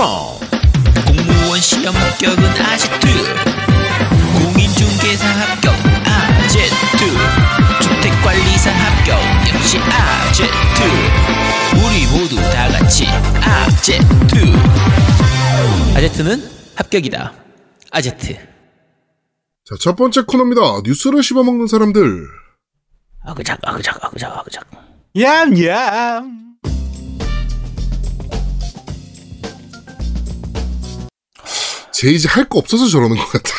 컴온 공무원 시험 합격은 아지트. 공인중개사 합격 아제트. 주택관리사 합격 역시 아제트. 우리 모두 다 같이 아제트. 아제트는 합격이다. 아제트. 자, 첫 번째 코너입니다. 뉴스를 씹어먹는 사람들. 아그작 아그작 아그작 아그작. 얌얌. 제 이제 할 거 없어서 저러는 것 같아.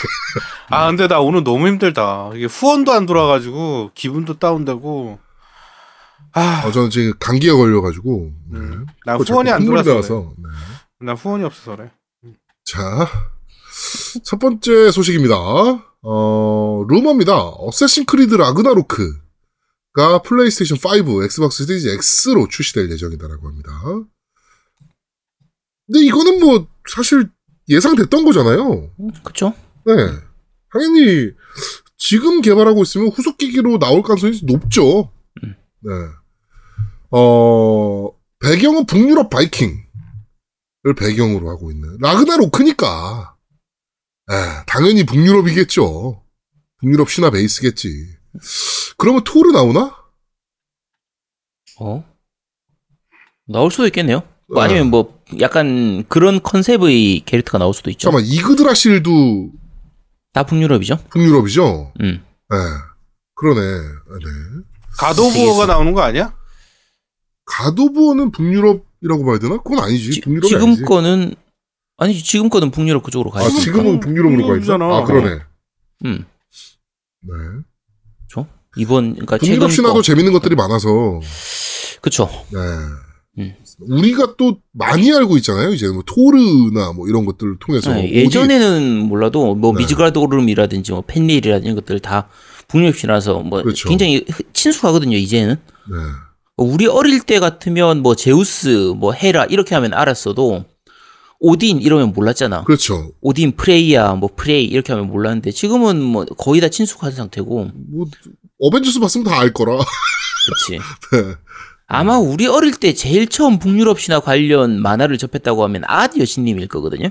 아 근데 나 오늘 너무 힘들다. 이게 후원도 안 돌아가지고 기분도 다운되고. 아, 어, 저는 지금 감기가 걸려가지고. 네. 음, 나 후원이 안 돌아서. 나와서. 네. 그래. 나 후원이 없어서 그래. 자, 첫 번째 소식입니다. 어, 루머입니다. 어쌔신 크리드 라그나로크가 플레이스테이션 5, 엑스박스 시리즈 X로 출시될 예정이다라고 합니다. 근데 이거는 뭐, 사실 예상됐던 거잖아요. 그쵸 네. 당연히 지금 개발하고 있으면 후속 기기로 나올 가능성이 높죠. 음. 네. 어, 배경은 북유럽 바이킹을 배경으로 하고 있는 라그나로크니까. 에, 당연히 북유럽이겠죠. 북유럽 신화 베이스겠지. 그러면 토르 나오나? 어 나올 수도 있겠네요 뭐 네. 아니면 뭐 약간 그런 컨셉의 캐릭터가 나올 수도 있죠 잠깐만, 이그드라실도 다 북유럽이죠 북유럽이죠? 음. 예. 그러네. 네. 가도부어가 나오는 거 아니야? 가도부어는 북유럽이라고 봐야 되나? 그건 아니지. 지, 북유럽이 지금 아니지. 거는 아니 지금 거는 북유럽 그쪽으로 아, 가야지. 지금은 북유럽으로 가 있잖아. 아, 그러네. 음, 네. 그렇죠. 이번 그러니까 북유럽 신화도 거, 재밌는 것들이 많아서. 그렇죠. 네. 음. 우리가 또 많이 알고 있잖아요. 이제 뭐 토르나 뭐 이런 것들을 통해서. 네, 예전에는 몰라도 뭐 네. 미즈가르도름이라든지 뭐 펜릴이라든지 이런 것들 다 북유럽 신화서 뭐 그렇죠. 굉장히 친숙하거든요. 이제는 네. 우리 어릴 때 같으면 뭐 제우스, 뭐 헤라 이렇게 하면 알았어도 오딘 이러면 몰랐잖아. 그렇죠. 오딘, 프레이야, 뭐 프레이 이렇게 하면 몰랐는데 지금은 뭐 거의 다 친숙한 상태고, 뭐 어벤져스 봤으면 다 알 거라. 그렇지. 네. 아마 우리 어릴 때 제일 처음 북유럽 신화 관련 만화를 접했다고 하면 아 나의 여신님일 거거든요.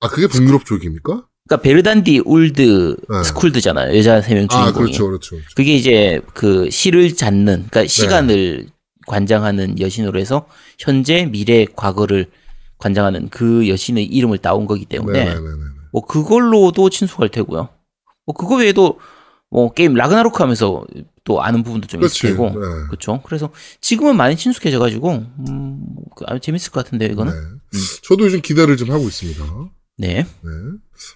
아, 그게 북유럽 쪽입니까? 그러니까 베르단디 울드 네. 스쿨드잖아요. 여자 세 명 주인공이. 아, 그렇죠. 그렇죠. 그렇죠. 그게 이제 그 시를 잡는, 그러니까 시간을 관장하는 여신으로 해서 현재, 미래, 과거를 관장하는 그 여신의 이름을 따온 거기 때문에 네네네. 뭐 그걸로도 친숙할 테고요. 뭐 그거 외에도 뭐 게임 라그나로크 하면서 또 아는 부분도 좀 그렇지. 테고. 네. 그렇죠. 그래서 지금은 많이 친숙해져 가지고 음, 그 아주 재밌을 것 같은데요, 이거는. 네. 저도 요즘 기대를 좀 하고 있습니다. 네. 네.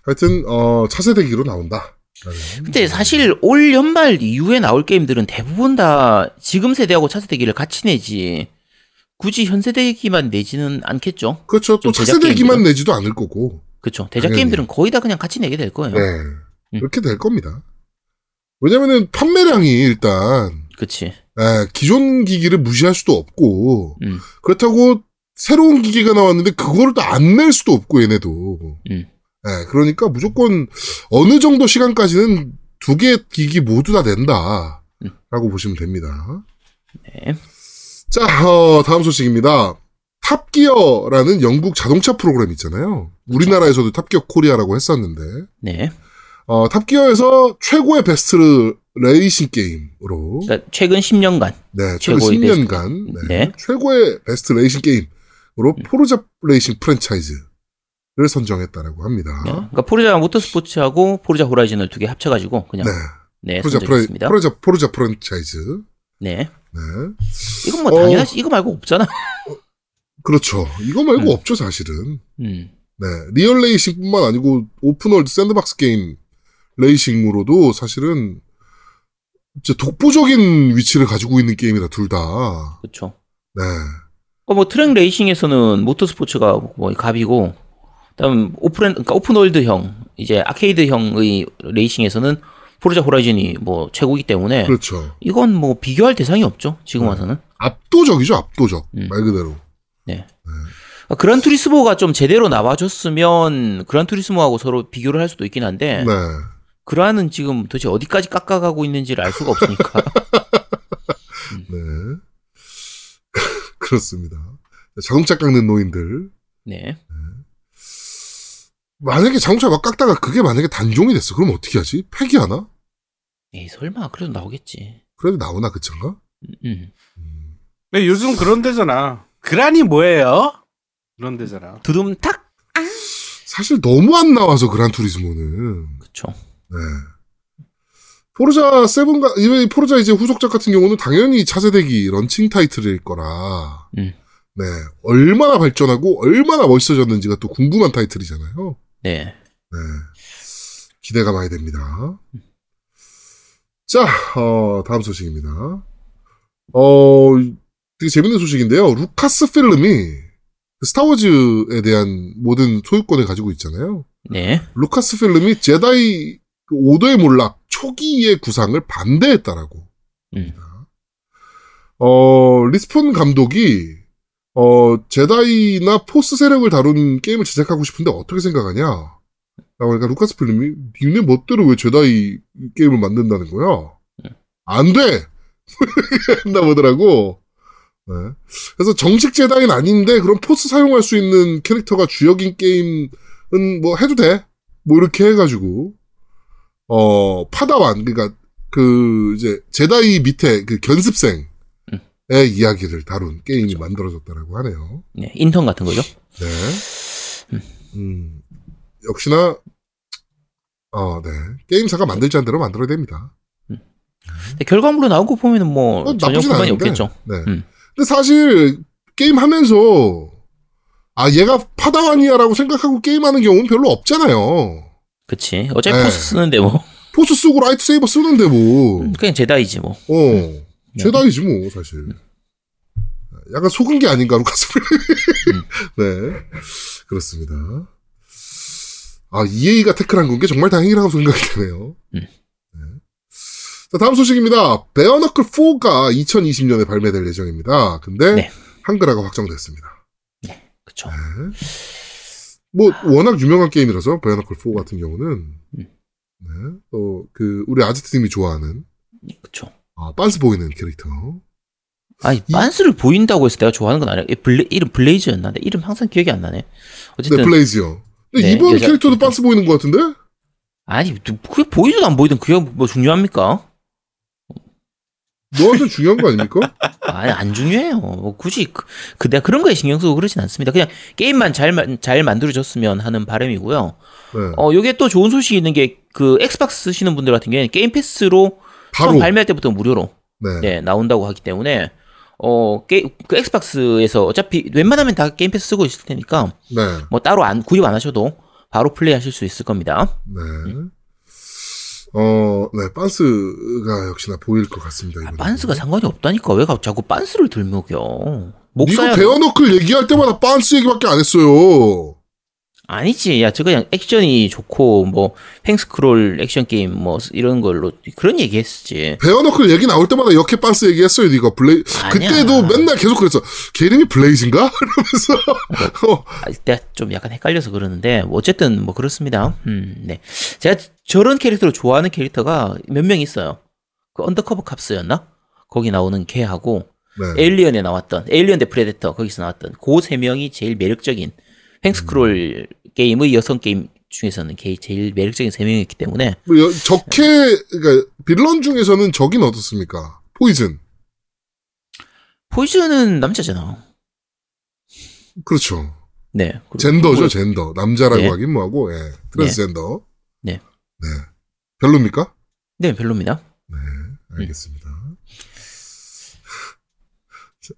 하여튼 어, 차세대기로 나온다. 근데 사실 올 연말 이후에 나올 게임들은 대부분 다 지금 세대하고 차세대기를 같이 내지 굳이 현 세대기만 내지는 않겠죠. 그렇죠. 또 차세대기만? 내지도 않을 거고. 그렇죠. 대작 당연히. 게임들은 거의 다 그냥 같이 내게 될 거예요. 네. 음. 그렇게 될 겁니다. 왜냐면은 판매량이 일단 그렇지. 에, 기존 기기를 무시할 수도 없고 음. 그렇다고 새로운 기기가 나왔는데 그거를 또 안 낼 수도 없고 얘네도. 음. 예, 그러니까 무조건 어느 정도 시간까지는 두 개 기기 모두 다 낸다. 음. 라고 보시면 됩니다. 네. 자, 어, 다음 소식입니다. 탑기어라는 영국 자동차 프로그램 있잖아요. 우리나라에서도 탑기어 코리아라고 했었는데, 네. 어, 탑기어에서 최고의 베스트 레이싱 게임으로, 그러니까 최근 10년간 네, 최근 최고의 10년간, 베스트. 네, 네. 최고의 베스트 레이싱 게임으로 포르자 레이싱 프랜차이즈를 선정했다라고 합니다. 네. 그러니까 포르자 모터스포츠하고 포르자 호라이즌을 두 개 합쳐 가지고 그냥 네. 네, 포르자, 프레. 포르자, 포르자 프랜차이즈. 네. 네. 이건 뭐 어. 당연하지. 이거 말고 없잖아. 그렇죠. 이거 말고 음. 없죠, 사실은. 음. 네. 리얼 레이싱뿐만 아니고 open world sandbox 게임 레이싱으로도 사실은 진짜 독보적인 위치를 가지고 있는 게임이다, 둘 다. 그렇죠. 네. 어, 뭐 트랙 레이싱에서는 모터스포츠가 뭐 갑이고 그다음 오픈 그러니까 open world형 이제 아케이드형의 레이싱에서는 포르자 호라이즌이 뭐 최고이기 때문에 그렇죠. 이건 뭐 비교할 대상이 없죠. 지금 네. 와서는. 압도적이죠, 압도적. 음. 말 그대로. 아, 그란 투리스모가 좀 제대로 나와줬으면 그란 투리스모하고 서로 비교를 할 수도 있긴 한데 네. 그란은 지금 도대체 어디까지 깎아가고 있는지를 알 수가 없으니까. 네. 그렇습니다. 자동차 깎는 노인들. 네. 네. 만약에 자동차 막 깎다가 그게 만약에 단종이 됐어. 그럼 어떻게 하지? 폐기하나? 에이 설마 그래도 나오겠지. 그래도 나오나 그친가? 음. 네, 요즘 그런 데잖아. 그란이 뭐예요? 그런 데잖아. 두둠 탁. 사실 너무 안 나와서 그란 투리스모는. 그쵸. 네. 포르자 세븐가 이 포르자 이제 후속작 같은 경우는 당연히 차세대기 런칭 타이틀일 거라. 음. 네. 얼마나 발전하고 얼마나 멋있어졌는지가 또 궁금한 타이틀이잖아요. 네. 네. 기대가 많이 됩니다. 자, 어, 다음 소식입니다. 어, 되게 재밌는 소식인데요. 루카스 필름이 그 스타워즈에 대한 모든 소유권을 가지고 있잖아요. 네. 루카스 필름이 제다이 그 오더의 몰락 초기의 구상을 반대했다라고. 음. 어, 리스폰 감독이 어, 제다이나 Force 세력을 다룬 게임을 제작하고 싶은데 어떻게 생각하냐? 라고 하니까 루카스 필름이 니네 멋대로 왜 제다이 게임을 만든다는 거야? 안 돼! 한다 보더라고. 네. 그래서 정식 제다이는 아닌데 그런 Force 사용할 수 있는 캐릭터가 주역인 게임은 뭐 해도 돼. 뭐 이렇게 해가지고 어 파다완 그러니까 그 이제 제다이 밑에 그 견습생의 이야기를 다룬 게임이 만들어졌다라고 하네요. 네. 인턴 같은 거죠. 네. 음, 역시나, 어, 네. 게임사가 만들 자는 대로 만들어야 됩니다. 근데 결과물로 나온 거 보면은 뭐 어, 전혀 불만이. 없겠죠. 네. 음. 근데 사실, 게임 하면서, 아, 얘가 파다완이야라고 생각하고 게임하는 경우는 별로 없잖아요. 그치. 어차피 네. Force 쓰는데 뭐 Force 쓰고 light saber 쓰는데 뭐, 그냥 제다이지 뭐. 어, 제다이지 뭐, 사실. 약간 속은 게 아닌가, 루카스 네. 그렇습니다. 아, EA가 태클한 건 게 정말 다행이라고 생각이 되네요. 음. 네. 자, 다음 소식입니다. 베어너클 4가 2020년에 발매될 예정입니다. 근데 네. 한글화가 확정됐습니다. 그쵸. 네. 뭐 워낙 유명한 게임이라서 베어너클 4 같은 경우는 음. 네. 또그 우리 아지트님이 좋아하는 그쵸. 아, 빤스 보이는 캐릭터. 아니, 빤스를 보인다고 해서 내가 좋아하는 건 아니야. 얘 블레, 이름 블레이즈였나? 내 이름 항상 기억이 안 나네. 어쨌든. 네, 블레이즈요. 근데 네, 이번 여자- 캐릭터도 빤스 보이는 것 같은데? 아니, 그게 보이든 안 보이든 그게 뭐 중요합니까? 너한테 중요한 거 아닙니까? 아니, 안 중요해요. 뭐 굳이 그, 그 내가 그런 거에 신경 쓰고 그러진 않습니다. 그냥 게임만 잘, 만- 잘 만들어졌으면 하는 바람이고요. 네. 어, 요게 또 좋은 소식이 있는 게 그 엑스박스 쓰시는 분들 같은 경우에는 게임 패스로 바로. 처음 발매할 때부터 무료로 네. 네, 나온다고 하기 때문에 어, 게, 그 엑스박스에서 어차피 웬만하면 다 게임 패스 쓰고 있을 테니까 네. 뭐 따로 안 구입 안 하셔도 바로 플레이 하실 수 있을 겁니다. 네. 어, 네, 빤스가 역시나 보일 것 같습니다. 아. 빤스가 상관이 없다니까 왜 가- 자꾸 빤스를 들먹여? 목사야. 베어너클 얘기할 때마다 빤스 얘기밖에 안 했어요. 아니지. 야, 저 그냥 액션이 좋고 뭐 횡스크롤 액션 게임 뭐 이런 걸로 그런 얘기 했지. 베어너클 얘기 나올 때마다 이렇게 빤스 얘기했어요, 네가 블레이. 아니야. 그때도 맨날 계속 그랬어. 걔 이름이 블레이즈인가? 이러면서. 어, 아, 내가 좀 약간 헷갈려서 그러는데 뭐 어쨌든 뭐 그렇습니다. 음, 네. 제가 저런 캐릭터를 좋아하는 캐릭터가 몇 명 있어요. 그 언더커버 캅스였나? 거기 나오는 걔하고 네. 에일리언에 나왔던 에일리언 대 프레데터 거기서 나왔던 그 세 명이 제일 매력적인 횡스크롤 게임의 여성 게임 중에서는 게- 제일 매력적인 세 명이었기 때문에 뭐 여- 적해, 그러니까 빌런 중에서는 적인 어떻습니까? 포이즌. 포이즌은 남자잖아. 그렇죠. 네. 그리고 젠더죠, 그걸- 젠더. 남자라고 네. 하긴 뭐하고, 예. 트랜스젠더. 네. 네. 별로입니까? 네, 별로입니다. 네, 알겠습니다.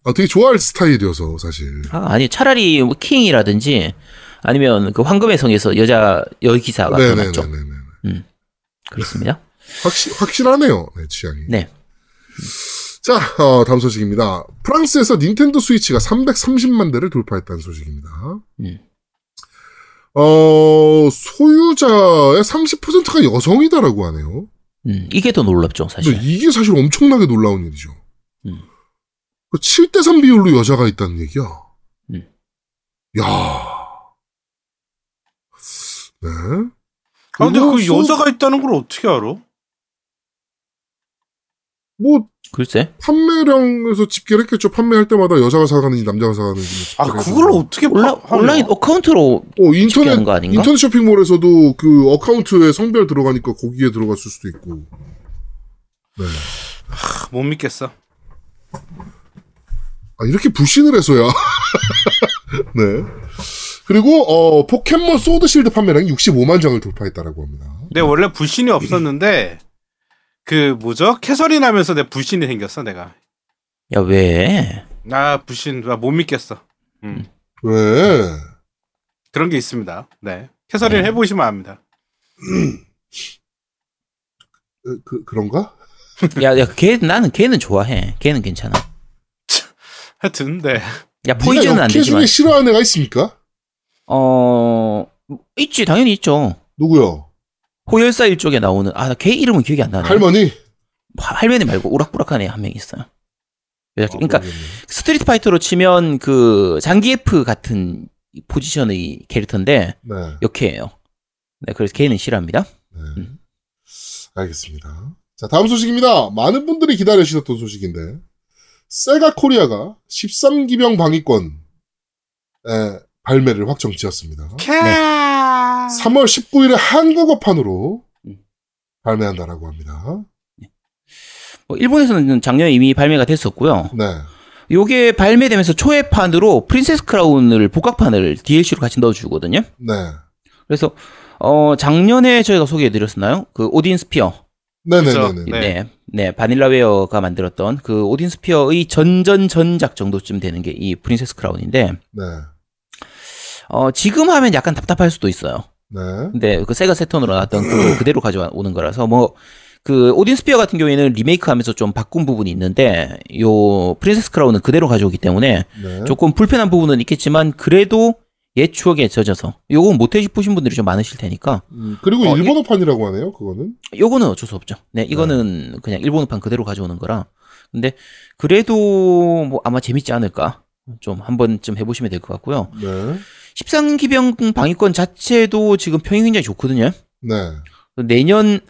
아, 되게 좋아할 스타일이어서, 사실. 아, 아니 차라리 뭐 킹이라든지 아니면 그 황금의 성에서 여자 여기사가 더 낫죠. 네네네네. 그렇습니다. 확실, 확실하네요. 네, 취향이. 네. 자, 어, 다음 소식입니다. 프랑스에서 닌텐도 스위치가 330만 대를 돌파했다는 소식입니다. 음. 어, 소유자의 30%가 여성이다라고 하네요. 음, 이게 더 놀랍죠, 사실. 이게 사실 엄청나게 놀라운 일이죠. 음. 그 7대3 비율로 여자가 있다는 얘기야. 음. 야 네. 아, 근데 그 여자가 있다는 걸 어떻게 알아? 뭐 글쎄. 판매량에서 집계를 했겠죠. 판매할 때마다 여자가 사가는지 남자가 사가는지. 아 그걸 어떻게 온라? 온라인 account로 어, 인터넷 거 아닌가? 인터넷 쇼핑몰에서도 그 account에 성별 들어가니까 거기에 들어갔을 수도 있고. 네. 아, 못 믿겠어. 아, 이렇게 불신을 해서야. 네. 그리고 어, 포켓몬 소드 실드 판매량이 65만 장을 돌파했다라고 합니다. 내 원래 불신이 없었는데 그 뭐죠? 캐서린 하면서 내 불신이 생겼어 내가. 야 왜? 아 불신 아, 못 믿겠어. 왜? 그런 게 있습니다. 네. 캐서린 네. 해보시면 압니다. 에, 그 그런가? 야 야 걔 나는 걔는 좋아해. 걔는 괜찮아. 하여튼 네. 야 포이즌은 네가 안 되지만 중에 싫어하는 애가 있습니까? 어 있지 당연히 있죠. 누구요? 호열사 일쪽에 나오는 아 걔 이름은 기억이 안 나네. 할머니? 하- 할머니 말고 우락부락한 애 한 명 있어요. 여자- 아, 그러니까 모르겠네. 스트리트 파이터로 치면 그 장기F 같은 포지션의 캐릭터인데 네. 역해예요. 네, 그래서 걔는 싫어합니다. 네. 음. 알겠습니다. 자, 다음 소식입니다. 많은 분들이 기다리셨던 소식인데, 세가 코리아가 13기병 방위권, 에, 발매를 확정 지었습니다. 캐. 3월 19일에 한국어판으로 음. 발매한다라고 합니다. 뭐 일본에서는 작년에 이미 발매가 됐었고요. 네. 요게 발매되면서 초회판으로 프린세스 크라운을 복각판을 DLC로 같이 넣어주거든요. 네. 그래서 어 작년에 저희가 소개해드렸었나요? 그 오딘 스피어. 네네네네. 네. 네, 네, 바닐라웨어가 만들었던 그 오딘 스피어의 전전 전작 정도쯤 되는 게 이 프린세스 크라운인데, 네. 어 지금 하면 약간 답답할 수도 있어요. 네. 근데 그 세가 새턴으로 나왔던 그거 그대로 가져오는 거라서 뭐 그 오딘 스피어 같은 경우에는 리메이크하면서 좀 바꾼 부분이 있는데 요 프린세스 크라운은 그대로 가져오기 때문에 네. 조금 불편한 부분은 있겠지만 그래도 옛 추억에 젖어서 요거 못 해보신 분들이 좀 많으실 테니까 음, 그리고 어, 일본어판이라고 하네요, 그거는. 요거는 어쩔 수 없죠. 네, 이거는 그냥 일본어판 그대로 가져오는 거라. 근데 그래도 뭐 아마 재밌지 않을까. 좀 한 번쯤 해보시면 될 것 같고요. 네. 13기병 방위권 자체도 지금 평이 굉장히 좋거든요. 네. 내년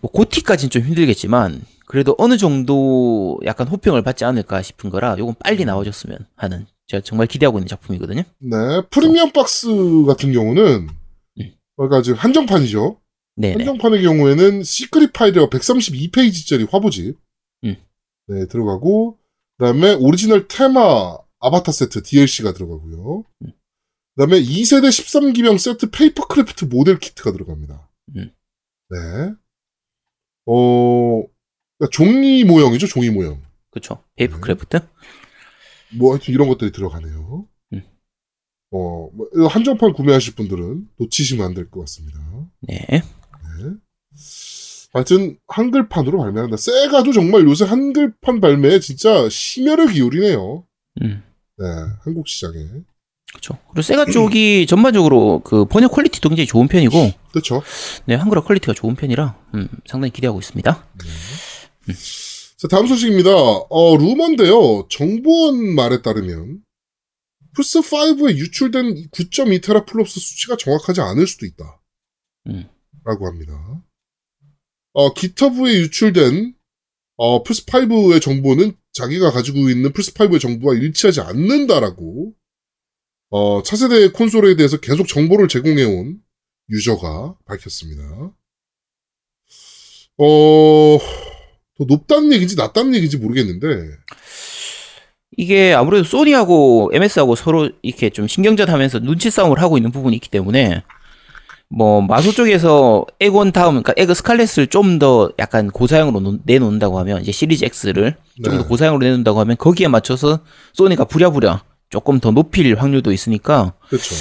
뭐 고티까지는 좀 힘들겠지만 그래도 어느 정도 약간 호평을 받지 않을까 싶은 거라 요건 빨리 나와줬으면 하는 제가 정말 기대하고 있는 작품이거든요. 네. 프리미엄 박스 같은 경우는, 음. 그러니까 지금 한정판이죠. 네네. 한정판의 경우에는 secret file이가 132페이지짜리 화보집 음. 네, 들어가고 그다음에 오리지널 테마 아바타 세트 DLC가 들어가고요. 음. 그다음에 2세대 13기병 세트 paper craft 모델 키트가 들어갑니다. 음. 네. 어 그러니까 종이 모형이죠, 종이 모형. 그쵸. paper 네. craft? 뭐 하여튼 이런 것들이 들어가네요. 음. 어, 뭐 한정판 구매하실 분들은 놓치시면 안 될 것 같습니다. 네. 네. 하여튼 한글판으로 발매한다. 세가도 정말 요새 한글판 발매에 진짜 심혈을 기울이네요. 음. 네, 한국 시장에. 그쵸. 그리고 세가 쪽이 전반적으로 그 번역 quality도 굉장히 좋은 편이고, 그렇죠. 네, 한글화 quality가 좋은 편이라, 음, 상당히 기대하고 있습니다. 자, 다음 소식입니다. 어, 루머인데요. 정보원 말에 따르면 플스5에 유출된 9.2테라 FLOPS 수치가 정확하지 않을 수도 있다. 음. 라고 합니다. 어, GitHub에 유출된 어, 플스5의 정보는 자기가 가지고 있는 플스5의 정보와 일치하지 않는다라고 어, 차세대 콘솔에 대해서 계속 정보를 제공해온 유저가 밝혔습니다. 어, 더 높다는 얘기인지 낮다는 얘기인지 모르겠는데, 이게 아무래도 소니하고 MS하고 서로 이렇게 좀 신경전 하면서 눈치 싸움을 하고 있는 부분이 있기 때문에 뭐 마소 쪽에서 에곤 다음 그러니까 에그 스칼렛을 좀 더 약간 고사양으로 놓- 내놓는다고 하면 이제 시리즈 X를 좀더 네. 고사양으로 내놓는다고 하면 거기에 맞춰서 소니가 부랴부랴 조금 더 높일 확률도 있으니까 그렇죠.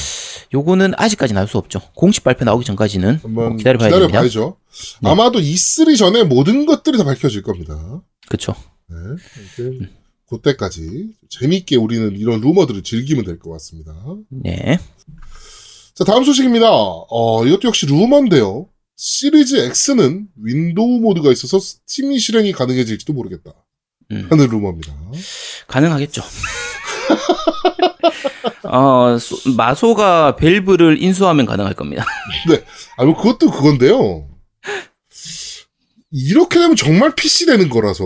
요거는 아직까지는 알 수 없죠. 공식 발표 나오기 전까지는 한번 뭐 기다려봐야 됩니다. 기다려봐야 죠. 네. 아마도 E3 전에 모든 것들이 다 밝혀질 겁니다. 그렇죠. 네. 그때까지 재미있게 우리는 이런 루머들을 즐기면 될 것 같습니다. 네. 자, 다음 소식입니다. 어, 이것도 역시 루머인데요. 시리즈 X는 윈도우 모드가 있어서 스팀이 실행이 가능해질지도 모르겠다. 음. 하는 루머입니다. 가능하겠죠. 어, 소- 마소가 Valve를 인수하면 가능할 겁니다. 아, 뭐 그것도 그건데요. 이렇게 되면 정말 PC 되는 거라서.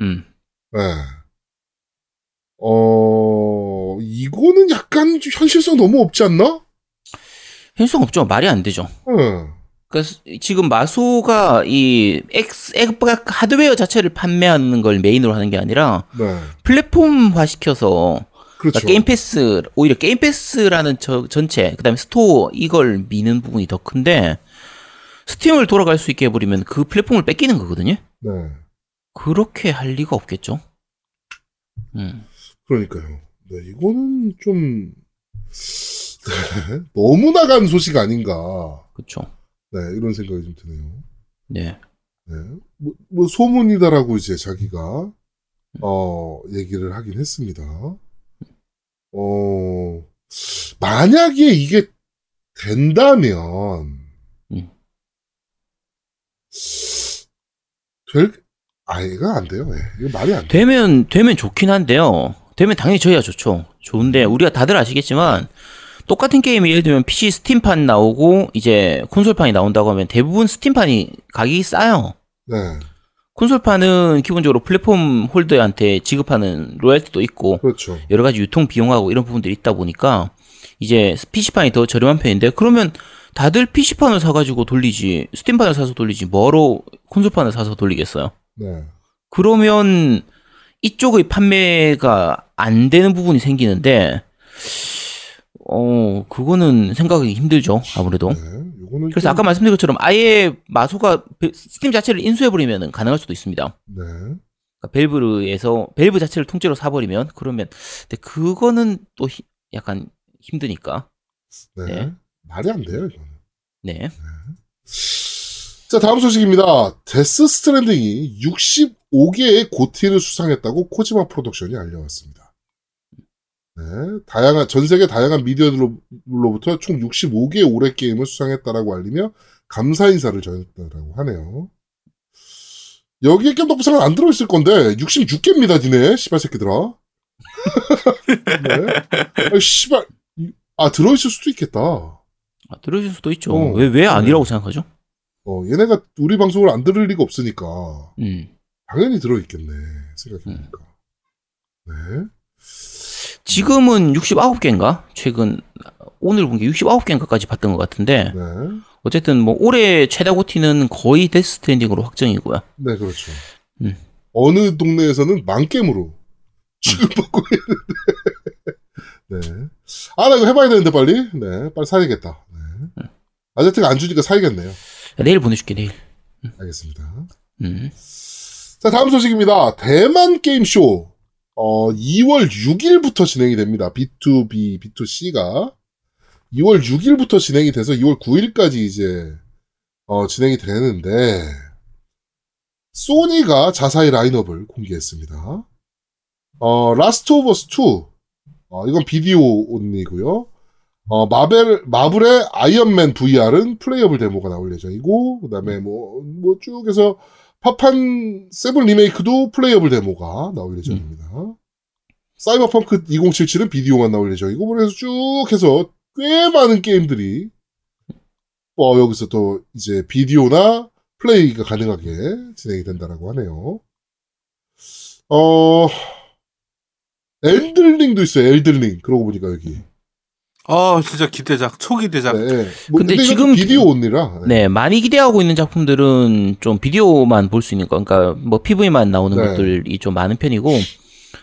음. 예. 어, 이거는 약간 좀 현실성 너무 없지 않나? 현실성 없죠. 말이 안 되죠. 예. 그래서 지금 마소가 이 X, X 하드웨어 자체를 판매하는 걸 메인으로 하는 게 아니라 네. 플랫폼화 시켜서 그렇죠. 그러니까 게임 패스 오히려 게임 패스라는 저 전체 그다음에 스토어 이걸 미는 부분이 더 큰데 스팀을 돌아갈 수 있게 해버리면 그 플랫폼을 뺏기는 거거든요. 네. 그렇게 할 리가 없겠죠. 음. 그러니까요. 네, 이거는 좀, 네, 너무 나간 소식 아닌가. 그렇죠. 네, 이런 생각이 좀 드네요. 네. 네. 뭐, 뭐 소문이다라고 이제 자기가, 어, 얘기를 하긴 했습니다. 어, 만약에 이게 된다면, 음. 될, 아이가 안 돼요. 예. 이거 말이 안 돼. 되면 되면 좋긴 한데요. 되면 당연히 저희가 좋죠. 좋은데 우리가 다들 아시겠지만 똑같은 게임이 예를 들면 PC 스팀판 나오고 이제 콘솔판이 나온다고 하면 대부분 스팀판이 가격이 싸요. 네. 콘솔판은 기본적으로 플랫폼 홀더한테 지급하는 로얄티도 있고 그렇죠. 여러 가지 유통 비용하고 이런 부분들이 있다 보니까 이제 PC판이 더 저렴한 편인데 그러면 다들 PC판을 사가지고 돌리지 스팀판을 사서 돌리지 뭐로 콘솔판을 사서 돌리겠어요? 네. 그러면 이쪽의 판매가 안 되는 부분이 생기는데 어 그거는 생각하기 힘들죠 아무래도 네. 그래서 좀- 아까 말씀드린 것처럼 아예 마소가 베- 스팀 자체를 인수해버리면 가능할 수도 있습니다 네. 그러니까 Valve에서 Valve 자체를 통째로 사버리면 그러면 근데 그거는 또 히- 약간 힘드니까 네. 네. 말이 안 돼요, 이거는. 네 자, 다음 소식입니다. 데스 스트랜딩이 65개의 GOTY를 수상했다고 코지마 프로덕션이 알려왔습니다. 네, 다양한, 전 세계 다양한 미디어들로부터 총 65개의 올해 게임을 수상했다라고 알리며 감사 인사를 전했다라고 하네요. 여기에 겜덕부상은 안 들어있을 건데, 66개입니다, 니네. 씨발 새끼들아. 네. 아, 씨발. 이- 아, 들어있을 수도 있겠다. 아, 들어줄 수도 있죠 어. 왜왜 아니라고 생각하죠 어, 얘네가 우리 방송을 안 들을 리가 없으니까 음 당연히 들어있겠네 생각해보니까. 네. 지금은 69개인가 최근 오늘 본 게 69개인가까지 봤던 것 같은데 네. 어쨌든 뭐 올해 최다 고티는 거의 데스 스탠딩으로 확정이고요. 네, 그렇죠. 음. 어느 동네에서는 만겜으로 취급받고 있는데. 네. 아, 나 이거 해봐야 되는데, 빨리. 네, 빨리 사야겠다. 네. 아제트가 안 주니까 사야겠네요. 내일 보내줄게 내일. 알겠습니다. 음. 자, 다음 소식입니다. 대만 게임쇼. 어, 2월 6일부터 진행이 됩니다. B2B, B2C가. 2월 6일부터 진행이 돼서 2월 9일까지 이제, 어, 진행이 되는데, 소니가 자사의 라인업을 공개했습니다. 어, 라스트 오브 어스 2. 어, 이건 비디오 only고요. 어, 마벨, 마블의 아이언맨 VR은 playable demo가 나올 예정이고, 그 다음에 뭐, 뭐 쭉 해서 파판 seven 리메이크도 playable demo가 나올 예정입니다. 사이버펑크 2077은 비디오만 나올 예정이고, 그래서 쭉 해서 꽤 많은 게임들이, 어, 여기서 또 이제 비디오나 플레이가 가능하게 진행이 된다라고 하네요. 어, 엘들링도 있어요, 엘들링. 그러고 보니까 여기. 아 진짜 기대작 초기 대작. 네. 뭐, 근데 근데, 지금 비디오 온리라. 네 많이 기대하고 있는 작품들은 좀 비디오만 볼 수 있는 거, 그러니까 뭐 PV만 나오는 네. 것들이 좀 많은 편이고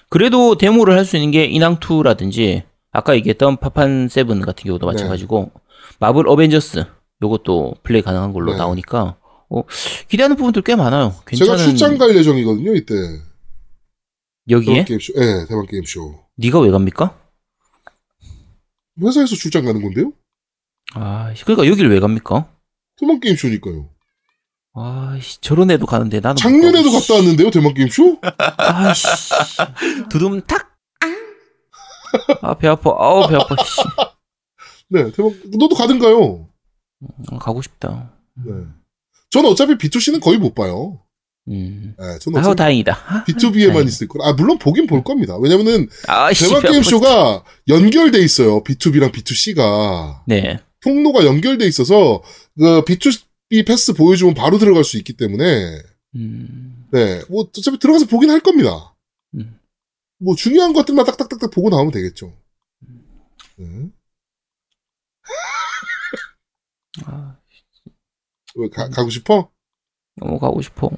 그래도 demo를 할 수 있는 게 인왕2라든지 아까 얘기했던 파판 seven 같은 경우도 네. 마찬가지고 마블 어벤져스 요것도 플레이 가능한 걸로 네. 나오니까 어, 기대하는 부분들 꽤 많아요. 제가 괜찮은 출장 갈 예정이거든요, 이때. 여기에 게임쇼. 네, 대만 게임쇼. 네가 왜 갑니까? 회사에서 출장 가는 건데요? 아, 그러니까 여기를 왜 갑니까? 대만 게임쇼니까요. 아이씨, 저런 애도 가는데 나는. 못 작년에도 갔다 왔는데요, 대만 게임쇼? 아이씨. 두둠 탁! 아, 배 아파. 아우, 배 아파. 씨. 네, 대만, 너도 가든가요? 음, 가고 싶다. 네. 저는 어차피 B2C는 거의 못 봐요. 음. 네, 저는 아우, 다행이다. B2B에만 다행이다. 있을 거라. 아, 물론 보긴 볼 겁니다. 왜냐면은. 대만 아파, 게임 쇼가 연결돼 있어요. B2B랑 B2C가. 네. 통로가 연결돼 있어서 그 B2 이 패스 보여주면 바로 들어갈 수 있기 때문에 음, 네, 뭐 어차피 들어가서 보긴 할 겁니다. 음. 뭐 중요한 것들만 딱딱딱딱 보고 나오면 되겠죠. 네. 아, 왜 가, 가고 싶어? 너무 가고 싶어.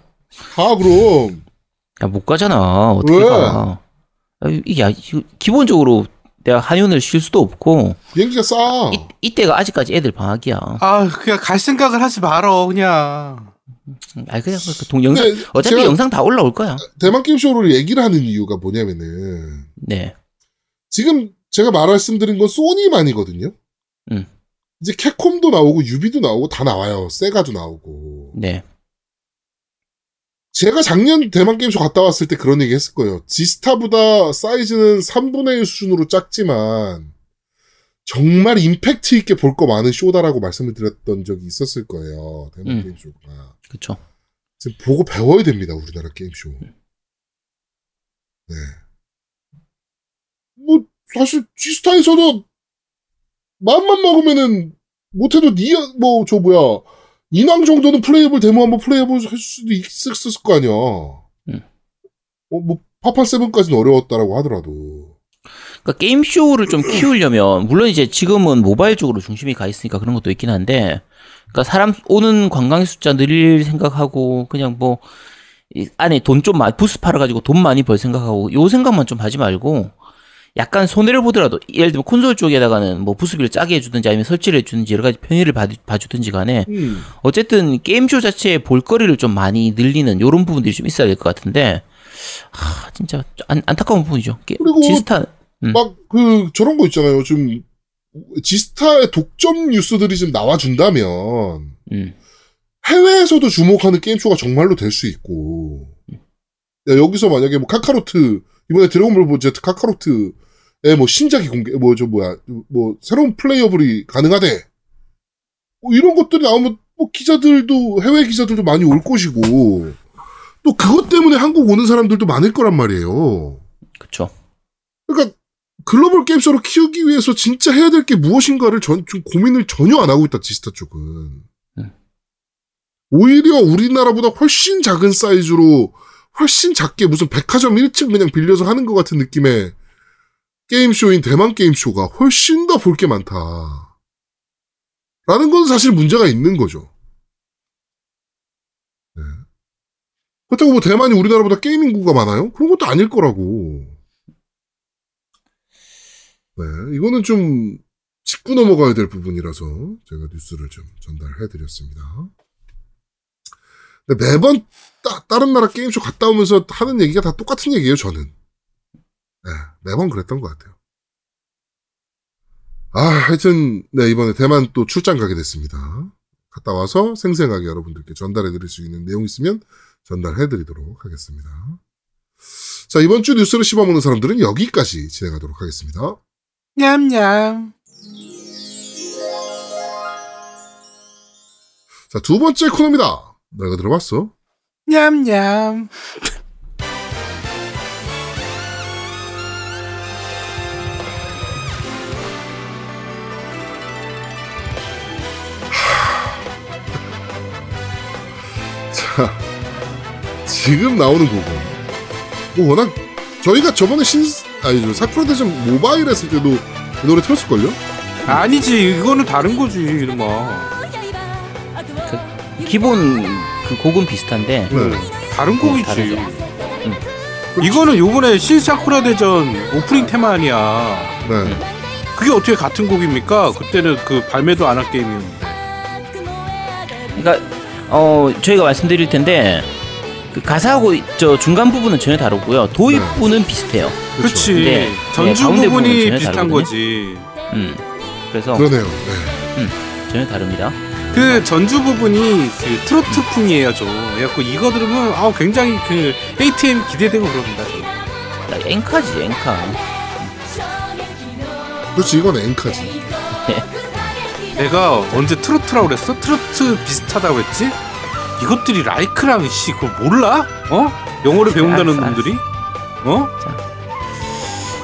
가 그럼. 야, 못 가잖아. 어떻게 왜? 가? 아, 이게, 야, 이거 기본적으로 내가 한의원을 쉴 수도 없고, 비행기가 싸. 이, 이때가 아직까지 애들 방학이야. 아 그냥 갈 생각을 하지 말어 그냥. 아, 그냥 그 동, 영상, 근데 어차피 영상 다 올라올 거야. 대만 게임 쇼를 얘기를 하는 이유가 뭐냐면은 네. 지금 제가 말씀드린 건 소니만이거든요. 음. 이제 캡콤도 나오고 유비도 나오고 다 나와요. 세가도 나오고. 네. 제가 작년 대만 게임쇼 갔다 왔을 때 그런 얘기 했을 거예요. 지스타보다 사이즈는 3분의 1 수준으로 작지만 정말 임팩트 있게 볼 거 많은 쇼다라고 말씀을 드렸던 적이 있었을 거예요. 대만 음. 게임쇼가. 그쵸. 지금 보고 배워야 됩니다. 우리나라 게임쇼. 네. 뭐 사실 지스타에서도 마음만 먹으면은 못해도 니어 뭐저 뭐야 인왕 정도는 playable demo 한번 playable 할 수도 있었을 거 아니야. 음. 어 뭐 파판 seven까지는 어려웠다라고 하더라도. 그러니까 게임 쇼를 좀 키우려면 물론 이제 지금은 모바일 쪽으로 중심이 가 있으니까 그런 것도 있긴 한데 그러니까 사람 오는 관광의 숫자 늘릴 생각하고 그냥 뭐 이 안에 돈 좀 많이 부스 팔아 가지고 돈 많이 벌 생각하고 요 생각만 좀 하지 말고 약간 손해를 보더라도 예를 들면 콘솔 쪽에다가는 뭐 부스비를 짜게 해주든지 아니면 설치를 해주든지 여러 가지 편의를 봐, 봐주든지 간에 음. 어쨌든 게임쇼 자체의 볼거리를 좀 많이 늘리는 요런 부분들이 좀 있어야 될 것 같은데 하 진짜 안, 안타까운 부분이죠. 게- 그리고 지스타 음. 막그 저런 거 있잖아요. 좀 지스타의 독점 뉴스들이 좀 나와준다면 음. 해외에서도 주목하는 게임쇼가 정말로 될 수 있고 야, 여기서 만약에 뭐 카카로트 이번에 드래곤볼 뭐 Z 카카로트의 뭐 신작이 공개 뭐 저 뭐야 뭐 새로운 플레이어블이 가능하대 뭐 이런 것들이 나오면 뭐 기자들도 해외 기자들도 많이 올 것이고 또 그것 때문에 한국 오는 사람들도 많을 거란 말이에요. 그쵸. 그러니까 글로벌 게임쇼를 키우기 위해서 진짜 해야 될 게 무엇인가를 전, 좀 고민을 전혀 안 하고 있다, 지스타 쪽은. 음. 오히려 우리나라보다 훨씬 작은 사이즈로 훨씬 작게 무슨 백화점 1층 그냥 빌려서 하는 것 같은 느낌의 게임쇼인 대만 게임쇼가 훨씬 더 볼 게 많다. 라는 건 사실 문제가 있는 거죠. 네. 그렇다고 뭐 대만이 우리나라보다 게임 인구가 많아요? 그런 것도 아닐 거라고. 네, 이거는 좀 짚고 넘어가야 될 부분이라서 제가 뉴스를 좀 전달해 드렸습니다. 매번 따, 다른 나라 게임쇼 갔다 오면서 하는 얘기가 다 똑같은 얘기예요, 저는. 네, 매번 그랬던 것 같아요. 아, 하여튼, 네, 이번에 대만 또 출장 가게 됐습니다. 갔다 와서 생생하게 여러분들께 전달해 드릴 수 있는 내용 있으면 전달해 드리도록 하겠습니다. 자, 이번 주 뉴스를 씹어먹는 사람들은 여기까지 진행하도록 하겠습니다. 냠냠. 자, 두 번째 코너입니다. 너희가 들어봤어? 냠냠. 자, 지금 나오는 곡은 뭐 워낙 저희가 저번에 신 아니 저 사쿠라 대전 모바일 했을 때도 이 노래 틀었을걸요? 아니지 이거는 다른 거지 이놈아. 기본 그 곡은 비슷한데 네. 다른 곡이지. 다르죠. 이거는 요번에 신사쿠라 대전 오프닝 테마 아니야. 네. 그게 어떻게 같은 곡입니까? 그때는 그 발매도 안할 게임이었는데. 그러니까 어 저희가 말씀드릴 텐데 그 가사하고 저 중간 부분은 전혀 다르고요. 도입부는 비슷해요. 그렇지. 네. 전주 네, 가운데 부분이 전혀 비슷한 다르거든요. 거지. 음. 그래서 그러네요. 네. 전혀 다릅니다. 그 전주 부분이 그 트로트풍이에요, 좀. 그래갖고 이거 들으면 아 굉장히 그 ATM 기대되고 그럽니다. 저. 나 앵카지 앵카. 그렇지 이건 앵카지. 내가 언제 트로트라고 그랬어? 트로트 비슷하다고 했지? 이것들이 라이크랑 씨 그거 몰라? 어? 영어를 배운다는 알았어, 알았어. 놈들이? 어?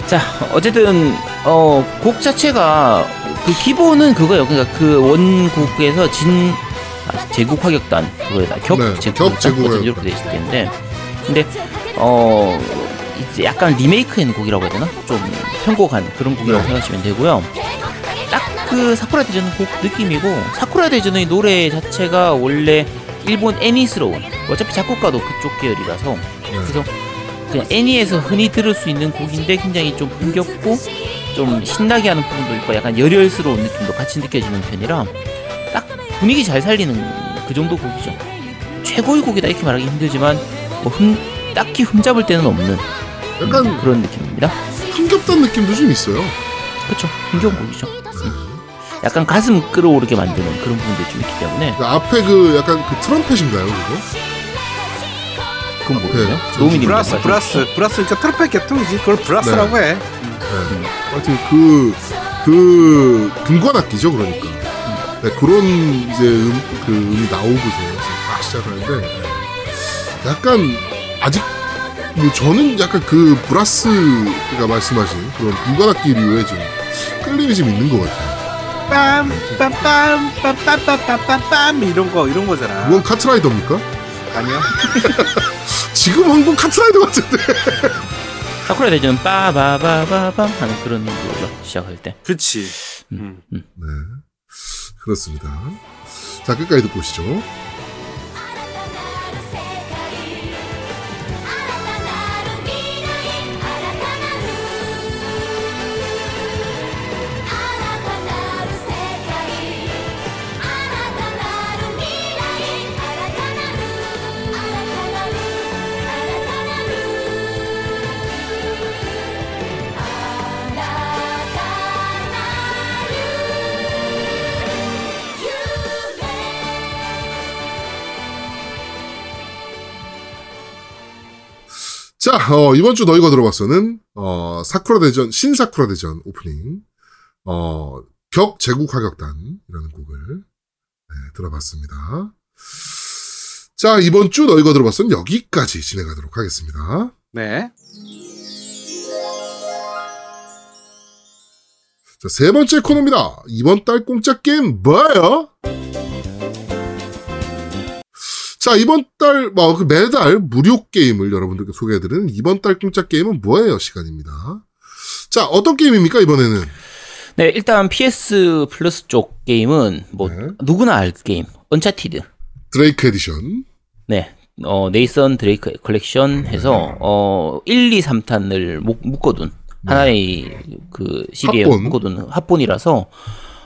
자 어쨌든 어 곡 자체가 그 기본은 그거예요. 그러니까 그 원곡에서 진 아, 제국 화격단 그거에다 격 네, 제국 격 제국 이렇게 돼 있을 텐데 근데 어 이제 약간 리메이크한 곡이라고 해야 되나 좀 편곡한 그런 곡이라고 네. 생각하시면 되고요. 딱 그 사쿠라 대전 곡 느낌이고 사쿠라 대전의 노래 자체가 원래 일본 애니스러운 어차피 작곡가도 그쪽 계열이라서 네. 그래서 그냥 애니에서 흔히 들을 수 있는 곡인데 굉장히 좀 흥겹고 좀 신나게 하는 부분도 있고 약간 열혈스러운 느낌도 같이 느껴지는 편이라 딱 분위기 잘 살리는 그 정도 곡이죠. 최고의 곡이다 이렇게 말하기 힘들지만 뭐 흠, 딱히 흠잡을 데는 없는 약간 그런 느낌입니다. 흥겹다는 느낌도 좀 있어요. 그렇죠. 흥겨운 곡이죠. 약간 가슴 끓어오르게 만드는 그런 부분들이 좀 있기 때문에 그 앞에 그 약간 그 트럼펫인가요, 그거? 그건. 네, 노미님 브라스 brass brass니까 트럼펫 계통이지 그걸 brass라고 해. 네. 하여튼 그, 그, 금관악기죠, 그러니까. 네, 그런 이제 음, 그 음이 나오고서 막 시작하는데, 네. 약간, 아직, 뭐 저는 약간 그 브라스가 말씀하신 그런 금관악기류에 좀 끌림이 좀 있는 것 같아요. 빰 빰 빰 빰 빰 빰 빰 빰 빰 이런 거 이런 거잖아. 그건 카트라이더입니까? 아니야? 지금 한건 카트라이더 같은데. 사쿠라 대전은 빠바바바밤 하는 그런 거죠. 시작할 때. 그렇지. 음. 네. 그렇습니다. 자, 끝까지 듣고 오시죠. ' 자, 어, 이번 주 너희가 들어봤어는, 어, 사쿠라 대전, 신사쿠라 대전 오프닝, 어, 격 제국 화격단이라는 곡을, 네, 들어봤습니다. 자, 이번 주 너희가 들어봤어는 여기까지 진행하도록 하겠습니다. 네. 자, 세 번째 코너입니다. 이번 달 공짜 게임 뭐예요? 자, 이번 달, 뭐, 그 매달 무료 게임을 여러분들께 소개해드리는 이번 달 공짜 게임은 뭐예요? 시간입니다. 자, 어떤 게임입니까, 이번에는? 네, 일단 PS 플러스 쪽 게임은 뭐 네. 누구나 알 게임. 언차티드. 드레이크 에디션. 네. 어, 네이선 드레이크 컬렉션 해서 어 1, 2, 3탄을 묶어둔 하나의 그 시기에 합본. 묶어둔 합본이라서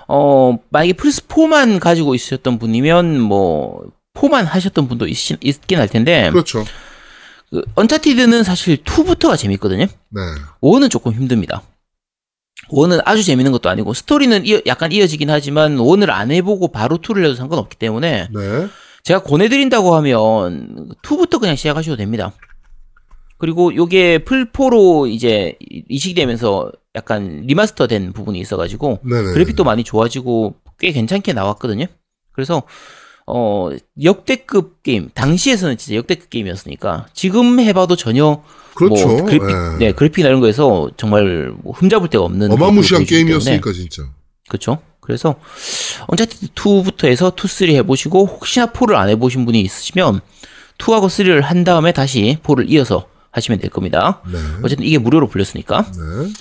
어 만약에 플스 4만 가지고 있으셨던 분이면 뭐 4만 하셨던 분도 있, 있긴 할 텐데 그렇죠. 그 언차티드는 사실 2부터가 재밌거든요. 네. 1은 조금 힘듭니다. 1은 아주 재밌는 것도 아니고 스토리는 이어- 약간 이어지긴 하지만 1을 안 해보고 바로 2를 해도 상관없기 때문에 네. 제가 권해드린다고 하면 2부터 그냥 시작하셔도 됩니다. 그리고 요게 플포로 이제 이식이 되면서 약간 remaster 된 부분이 있어가지고 네네. 그래픽도 많이 좋아지고 꽤 괜찮게 나왔거든요. 그래서 어 역대급 게임 당시에서는 진짜 역대급 게임이었으니까 지금 해봐도 전혀 그렇죠. 뭐 그래픽 예. 네 그래픽이나 이런 거에서 정말 뭐 흠잡을 데가 없는 어마무시한 게임이었으니까, 진짜. 그렇죠. 그래서 언차티드 2부터 해서 2, 3 해보시고 혹시나 4를 안 해보신 분이 있으시면 2하고 3를 한 다음에 다시 4를 이어서 하시면 될 겁니다. 네. 어쨌든 이게 무료로 풀렸으니까. 네.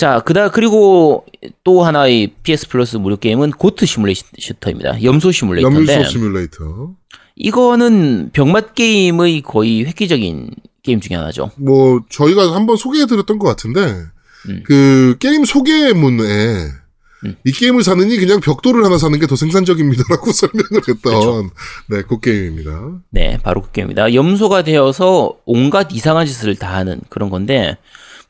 자, 그다 그리고 또 하나의 PS 플러스 무료 게임은 고트 시뮬레이터입니다. 염소 시뮬레이터인데 염소 시뮬레이터. 이거는 병맛 게임의 거의 획기적인 게임 중에 하나죠. 뭐 저희가 한번 소개해드렸던 것 같은데 음. 그 게임 소개문에 음. 이 게임을 사느니 그냥 벽돌을 하나 사는 게 더 생산적입니다라고 설명을 했던 그렇죠. 네, 그 게임입니다. 네, 바로 그 게임입니다. 염소가 되어서 온갖 이상한 짓을 다 하는 그런 건데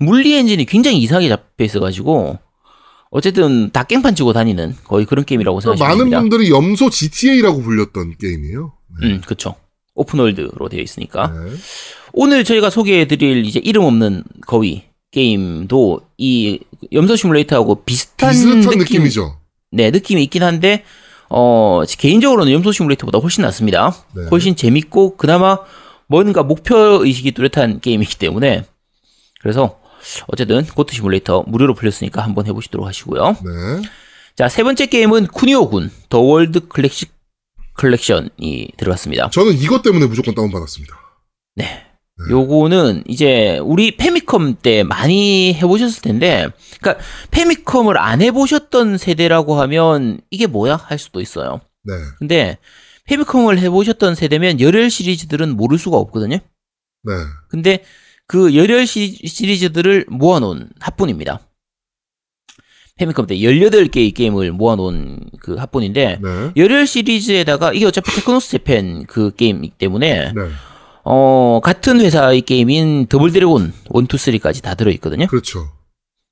물리 엔진이 굉장히 이상하게 잡혀 있어가지고 어쨌든 다 깽판 치고 다니는 거의 그런 게임이라고 생각하시면 많은 됩니다. 분들이 염소 GTA라고 불렸던 게임이에요. 네. 음, 그렇죠. 오픈월드로 되어 있으니까 네. 오늘 저희가 소개해드릴 이제 이름 없는 거위 게임도 이 염소 시뮬레이터하고 비슷한, 비슷한 느낌, 느낌이죠. 네, 느낌이 있긴 한데 어 개인적으로는 염소 시뮬레이터보다 훨씬 낫습니다. 네. 훨씬 재밌고 그나마 뭔가 목표 의식이 뚜렷한 게임이기 때문에 그래서 어쨌든 고트 시뮬레이터 무료로 풀렸으니까 한번 해보시도록 하시고요. 네. 자 세 번째 게임은 쿠니오군 더 월드 클래식 컬렉션이 들어갔습니다. 저는 이것 때문에 무조건 다운받았습니다. 네. 요거는 이제 우리 패미컴 때 많이 해보셨을 텐데, 그러니까 패미컴을 안 해보셨던 세대라고 하면 이게 뭐야 할 수도 있어요. 네. 근데 패미컴을 해보셨던 세대면 열혈 시리즈들은 모를 수가 없거든요. 네. 근데 그 열혈 시, 시리즈들을 모아놓은 합본입니다. 패미컴 때 18개의 게임을 모아놓은 그 합본인데, 네. 열혈 시리즈에다가 이게 어차피 테크노스 재팬 그 게임이기 때문에 네. 어 같은 회사의 게임인 더블 드래곤 1, 2, 3까지 다 들어있거든요. 그렇죠.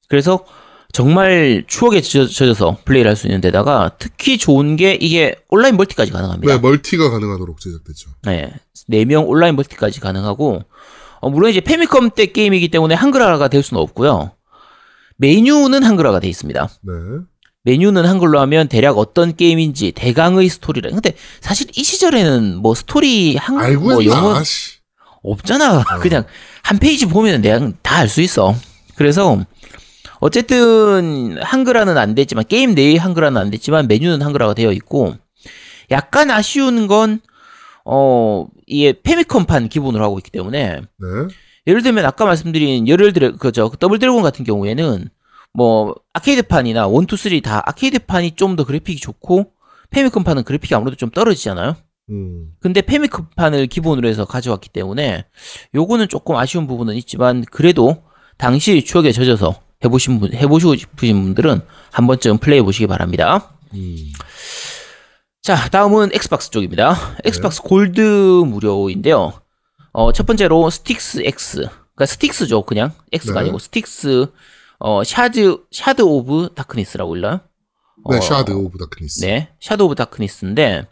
그래서 정말 추억에 젖- 젖어서 플레이를 할 수 있는 데다가 특히 좋은 게 이게 온라인 multi까지 가능합니다. 네, multi가 가능하도록 제작됐죠. 네. 4명 온라인 multi까지 가능하고 어, 물론 이제 패미컴 때 게임이기 때문에 한글화가 될 수는 없고요. 메뉴는 한글화가 돼 있습니다. 네. 메뉴는 한글로 하면 대략 어떤 게임인지 대강의 스토리를. 근데 사실 이 시절에는 뭐 스토리 한 알고 뭐? 영어 아씨. 없잖아. 그냥 한 페이지 보면 내가 다알 수 있어. 그래서 어쨌든 한글화는 안 됐지만 게임 내의 한글화는 안 됐지만 메뉴는 한글화가 되어 있고 약간 아쉬운 건 어, 이게 패미컴판 기본으로 하고 있기 때문에 네. 예를 들면 아까 말씀드린 예를 들어 그저 더블 드래곤 같은 경우에는 뭐 아케이드판이나 1, 2, 3다 아케이드판이 좀 더 그래픽이 좋고 패미컴판은 그래픽이 아무래도 좀 떨어지잖아요. 음. 근데 패미컴판을 기본으로 해서 가져왔기 때문에 요거는 조금 아쉬운 부분은 있지만 그래도 당시 추억에 젖어서 해보신 분 해보시고 싶으신 분들은 한 번쯤 플레이해 보시기 바랍니다. 음. 자, 다음은 엑스박스 쪽입니다. 엑스박스 골드 무료인데요. 어, 첫 번째로 스틱스 X. 그러니까 스틱스죠, 그냥. X가 네. 아니고 스틱스 어, shard Shard of Darkness라고 읽어요? 네, 어, Shard of Darkness. 네. Shard of Darkness인데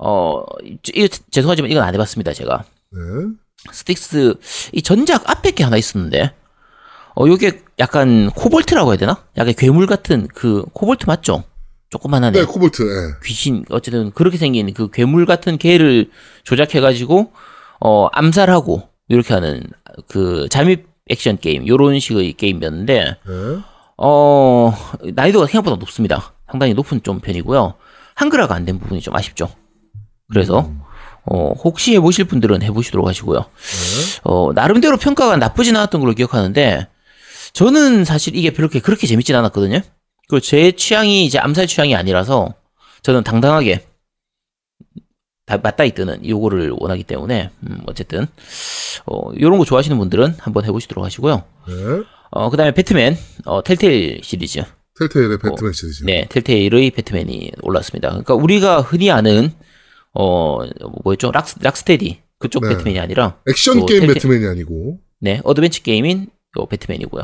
어, 이 죄송하지만 이건 안 해봤습니다, 제가. 네. 스틱스 이 전작 앞에 게 하나 있었는데 어 요게 약간 코볼트라고 해야 되나? 약간 괴물 같은 그 코볼트 맞죠? 조그만하네. 네, 코볼트. 네. 귀신 어쨌든 그렇게 생긴 그 괴물 같은 걔를 조작해 가지고 어 암살하고 이렇게 하는 그 잠입 액션 게임 요런 식의 게임이었는데 네. 어 난이도가 생각보다 높습니다. 상당히 높은 좀 편이고요. 한글화가 안 된 부분이 좀 아쉽죠. 그래서 음. 어 혹시 해보실 분들은 해보시도록 하시고요. 네. 어, 나름대로 평가가 나쁘진 않았던 걸로 기억하는데, 저는 사실 이게 그렇게, 그렇게 재밌진 않았거든요? 그리고 제 취향이 이제 암살 취향이 아니라서, 저는 당당하게, 다 맞다이 뜨는 요거를 원하기 때문에, 음, 어쨌든, 어, 요런 거 좋아하시는 분들은 한번 해보시도록 하시고요. 네. 어, 그 다음에 배트맨, 어, 텔테일 시리즈. 텔테일의 배트맨 시리즈. 네, 텔테일의 배트맨이 올랐습니다. 그러니까 우리가 흔히 아는, 어, 뭐였죠? 락, 락스테디. 그쪽 네. 배트맨이 아니라, 액션 또 게임 텔테- 배트맨이 아니고. 네, 어드벤처 게임인 요 배트맨이고요.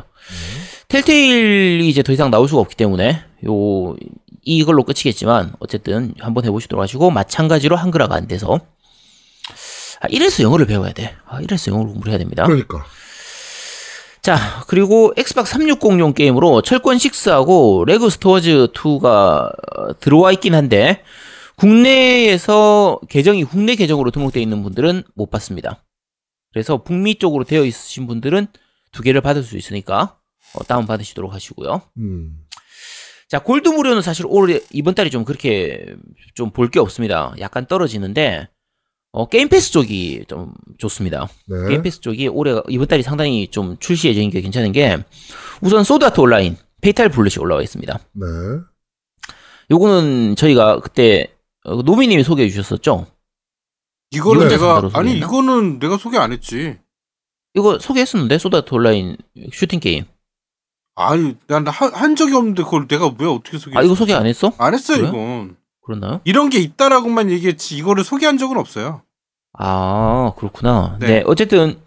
텔테일이 이제 더 이상 나올 수가 없기 때문에 요 이걸로 끝이겠지만 어쨌든 한번 해보시도록 하시고 마찬가지로 한글화가 안 돼서 아, 이래서 영어를 배워야 돼. 아, 이래서 영어를 공부를 해야 됩니다. 그러니까. 자, 그리고 엑스박스 360용 게임으로 철권 6하고 레고 스타워즈 2가 들어와 있긴 한데 국내에서 계정이 국내 계정으로 등록되어 있는 분들은 못 받습니다. 그래서 북미 쪽으로 되어 있으신 분들은 두 개를 받을 수 있으니까 어, 다운 받으시도록 하시고요. 음. 자, 골드 무료는 사실 올해 이번 달이 좀 그렇게 좀 볼 게 없습니다. 약간 떨어지는데 어, 게임 패스 쪽이 좀 좋습니다. 네. 게임 패스 쪽이 올해 이번 달이 상당히 좀 출시 예정인 게 괜찮은 게 우선 소드아트 온라인 Fatal Bullet이 올라와 있습니다. 네. 요거는 저희가 그때 어, 노미님이 소개해 주셨었죠. 이거는 네. 내가 아니? 이거는 내가 소개 안 했지. 이거 소개했었는데 소드아트 온라인 슈팅 게임. 아니 난한 적이 없는데 그걸 내가 왜 어떻게 소개? 아 이거 소개 안 했어? 안 했어 그래? 이건. 그렇나요? 이런 게 있다라고만 얘기했지 이거를 소개한 적은 없어요. 아 그렇구나. 네. 네, 어쨌든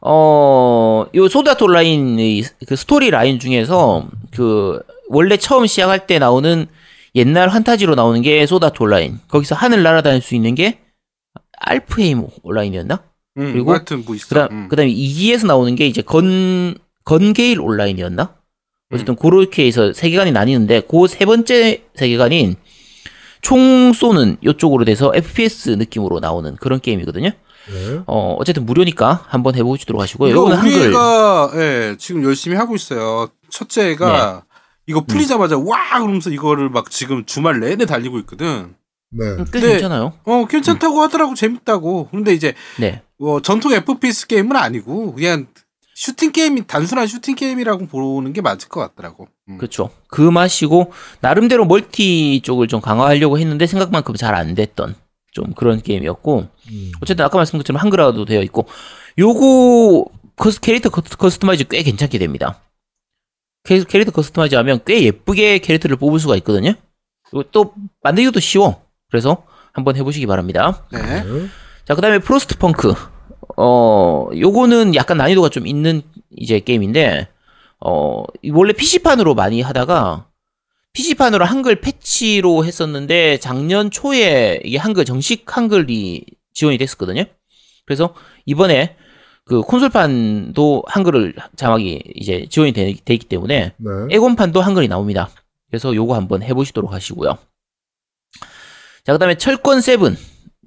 어요 소드아트 온라인의 그 스토리 라인 중에서 그 원래 처음 시작할 때 나오는 옛날 환타지로 나오는 게 소드아트 온라인. 거기서 하늘 날아다닐 수 있는 게 알프헤임 온라인이었나? 음, 그리고 하여튼 뭐. 그다음 음. 그다음에 2기에서 나오는 게 이제 건 건게일 온라인이었나? 어쨌든 음. 그렇게 해서 세계관이 나뉘는데 그 세 번째 세계관인 총 쏘는 이쪽으로 돼서 FPS 느낌으로 나오는 그런 게임이거든요. 네. 어 어쨌든 무료니까 한번 해보시도록 하시고요. 이거 이거는 한글 우리가 예, 지금 열심히 하고 있어요. 첫째가 네. 이거 풀리자마자 와 그러면서 이거를 막 지금 주말 내내 달리고 있거든. 네. 음, 꽤 네. 괜찮아요. 어 괜찮다고 하더라고 재밌다고. 근데 이제 네. 뭐 전통 FPS 게임은 아니고 그냥 슈팅 게임이 단순한 슈팅 게임이라고 보는 게 맞을 것 같더라고. 음. 그렇죠. 그 맛이고 나름대로 멀티 쪽을 좀 강화하려고 했는데 생각만큼 잘 안 됐던 좀 그런 게임이었고 음. 어쨌든 아까 말씀드린 것처럼 한글화도 되어 있고 요거 cus, 캐릭터 cus- customize 꽤 괜찮게 됩니다. 캐, 캐릭터 customize 하면 꽤 예쁘게 캐릭터를 뽑을 수가 있거든요. 또 만들기도 쉬워. 그래서 한번 해보시기 바랍니다. 네. 네. 자, 그 다음에 프로스트 펑크. 어, 요거는 약간 난이도가 좀 있는 이제 게임인데, 어, 이 원래 PC판으로 많이 하다가, PC판으로 한글 패치로 했었는데, 작년 초에 이게 한글, 정식 한글이 지원이 됐었거든요. 그래서 이번에 그 콘솔판도 한글을 자막이 이제 지원이 되, 되기 때문에, 네. 엑원판도 한글이 나옵니다. 그래서 요거 한번 해보시도록 하시고요. 자, 그 다음에 철권 seven.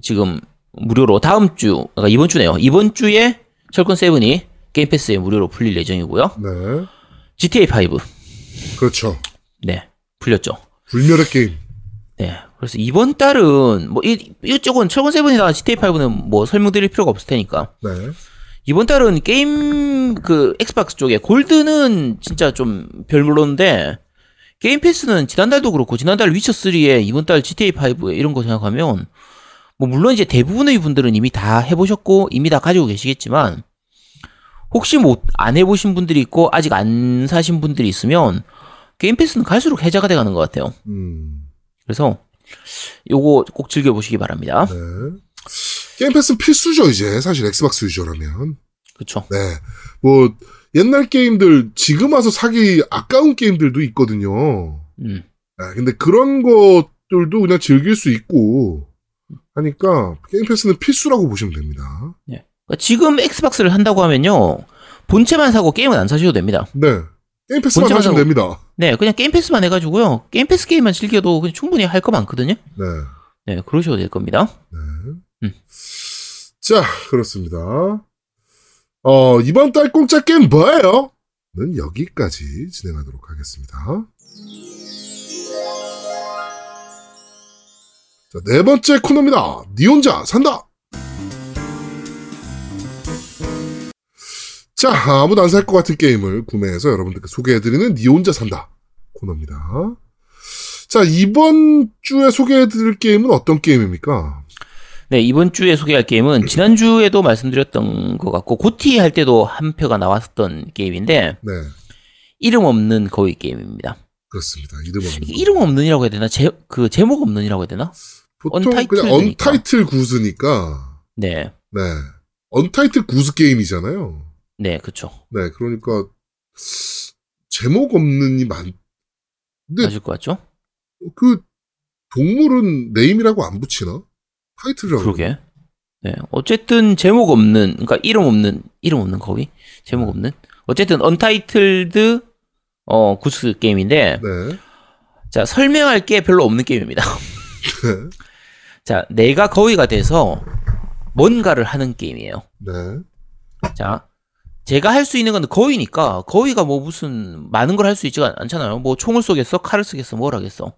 지금 무료로 다음 주, 그러니까 이번 주네요. 이번 주에 철권 seven이 게임 패스에 무료로 풀릴 예정이고요. 네. GTA5. 그렇죠. 네. 풀렸죠. 불멸의 게임. 네. 그래서 이번 달은, 뭐, 이, 이쪽은 철권 seven이나 GTA5는 뭐 설명드릴 필요가 없을 테니까. 네. 이번 달은 게임 그 엑스박스 쪽에 골드는 진짜 좀 별로인데 게임 패스는 지난달도 그렇고 지난달 위쳐 3에 이번 달 GTA 5에 이런 거 생각하면 뭐 물론 이제 대부분의 분들은 이미 다 해보셨고 이미 다 가지고 계시겠지만 혹시 뭐안 해보신 분들이 있고 아직 안 사신 분들이 있으면 게임 패스는 갈수록 해자가 돼가는 것 같아요. 음. 그래서 요거 꼭 즐겨보시기 바랍니다. 네. 게임 패스는 필수죠, 이제. 사실 엑스박스 유저라면. 그쵸? 네. 뭐, 옛날 게임들, 지금 와서 사기 아까운 게임들도 있거든요. 음. 네, 근데 그런 것들도 그냥 즐길 수 있고, 하니까, 게임 패스는 필수라고 보시면 됩니다. 그러니까 지금 엑스박스를 한다고 하면요. 본체만 사고 게임은 안 사셔도 됩니다. 네. 게임 패스만 하시면 사고- 됩니다. 네, 그냥 게임 패스만 해가지고요. 게임 패스 게임만 즐겨도 충분히 할 거 많거든요. 네. 네, 그러셔도 될 겁니다. 네. 음. 자, 그렇습니다. 어, 이번 달 공짜 게임 뭐예요? 는 여기까지 진행하도록 하겠습니다. 자, 네 번째 코너입니다. 니 혼자 산다! 자, 아무도 안 살 것 같은 게임을 구매해서 여러분들께 소개해드리는 니 혼자 산다 코너입니다. 자, 이번 주에 소개해드릴 게임은 어떤 게임입니까? 네, 이번 주에 소개할 게임은 지난주에도 말씀드렸던 것 같고, 고티 할 때도 한 표가 나왔었던 게임인데, 네, 이름 없는 거위 게임입니다. 그렇습니다. 이름 없는. 이름 없는이라고 해야 되나? 제, 그 제목 없는이라고 해야 되나? 보통 그냥 언타이틀드니까. 언타이틀 구스니까, 네, 네, Untitled Goose Game이잖아요. 네, 그쵸. 네, 그러니까 제목 없는이 많. 근데 맞을 것 같죠? 그 동물은 name이라고 안 붙이나? 타이틀이라고. 그러게. 네, 어쨌든 제목 없는, 그러니까 이름 없는, 이름 없는 거위? 제목 없는? 어쨌든 Untitled 어 Goose Game인데, 네. 자 설명할 게 별로 없는 게임입니다. 네. 자, 내가 거위가 돼서 뭔가를 하는 게임이에요. 네. 자, 제가 할 수 있는 건 거위니까 거위가 뭐 무슨 많은 걸 할 수 있지가 않잖아요. 뭐 총을 쏘겠어, 칼을 쓰겠어, 뭘 하겠어.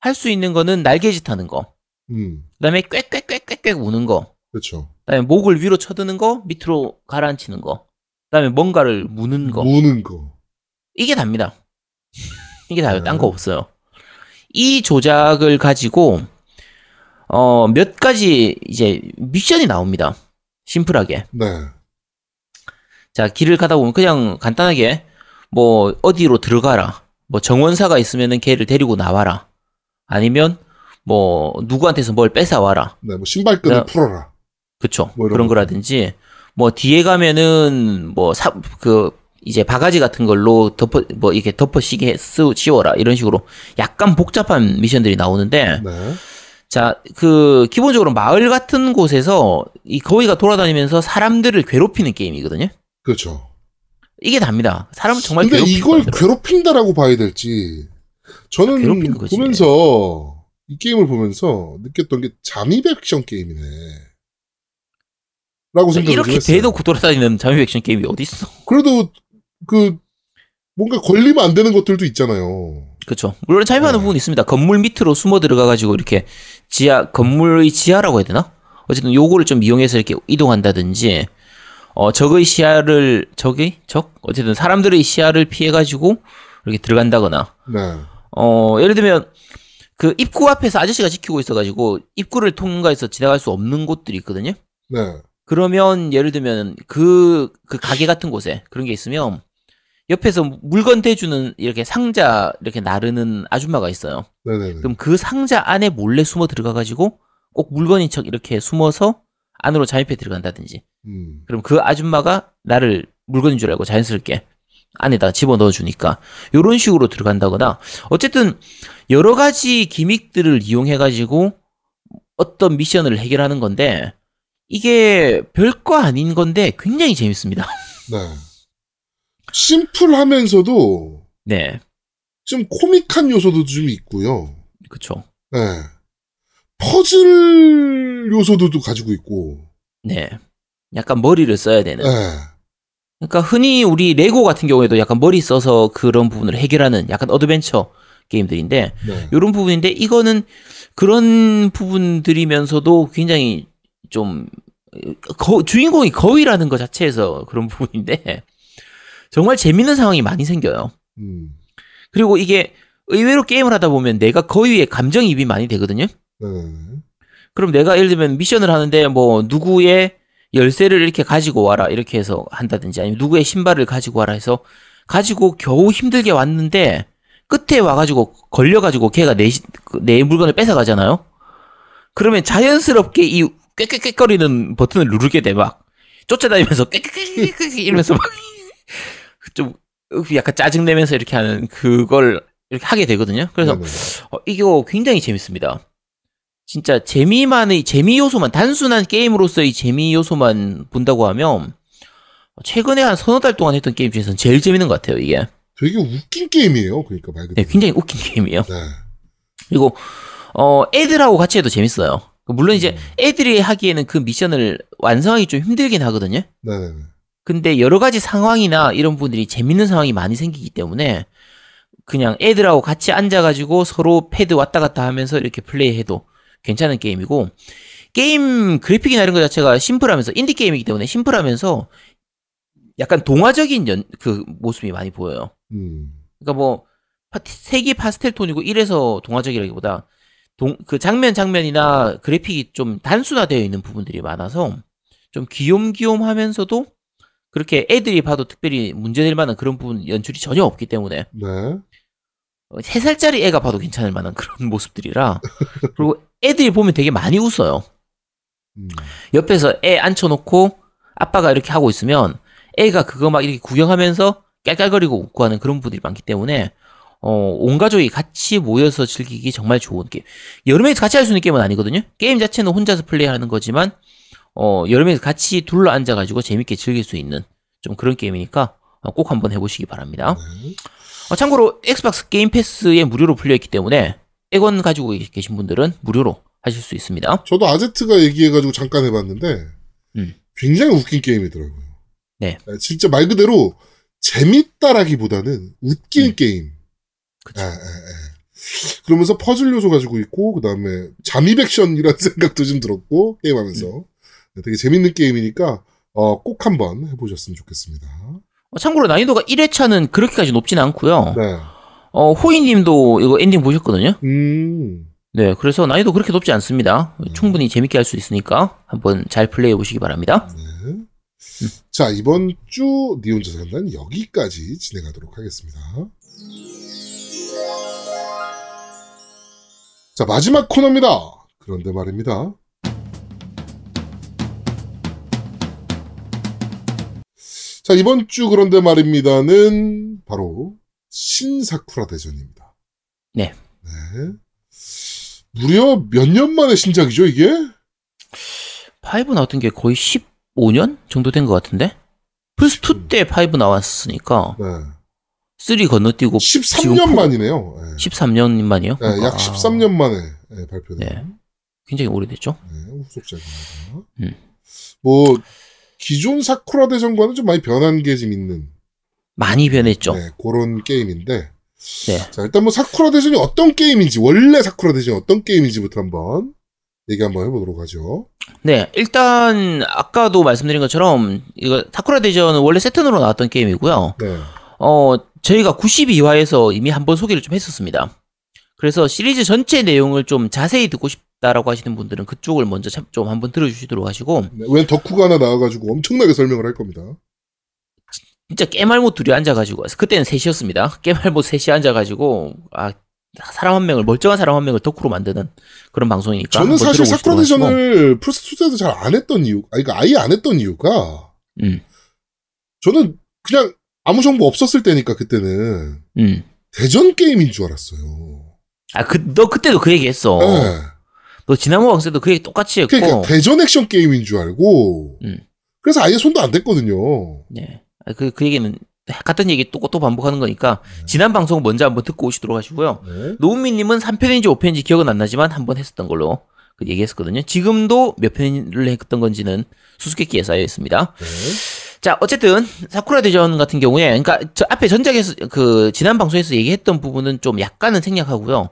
할 수 있는 거는 날개짓 하는 거. 음, 그다음에 꽥꽥꽥꽥꽥 우는 거. 그렇죠. 그다음에 목을 위로 쳐드는 거, 밑으로 가라앉히는 거. 그다음에 뭔가를 무는 거. 무는 거. 이게 답니다. 이게 다요. 네. 딴거 없어요. 이 조작을 가지고 어, 몇 가지 이제 미션이 나옵니다. 심플하게. 네. 자, 길을 가다 보면 그냥 간단하게 뭐 어디로 들어가라. 뭐 정원사가 있으면은 걔를 데리고 나와라. 아니면 뭐 누구한테서 뭘 뺏어 와라. 네, 뭐 신발끈을 네. 풀어라. 그쵸. 뭐 그런 거. 거라든지 뭐 뒤에 가면은 뭐사그 이제 바가지 같은 걸로 덮어 뭐 이렇게 덮어 씌게 쓰 씌워라 이런 식으로 약간 복잡한 미션들이 나오는데 네. 자 그 기본적으로 마을 같은 곳에서 이 거위가 돌아다니면서 사람들을 괴롭히는 게임이거든요. 그렇죠. 이게 답니다. 사람을 정말 근데 이걸 만들어요. 괴롭힌다라고 봐야 될지 저는 거지. 보면서 이 게임을 보면서 느꼈던 게 잠입 액션 게임이네. 라고 생각을 이렇게 했어요. 대놓고 돌아다니는 자유 액션 게임이 어디 있어? 그래도 그 뭔가 걸리면 안 되는 것들도 있잖아요. 그렇죠. 물론 잠입하는 네. 부분이 있습니다. 건물 밑으로 숨어 들어가가지고 이렇게 지하 건물의 지하라고 해야 되나? 어쨌든 요거를 좀 이용해서 이렇게 이동한다든지 어 적의 시야를 적의 적 어쨌든 사람들의 시야를 피해가지고 이렇게 들어간다거나 네. 어 예를 들면 그 입구 앞에서 아저씨가 지키고 있어가지고 입구를 통과해서 지나갈 수 없는 곳들이 있거든요. 네. 그러면 예를 들면 그, 그 가게 같은 곳에 그런 게 있으면 옆에서 물건 대주는 이렇게 상자 이렇게 나르는 아줌마가 있어요. 네네네. 그럼 그 상자 안에 몰래 숨어 들어가가지고 꼭 물건인 척 이렇게 숨어서 안으로 잠입해 들어간다든지. 음. 그럼 그 아줌마가 나를 물건인 줄 알고 자연스럽게 안에다 집어 넣어주니까 요런 식으로 들어간다거나 어쨌든 여러 가지 기믹들을 이용해가지고 어떤 미션을 해결하는 건데 이게 별거 아닌 건데 굉장히 재밌습니다. 네. 심플하면서도 네, 좀 코믹한 요소도 좀 있고요. 그쵸. 네. 퍼즐 요소도 가지고 있고. 네. 약간 머리를 써야 되는. 네. 그러니까 흔히 우리 레고 같은 경우에도 약간 머리 써서 그런 부분을 해결하는 약간 어드벤처 게임들인데 네. 이런 부분인데 이거는 그런 부분들이면서도 굉장히 좀 거- 주인공이 거위라는 것 자체에서 그런 부분인데 정말 재밌는 상황이 많이 생겨요. 음. 그리고 이게 의외로 게임을 하다 보면 내가 거위에 감정이입이 많이 되거든요. 네. 그럼 내가 예를 들면 미션을 하는데 뭐 누구의 열쇠를 이렇게 가지고 와라 이렇게 해서 한다든지 아니면 누구의 신발을 가지고 와라 해서 가지고 겨우 힘들게 왔는데 끝에 와가지고 걸려가지고 걔가 내, 시- 그내 물건을 뺏어가잖아요. 그러면 자연스럽게 이 꽥꽥꽥거리는 버튼을 누르게 돼 막 쫓아다니면서 꽥꽥꽥꽥 이러면서 막 좀 약간 짜증 내면서 이렇게 하는 그걸 이렇게 하게 되거든요. 그래서 네네. 어, 이거 굉장히 재밌습니다. 진짜 재미만의 재미 요소만 단순한 게임으로서의 재미 요소만 본다고 하면 최근에 한 서너 달 동안 했던 게임 중에서는 제일 재밌는 것 같아요. 이게 되게 웃긴 게임이에요. 그러니까 말 네, 그대로. 굉장히 웃긴 게임이에요. 네. 그리고 어 애들하고 같이 해도 재밌어요. 물론 이제 음. 애들이 하기에는 그 미션을 완성하기 좀 힘들긴 하거든요. 네네네. 근데 여러 가지 상황이나 이런 부분들이 재밌는 상황이 많이 생기기 때문에 그냥 애들하고 같이 앉아가지고 서로 패드 왔다 갔다 하면서 이렇게 플레이해도 괜찮은 게임이고 게임 그래픽이나 이런 것 자체가 심플하면서 인디 게임이기 때문에 심플하면서 약간 동화적인 연, 그 모습이 많이 보여요. 음. 그러니까 뭐 파- 색이 파스텔 톤이고 이래서 동화적이라기보다 동, 그 장면 장면이나 그래픽이 좀 단순화되어 있는 부분들이 많아서 좀 귀염귀염하면서도 그렇게 애들이 봐도 특별히 문제될 만한 그런 부분 연출이 전혀 없기 때문에 네. 어, 3살짜리 애가 봐도 괜찮을 만한 그런 모습들이라 그리고 애들이 보면 되게 많이 웃어요. 음. 옆에서 애 앉혀놓고 아빠가 이렇게 하고 있으면 애가 그거 막 이렇게 구경하면서 깔깔거리고 웃고 하는 그런 분들이 많기 때문에 어, 온 가족이 같이 모여서 즐기기 정말 좋은 게임. 명이서 같이 할 수 있는 게임은 아니거든요. 게임 자체는 혼자서 플레이하는 거지만 어, 여러 명이서 같이 둘러 앉아가지고 재밌게 즐길 수 있는 좀 그런 게임이니까 어, 꼭 한번 해보시기 바랍니다. 네. 어, 참고로 엑스박스 게임 패스에 무료로 풀려있기 때문에 엑원 가지고 계신 분들은 무료로 하실 수 있습니다. 저도 아제트가 얘기해가지고 잠깐 해봤는데 음. 굉장히 웃긴 게임이더라고요. 네. 진짜 말 그대로 재밌다라기보다는 웃긴 음. 게임. 그쵸. 예, 예, 예. 그러면서 퍼즐 요소 가지고 있고 그 다음에 잠입 액션이라는 생각도 좀 들었고 게임하면서 네, 되게 재밌는 게임이니까 어, 꼭 한번 해보셨으면 좋겠습니다. 어, 참고로 난이도가 1회차는 그렇게까지 높진 않고요. 네. 어, 호이님도 이거 엔딩 보셨거든요. 음. 네, 그래서 난이도 그렇게 높지 않습니다. 충분히 재밌게 할 수 있으니까 한번 잘 플레이해 보시기 바랍니다. 네. 자, 이번 주 니혼자 상단 여기까지 진행하도록 하겠습니다. 자, 마지막 코너입니다. 그런데 말입니다. 자, 이번 주 그런데 말입니다는 바로 신사쿠라 대전입니다. 네. 네. 무려 몇 년 만에 신작이죠, 이게? 5 나왔던 게 거의 15년 정도 된 것 같은데? 플스2 때 5 나왔으니까 네. 3 건너뛰고 13년 만이네요. 네. 13년 만이요? 네, 약 13년 만에 네, 발표된 네. 굉장히 오래됐죠? 네, 후속작입니다. 음. 뭐 기존 사쿠라 대전과는 좀 많이 변한 게 좀 있는 많이 변했죠. 네, 그런 게임인데. 네. 자, 일단 뭐 사쿠라 대전이 어떤 게임인지, 원래 사쿠라 대전이 어떤 게임인지부터 한번 얘기 한번 해보도록 하죠. 네, 일단 아까도 말씀드린 것처럼 이거 사쿠라 대전은 원래 세턴으로 나왔던 게임이고요. 네. 어, 저희가 92화에서 이미 한번 소개를 좀 했었습니다. 그래서 시리즈 전체 내용을 좀 자세히 듣고 싶 다라고 하시는 분들은 그쪽을 먼저 참- 좀 한번 들어주시도록 하시고 네, 웬 덕후가 하나 나와가지고 엄청나게 설명을 할 겁니다. 진짜 깨말못 둘이 앉아가지고 그때는 셋이었습니다. 깨말못 셋이 앉아가지고 아 사람 한 명을 멀쩡한 사람 한 명을 덕후로 만드는 그런 방송이니까 저는 사실 사쿠라 플스2 때도 잘안 했던 이유, 아니, 그러니까 아예 안 했던 이유가, 음, 저는 그냥 아무 정보 없었을 때니까 그때는 음. 대전 게임인 줄 알았어요. 아, 그, 너 그때도 그 얘기 했어. 네. 너 지난번 방송에도 그 얘기 똑같이 했고. 그러니까 대전 액션 게임인 줄 알고, 음. 그래서 아예 손도 안 댔거든요. 네. 아, 그, 그 얘기는 같은 얘기 또, 또 반복하는 거니까 네. 지난 방송 먼저 한번 듣고 오시도록 하시고요. 네. 노은미님은 3편인지 5편인지 기억은 안 나지만 한번 했었던 걸로 그 얘기했었거든요. 지금도 몇 편을 했던 건지는 수수께끼에 쌓여 있습니다. 네. 자, 어쨌든 사쿠라 대전 같은 경우에 그러니까 저 앞에 전작에서 그 지난 방송에서 얘기했던 부분은 좀 약간은 생략하고요.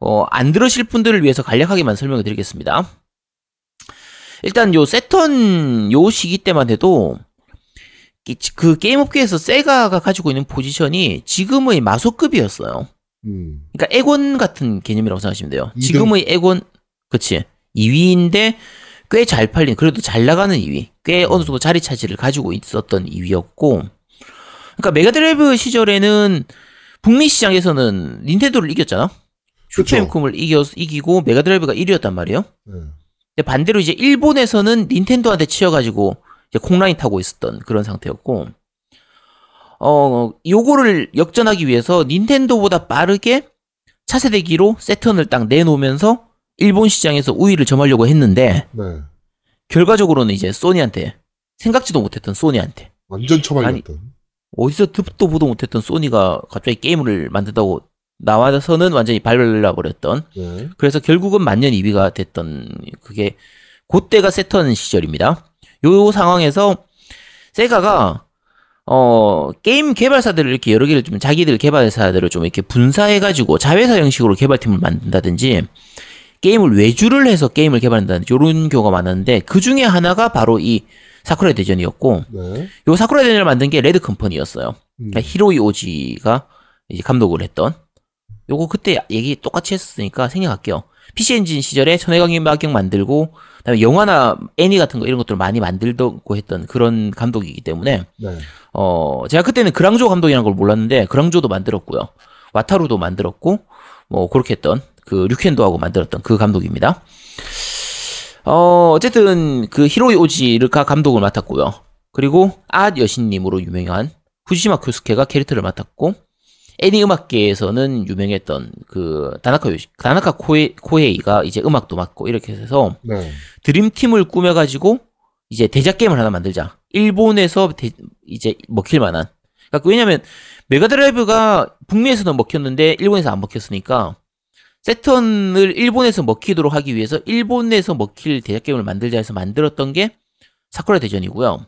어, 안 들으실 분들을 위해서 간략하게만 설명을 드리겠습니다. 일단 요 세턴 요 시기 때만 해도 이- 그 게임 업계에서 세가가 가지고 있는 포지션이 지금의 마소급이었어요. 음. 그러니까 엑원 같은 개념이라고 생각하시면 돼요. 이등. 지금의 엑원, 그치. 2위인데 꽤 잘 팔린, 그래도 잘 나가는 2위. 꽤 어느 정도 자리 차지를 가지고 있었던 2위였고. 그러니까 메가드라이브 시절에는 북미 시장에서는 닌텐도를 이겼잖아? 이겨, 이기고 메가드라이브가 1위였단 말이에요. 네. 근데 반대로 이제 일본에서는 닌텐도한테 치여가지고 이제 콩라인 타고 있었던 그런 상태였고, 어, 요거를 역전하기 위해서 닌텐도보다 빠르게 차세대기로 세턴을 딱 내놓으면서 일본 시장에서 우위를 점하려고 했는데, 네. 결과적으로는 이제 소니한테, 생각지도 못했던 소니한테, 완전 처발렸던. 어디서 듣도 보도 못했던 소니가 갑자기 게임을 만든다고 나와서는 완전히 발라 버렸던 네. 그래서 결국은 만년 2위가 됐던 그게 그때가 세턴 시절입니다. 요 상황에서 세가가 어 게임 개발사들을 이렇게 여러 개를 좀 자기들 개발사들을 좀 이렇게 분사해 가지고 자회사 형식으로 개발팀을 만든다든지 게임을 외주를 해서 게임을 개발한다든지 이런 경우가 많았는데 그 중에 하나가 바로 이 사쿠라 대전이었고 네. 요 사쿠라 대전을 만든 게 레드 컴퍼니였어요. 음. 그러니까 히로이 오지가 이제 감독을 했던 요거 그때 얘기 똑같이 했으니까 생략할게요. PC 엔진 시절에 천외마경 만들고 그다음에 영화나 애니 같은 거 이런 것들을 많이 만들고 했던 그런 감독이기 때문에 네. 어 제가 그때는 그랑조 감독이라는 걸 몰랐는데 그랑조도 만들었고요. 와타루도 만들었고 뭐 그렇게 했던 그 류켄도하고 만들었던 그 감독입니다. 어 어쨌든 그 히로이 오지가 감독을 맡았고요. 그리고 아 여신님으로 유명한 후지시마 코스케가 캐릭터를 맡았고 애니 음악계에서는 유명했던 그 다나카 요시 다나카 코에, 코헤이가 이제 음악도 맡고 이렇게 해서 네. 드림팀을 꾸며가지고 이제 대작 게임을 하나 만들자. 일본에서 대- 이제 먹힐 만한. 그러니까 왜냐면 메가드라이브가 북미에서는 먹혔는데 일본에서 안 먹혔으니까 세턴을 일본에서 먹히도록 하기 위해서 일본에서 먹힐 대작 게임을 만들자 해서 만들었던 게 사쿠라 대전이고요.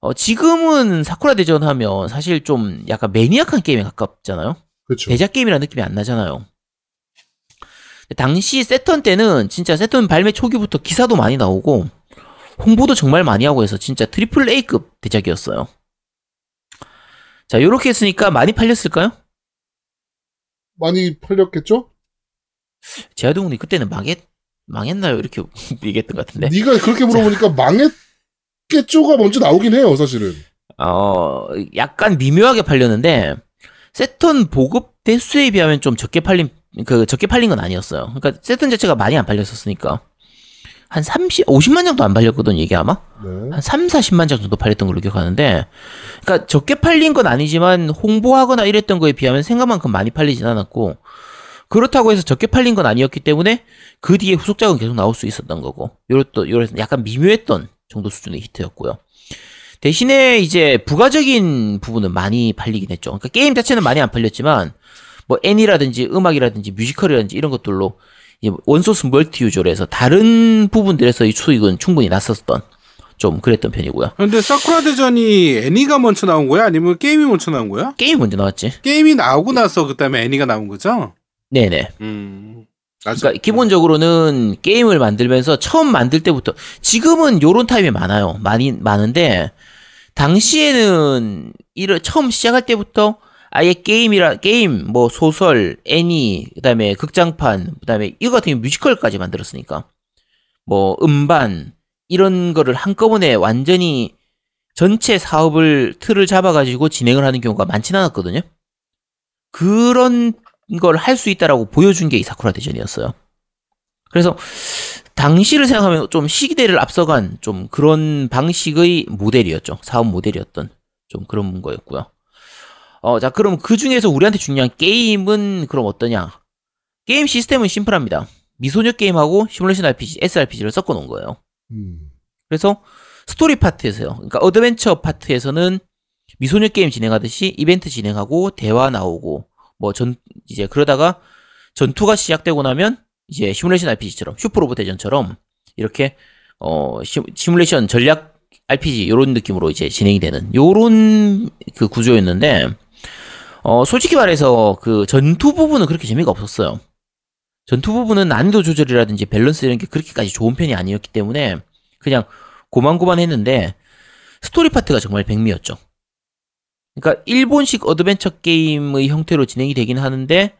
어, 지금은 사쿠라 대전 하면 사실 좀 약간 매니악한 게임에 가깝잖아요. 그렇죠. 대작 게임이라는 느낌이 안 나잖아요. 당시 세턴 때는 진짜 세턴 발매 초기부터 기사도 많이 나오고 홍보도 정말 많이 하고 해서 진짜 triple A급 대작이었어요. 자, 요렇게 했으니까 많이 팔렸을까요? 많이 팔렸겠죠? 제아동훈이 그때는 망했, 망했나요? 이렇게 얘기했던 것 같은데. 네가 그렇게 물어보니까 망했 겠죠가 먼저 나오긴 해요, 사실은. 어, 약간 미묘하게 팔렸는데, 세턴 보급 대수에 비하면 좀 적게 팔린, 그, 적게 팔린 건 아니었어요. 그러니까 세턴 자체가 많이 안 팔렸었으니까. 한 30, 50만 정도 안 팔렸거든, 이게 아마? 네. 한 3, 40만 장 정도 팔렸던 걸로 기억하는데, 그러니까 적게 팔린 건 아니지만 홍보하거나 이랬던 거에 비하면 생각만큼 많이 팔리진 않았고, 그렇다고 해서 적게 팔린 건 아니었기 때문에 그 뒤에 후속작은 계속 나올 수 있었던 거고, 요랬던, 요랬던 약간 미묘했던 정도 수준의 히트였고요. 대신에 이제 부가적인 부분은 많이 팔리긴 했죠. 그러니까 게임 자체는 많이 안 팔렸지만, 뭐 애니라든지 음악이라든지 뮤지컬이라든지 이런 것들로 one source multi use로 해서 다른 부분들에서 이 수익은 충분히 났었던 좀 그랬던 편이고요. 근데 사쿠라 대전이 애니가 먼저 나온 거야? 아니면 게임이 먼저 나온 거야? 게임 먼저 나왔지. 게임이 나오고 나서 그다음에 애니가 나온 거죠? 네네. 음. 그러니까 기본적으로는 게임을 만들면서 처음 만들 때부터 지금은 요런 타입이 많아요. 많이 많은데 당시에는 이를 처음 시작할 때부터 아예 게임이라 게임 뭐 소설, 애니, 그다음에 극장판, 그다음에 이거 같은 경우 뮤지컬까지 만들었으니까 뭐 음반 이런 거를 한꺼번에 완전히 전체 사업을 틀을 잡아가지고 진행을 하는 경우가 많지는 않았거든요. 그런 걸 할 수 있다라고 보여준 게 이 사쿠라 대전이었어요. 그래서 당시를 생각하면 좀 시기대를 앞서간 좀 그런 방식의 모델이었죠. 사업 모델이었던 좀 그런 거였고요. 어, 자, 그럼 그 중에서 우리한테 중요한 게임은 그럼 어떠냐? 게임 시스템은 심플합니다. 미소녀 게임하고 시뮬레이션 RPG, SRPG를 섞어 놓은 거예요. 음. 그래서 스토리 파트에서요. 그러니까 어드벤처 파트에서는 미소녀 게임 진행하듯이 이벤트 진행하고 대화 나오고 뭐 전 이제 그러다가 전투가 시작되고 나면 이제 시뮬레이션 RPG처럼 슈퍼로봇 대전처럼 이렇게 어 시, 시뮬레이션 전략 RPG 요런 느낌으로 이제 진행이 되는 요런 그 구조였는데 어 솔직히 말해서 그 전투 부분은 그렇게 재미가 없었어요. 전투 부분은 난이도 조절이라든지 밸런스 이런 게 그렇게까지 좋은 편이 아니었기 때문에 그냥 고만고만 했는데 스토리 파트가 정말 백미였죠. 그러니까 일본식 어드벤처 게임의 형태로 진행이 되긴 하는데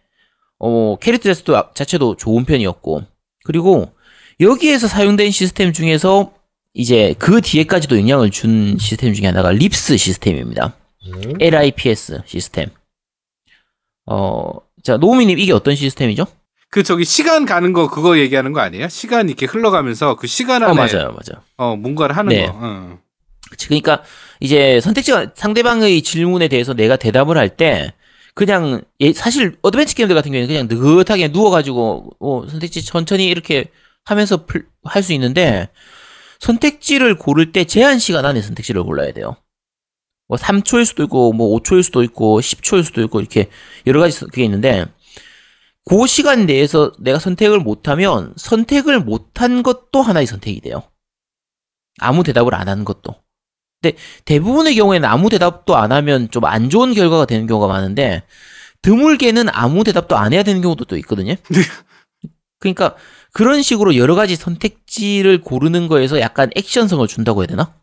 어, 캐릭터 자체도, 자체도 좋은 편이었고 그리고 여기에서 사용된 시스템 중에서 이제 그 뒤에까지도 영향을 준 시스템 중에 하나가 LIPS 시스템입니다. 음. LIPS 시스템. 어, 자, 노우미님 이게 어떤 시스템이죠? 그 저기 시간 가는 거 그거 얘기하는 거 아니에요? 시간 이렇게 흘러가면서 그 시간 안에 어, 맞아요, 맞아요. 어, 뭔가를 하는 네. 거. 응. 그러니까 이제 선택지가 상대방의 질문에 대해서 내가 대답을 할 때 그냥 예, 사실 어드벤처 게임들 같은 경우에는 그냥 느긋하게 누워가지고 어, 선택지 천천히 이렇게 하면서 할 수 있는데 선택지를 고를 때 제한 시간 안에 선택지를 골라야 돼요. 뭐 3초일 수도 있고 뭐 5초일 수도 있고 10초일 수도 있고 이렇게 여러 가지 그게 있는데 그 시간 내에서 내가 선택을 못하면 선택을 못한 것도 하나의 선택이 돼요. 아무 대답을 안 하는 것도. 근데 대부분의 경우에는 아무 대답도 안 하면 좀 안 좋은 결과가 되는 경우가 많은데 드물게는 아무 대답도 안 해야 되는 경우도 또 있거든요. 그러니까 그런 식으로 여러 가지 선택지를 고르는 거에서 약간 액션성을 준다고 해야 되나?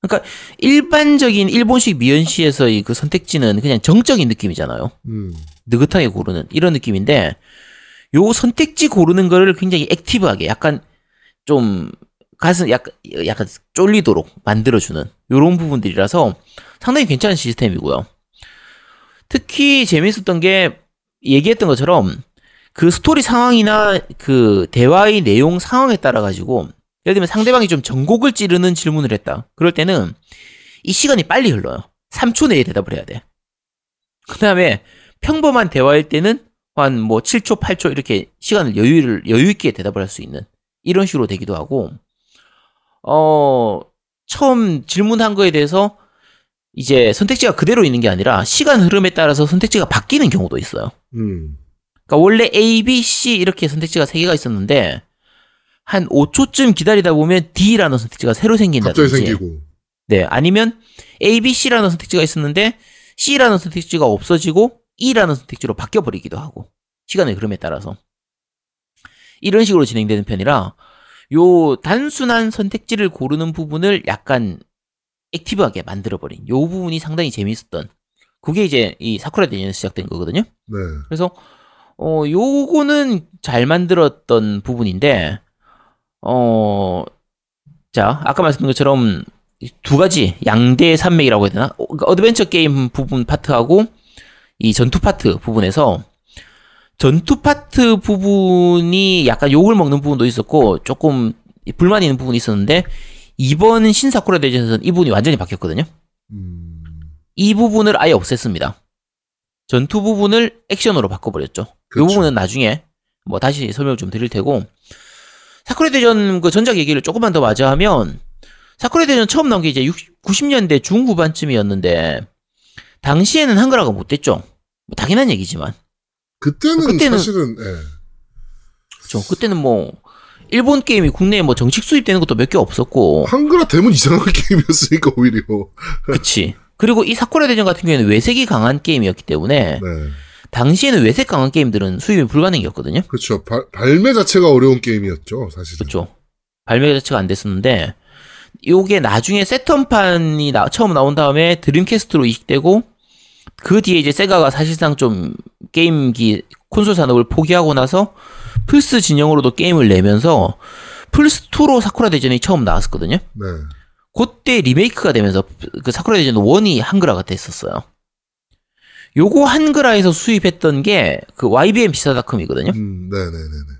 그러니까 일반적인 일본식 미연시에서의 그 선택지는 그냥 정적인 느낌이잖아요. 음. 느긋하게 고르는 이런 느낌인데 요 선택지 고르는 거를 굉장히 액티브하게 약간 좀 가슴 약간 약간 쫄리도록 만들어주는 요런 부분들이라서 상당히 괜찮은 시스템이고요. 특히 재밌었던 게 얘기했던 것처럼 그 스토리 상황이나 그 대화의 내용 상황에 따라 가지고 예를 들면 상대방이 좀 전곡을 찌르는 질문을 했다. 그럴 때는 이 시간이 빨리 흘러요. 3초 내에 대답을 해야 돼. 그 다음에 평범한 대화일 때는 한 뭐 7초, 8초 이렇게 시간을 여유를 여유 있게 대답을 할 수 있는 이런 식으로 되기도 하고 어 처음 질문한 거에 대해서 이제 선택지가 그대로 있는 게 아니라 시간 흐름에 따라서 선택지가 바뀌는 경우도 있어요. 음. 그러니까 원래 A, B, C 이렇게 선택지가 세 개가 있었는데 한 5초쯤 기다리다 보면 D라는 선택지가 새로 갑자기 생긴다든지 생기고. 네, 아니면 A, B, C라는 선택지가 있었는데 C라는 선택지가 없어지고 E라는 선택지로 바뀌어 버리기도 하고 시간의 흐름에 따라서 이런 식으로 진행되는 편이라 요 단순한 선택지를 고르는 부분을 약간 액티브하게 만들어 버린 요 부분이 상당히 재미있었던 그게 이제 이 사쿠라 대전에서 시작된 거거든요. 네. 그래서 어 요거는 잘 만들었던 부분인데 어 자, 아까 말씀드린 것처럼 두 가지 양대 산맥이라고 해야 되나? 어, 그러니까 어드벤처 게임 부분 파트하고 이 전투 파트 부분에서 전투 파트 부분이 약간 욕을 먹는 부분도 있었고 조금 불만 있는 부분이 있었는데 이번 신사쿠라 대전에서는 이 부분이 완전히 바뀌었거든요. 음. 이 부분을 아예 없앴습니다. 전투 부분을 액션으로 바꿔버렸죠. 이 그쵸. 부분은 나중에 뭐 다시 설명을 좀 드릴 테고 사쿠라 대전 그 전작 얘기를 조금만 더 마저 하면 사쿠라 대전 처음 나온 게 이제 60, 90년대 중후반쯤이었는데 당시에는 한글화가 못 됐죠. 뭐 당연한 얘기지만 그때는, 그때는- 사실은 예. 그렇죠. 그때는 뭐 일본 게임이 국내에 뭐 정식 수입되는 것도 몇 개 없었고 한글화 되면 이상한 게임이었으니까 오히려. 그치 그리고 이 사쿠라 대전 같은 경우에는 외색이 강한 게임이었기 때문에 네. 당시에는 외색 강한 게임들은 수입이 불가능이었거든요 그렇죠. 발- 발매 자체가 어려운 게임이었죠, 사실은. 그렇죠 발매 자체가 안 됐었는데 요게 나중에 세턴판이 나- 처음 나온 다음에 드림캐스트로 이식되고 그 뒤에 이제 세가가 사실상 좀 게임기 콘솔 산업을 포기하고 나서 플스 진영으로도 게임을 내면서 플스 2로 사쿠라 대전이 처음 나왔었거든요. 네. 그때 리메이크가 되면서 그 사쿠라 대전 1이 한글화가 됐었어요. 요거 한글화에서 수입했던 게 그 YBM 비사닷컴이거든요. 음, 네네네네.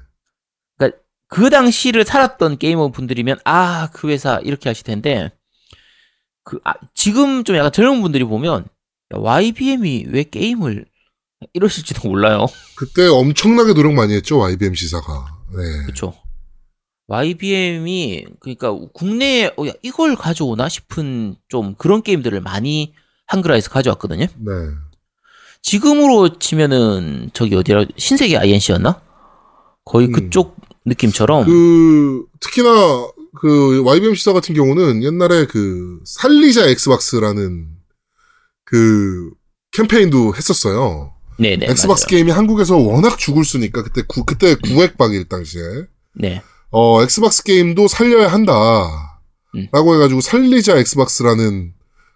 그 당시를 살았던 게이머 분들이면 아 그 회사 이렇게 하실 텐데 그 아, 지금 좀 약간 젊은 분들이 보면 야, YBM이 왜 게임을 이러실지도 몰라요. 그때 엄청나게 노력 많이 했죠, YBM 시사가. 네. 그렇죠. YBM이 그러니까 국내에 어, 야, 이걸 가져오나 싶은 좀 그런 게임들을 많이 한글화해서 가져왔거든요. 네. 지금으로 치면은 저기 어디라 신세계 INC였나? 거의 음. 그쪽 느낌처럼 그, 특히나, 그, YBM 시사 같은 경우는 옛날에 그, 살리자 엑스박스라는 그, 캠페인도 했었어요. 네네 엑스박스 맞아요. 게임이 한국에서 워낙 죽을 수니까, 그때 구, 그때 구획박일 당시에. 네 어, 엑스박스 게임도 살려야 한다. 음. 라고 해가지고 살리자 엑스박스라는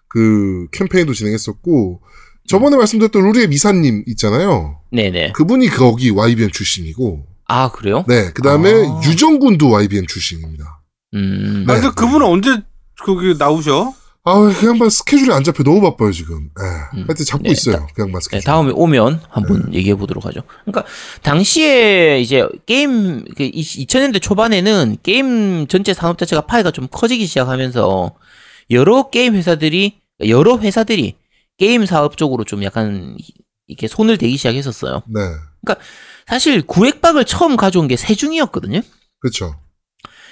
그 캠페인도 진행했었고, 저번에 말씀드렸던 루리의 미사님 있잖아요. 네네 그분이 거기 YBM 출신이고, 아 그래요? 네, 그 다음에 아. 유정군도 YBM 출신입니다. 음 네. 아, 근데 그분은 언제 거기 나오셔? 아, 그 양반 스케줄이 안 잡혀 너무 바빠요, 지금. 예. 음. 하여튼 잡고 네, 있어요, 그 양반 네, 스케줄. 다음에 오면 한번 얘기해 보도록 하죠. 그러니까 당시에 이제 게임 그 2000년대 초반에는 게임 전체 산업 자체가 파이가 좀 커지기 시작하면서 여러 게임 회사들이 여러 회사들이 게임 사업 쪽으로 좀 약간 이렇게 손을 대기 시작했었어요. 네. 사실 구획박을 처음 가져온 게 세중이었거든요. 그렇죠.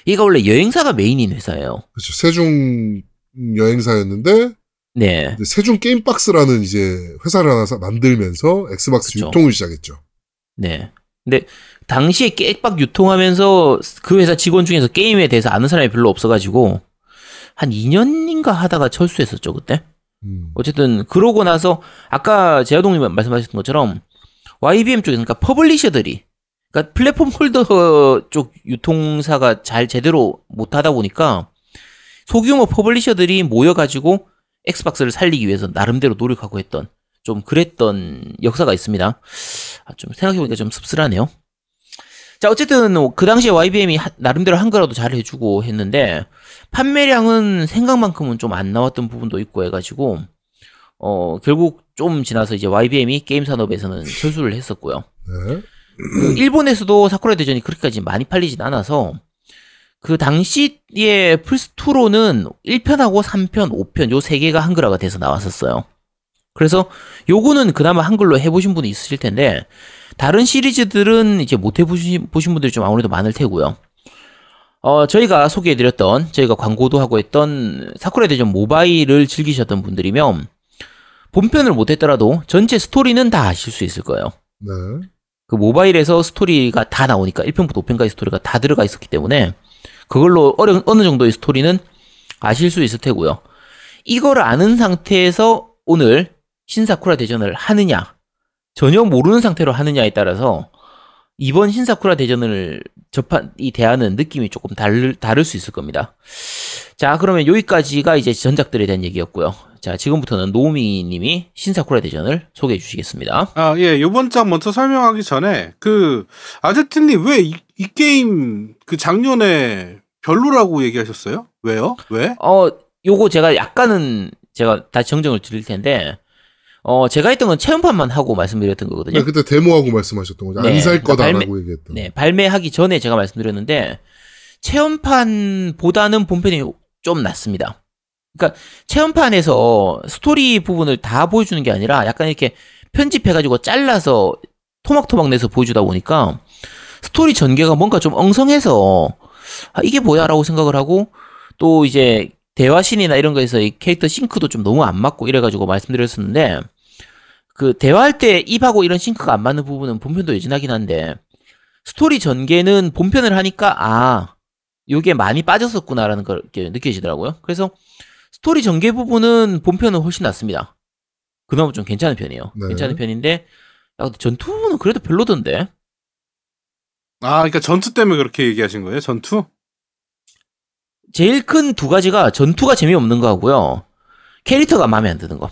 얘가 원래 여행사가 메인인 회사예요. 그렇죠. 세중 여행사였는데, 네. 세중 게임박스라는 이제 회사를 하나 사- 만들면서 엑스박스 그쵸. 유통을 시작했죠. 네. 근데 당시에 깨박 유통하면서 그 회사 직원 중에서 게임에 대해서 아는 사람이 별로 없어가지고 한 2년인가 하다가 철수했었죠 그때. 음. 어쨌든 그러고 나서 아까 제아동님 말씀하셨던 것처럼 YBM 쪽에 그러니까 퍼블리셔들이 그러니까 플랫폼 홀더 쪽 유통사가 잘 제대로 못하다 보니까 소규모 퍼블리셔들이 모여가지고 엑스박스를 살리기 위해서 나름대로 노력하고 했던 좀 그랬던 역사가 있습니다. 아, 좀 생각해보니까 좀 씁쓸하네요. 자, 어쨌든 그 당시에 YBM이 나름대로 한글화도 잘 해주고 했는데 판매량은 생각만큼은 좀 안 나왔던 부분도 있고 해가지고 어 결국 좀 지나서 이제 YBM이 게임 산업에서는 철수를 했었고요. 네. 그 일본에서도 사쿠라 대전이 그렇게까지 많이 팔리진 않아서 그 당시에 플스2로는 1편하고 3편, 5편 요 세 개가 한글화가 돼서 나왔었어요. 그래서 요거는 그나마 한글로 해보신 분이 있으실 텐데 다른 시리즈들은 이제 못 해보신 보신 분들이 좀 아무래도 많을 테고요. 어, 저희가 소개해드렸던, 저희가 광고도 하고 했던 사쿠라 대전 모바일을 즐기셨던 분들이면 본편을 못했더라도 전체 스토리는 다 아실 수 있을 거예요. 네. 그 모바일에서 스토리가 다 나오니까 1편부터 5편까지 스토리가 다 들어가 있었기 때문에 그걸로 어느, 어느 정도의 스토리는 아실 수 있을 테고요. 이거를 아는 상태에서 오늘 신사쿠라 대전을 하느냐, 전혀 모르는 상태로 하느냐에 따라서 이번 신사쿠라 대전을 접한 이 대화는 느낌이 조금 다를, 다를 수 있을 겁니다. 자, 그러면 여기까지가 이제 전작들에 대한 얘기였고요. 자, 지금부터는 노미 님이 신사쿠라 대전을 소개해 주시겠습니다. 아, 예, 요번 장 먼저 설명하기 전에, 그, 아제트 님 왜 이 게임, 그 작년에 별로라고 얘기하셨어요? 왜요? 왜? 어, 요거 제가 약간은 제가 다시 정정을 드릴 텐데, 어, 제가 했던 건 체험판만 하고 말씀드렸던 거거든요. 네, 그때 데모하고 말씀하셨던 거죠. 네, 안살 그러니까 거다라고 얘기했던. 네, 발매하기 전에 제가 말씀드렸는데, 체험판보다는 본편이 좀 낫습니다. 그러니까 체험판에서 스토리 부분을 다 보여주는 게 아니라 약간 이렇게 편집해가지고 잘라서 토막토막 내서 보여주다 보니까 스토리 전개가 뭔가 좀 엉성해서 아, 이게 뭐야라고 생각을 하고 또 이제 대화신이나 이런 거에서 이 캐릭터 싱크도 좀 너무 안 맞고 이래가지고 말씀드렸었는데 그 대화할 때 입하고 이런 싱크가 안 맞는 부분은 본편도 예진하긴 한데 스토리 전개는 본편을 하니까 아 요게 많이 빠졌었구나라는 걸 느껴지더라고요. 그래서 스토리 전개 부분은 본편은 훨씬 낫습니다. 그나마 좀 괜찮은 편이에요. 네. 괜찮은 편인데 야, 근데 전투는 그래도 별로던데. 아, 그러니까 전투 때문에 그렇게 얘기하신 거예요? 전투? 제일 큰 두 가지가 전투가 재미없는 거하고요. 캐릭터가 마음에 안 드는 거.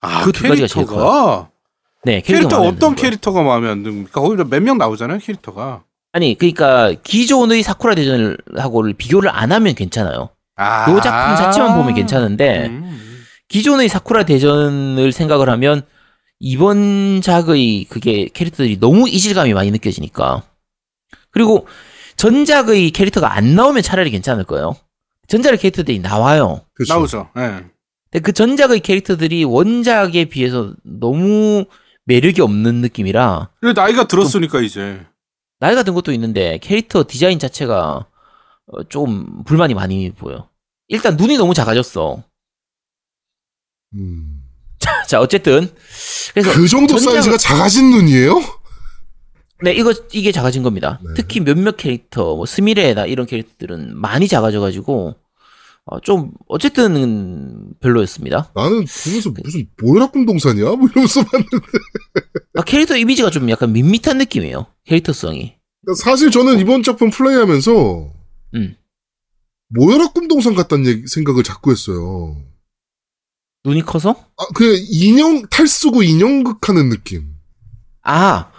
아, 그 두 가지가 제일 캐릭터가. 네, 캐릭터 어떤. 캐릭터가 마음에 안 듭니까? 거기다 몇명 나오잖아요, 캐릭터가. 아니, 그러니까 기존의 사쿠라 대전하고를 비교를 안 하면 괜찮아요. 아. 요 작품 자체만 보면 괜찮은데 음. 기존의 사쿠라 대전을 생각을 하면 이번 작의 그게 캐릭터들이 너무 이질감이 많이 느껴지니까 그리고 전작의 캐릭터가 안 나오면 차라리 괜찮을 거예요. 전작의 캐릭터들이 나와요. 그렇죠. 나오죠. 예. 근데 그 전작의 캐릭터들이 원작에 비해서 너무 매력이 없는 느낌이라 그리고 나이가 들었으니까 이제. 나이가 든 것도 있는데 캐릭터 디자인 자체가 어, 좀 불만이 많이 보여. 일단 눈이 너무 작아졌어. 음. 자 어쨌든 그래서 그 정도 전작은- 사이즈가 작아진 눈이에요? 네, 이거 이게 작아진 겁니다. 네. 특히 몇몇 캐릭터, 뭐 스미레나 이런 캐릭터들은 많이 작아져가지고 어, 좀 어쨌든 별로였습니다. 나는 보면서 무슨 모여락군 동산이야? 뭐 이러면서 봤는데. 아, 캐릭터 이미지가 좀 약간 밋밋한 느낌이에요. 캐릭터성이. 그러니까 사실 저는 이번 작품 플레이하면서 음. 모여락군 동산 같다는 얘기- 생각을 자꾸 했어요. 눈이 커서? 아, 그 인형 탈 쓰고 인형극 하는 느낌. 아,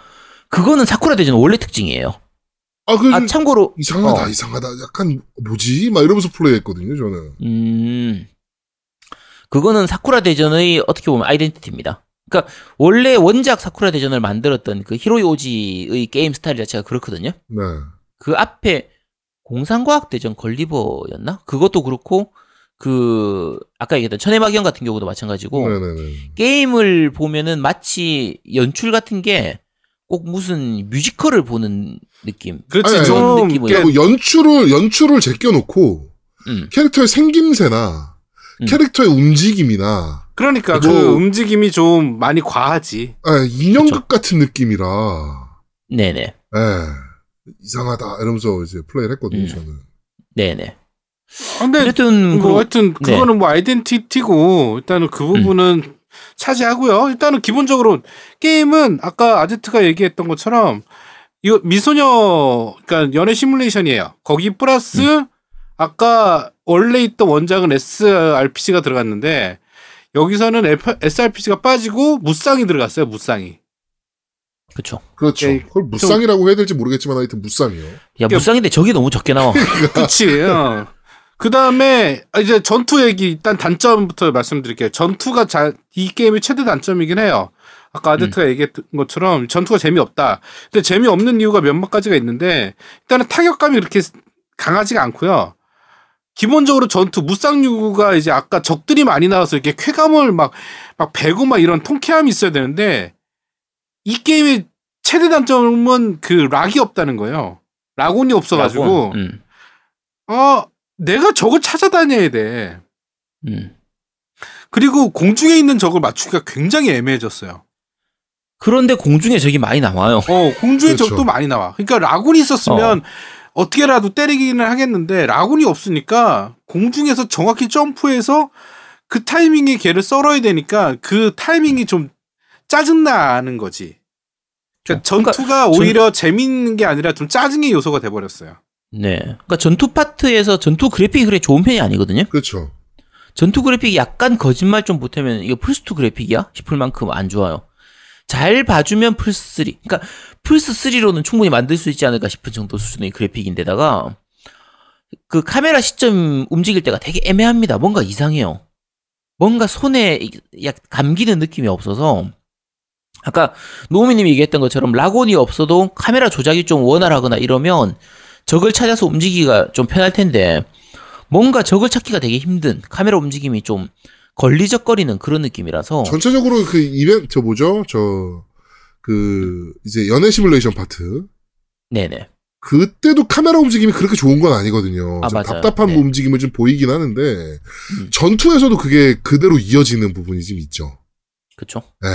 그거는 사쿠라 대전 원래 특징이에요. 아, 그 아, 참고로 이상하다, 어. 이상하다. 약간 뭐지? 막 이러면서 플레이했거든요, 저는. 음, 그거는 사쿠라 대전의 어떻게 보면 아이덴티티입니다. 그러니까 원래 원작 사쿠라 대전을 만들었던 그 히로이 오지의 게임 스타일 자체가 그렇거든요. 네. 그 앞에 공상과학 대전 걸리버였나? 그것도 그렇고 그 아까 얘기했던 천해막연 같은 경우도 마찬가지고 네네네. 게임을 보면은 마치 연출 같은 게 꼭 무슨 뮤지컬을 보는 느낌. 그렇지 아니, 좀 그리고 연출을, 연출을 제껴놓고 음. 캐릭터의 생김새나 음. 캐릭터의 움직임이나 그러니까 그리고- 그 움직임이 좀 많이 과하지. 아, 인형극 그쵸. 같은 느낌이라 네네. 예, 이상하다 이러면서 이제 플레이를 했거든요, 음. 저는. 네네. 아, 근데 어쨌든 뭐 그 하여튼 네. 그거는 뭐 아이덴티티고 일단은 그 부분은 차지하고요. 일단은 기본적으로 게임은 아까 아제트가 얘기했던 것처럼 이거 미소녀 그러니까 연애 시뮬레이션이에요. 거기 플러스 아까 원래 있던 원작은 SRPG가 들어갔는데 여기서는 F- SRPG가 빠지고 무쌍이 들어갔어요. 무쌍이. 그렇죠. 예, 그걸 무쌍이라고 해야 될지 모르겠지만 하여튼 무쌍이요. 야 무쌍인데 저게 너무 적게 나와. 그치. 어. 그 다음에 이제 전투 얘기 일단 단점부터 말씀드릴게요. 전투가 자, 이 게임의 최대 단점이긴 해요. 아까 아데트가 얘기했던 것처럼 전투가 재미없다. 근데 재미없는 이유가 몇몇 가지가 있는데 일단은 타격감이 그렇게 강하지가 않고요. 기본적으로 전투 무쌍류가 이제 아까 적들이 많이 나와서 이렇게 쾌감을 막막 배고 막 이런 통쾌함이 있어야 되는데 이 게임의 최대 단점은 그 락이 없다는 거예요. 락온이 없어가지고 음. 아, 내가 적을 찾아다녀야 돼. 음. 그리고 공중에 있는 적을 맞추기가 굉장히 애매해졌어요. 그런데 공중에 적이 많이 나와요. 어, 공중에 그렇죠. 적도 많이 나와. 그러니까 라군이 있었으면 어. 떻게라도 때리기는 하겠는데 라군이 없으니까 공중에서 정확히 점프해서 그 타이밍에 걔를 썰어야 되니까 그 타이밍이 좀 짜증나는 거지. 그러니까 그러니까 전투가 오히려 재밌는 게 아니라 좀 짜증의 요소가 돼버렸어요. 네. 그러니까 전투 파트에서 전투 그래픽이 그래 좋은 편이 아니거든요. 그렇죠. 전투 그래픽이 약간 거짓말 좀 보태면 이거 플스2 그래픽이야? 싶을 만큼 안 좋아요. 잘 봐주면 플스3. 그러니까 플스3로는 충분히 만들 수 있지 않을까 싶은 정도 수준의 그래픽인데다가 그 카메라 시점 움직일 때가 되게 애매합니다. 뭔가 이상해요. 뭔가 손에 이- 약 감기는 느낌이 없어서 아까 노우미님이 얘기했던 것처럼 락온이 없어도 카메라 조작이 좀 원활하거나 이러면 적을 찾아서 움직이기가 좀 편할 텐데 뭔가 적을 찾기가 되게 힘든 카메라 움직임이 좀 걸리적거리는 그런 느낌이라서 전체적으로 그 이벤트 저 뭐죠? 저 그 이제 연애 시뮬레이션 파트 네네 그때도 카메라 움직임이 그렇게 좋은 건 아니거든요. 아, 좀. 답답한 네. 움직임을 좀 보이긴 하는데 음. 전투에서도 그게 그대로 이어지는 부분이 좀 있죠. 그쵸 예.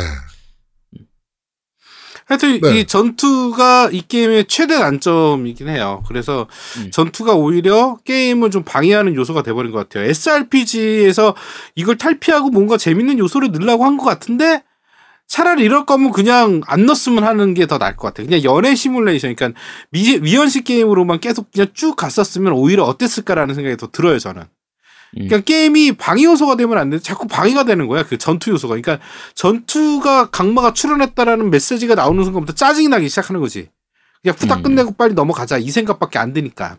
하여튼 네. 이 전투가 이 게임의 최대 단점이긴 해요. 그래서 음. 전투가 오히려 게임을 좀 방해하는 요소가 돼버린 것 같아요. SRPG에서 이걸 탈피하고 뭔가 재밌는 요소를 넣으려고 한 것 같은데 차라리 이럴 거면 그냥 안 넣었으면 하는 게 더 나을 것 같아요. 그냥 연애 시뮬레이션, 그러니까 미, 미연식 게임으로만 계속 그냥 쭉 갔었으면 오히려 어땠을까라는 생각이 더 들어요, 저는. 음. 그러니까 게임이 방해 요소가 되면 안 돼. 자꾸 방해가 되는 거야. 그 전투 요소가. 그러니까 전투가 강마가 출연했다라는 메시지가 나오는 순간부터 짜증이 나기 시작하는 거지. 그냥 후딱 음. 끝내고 빨리 넘어가자. 이 생각밖에 안 드니까.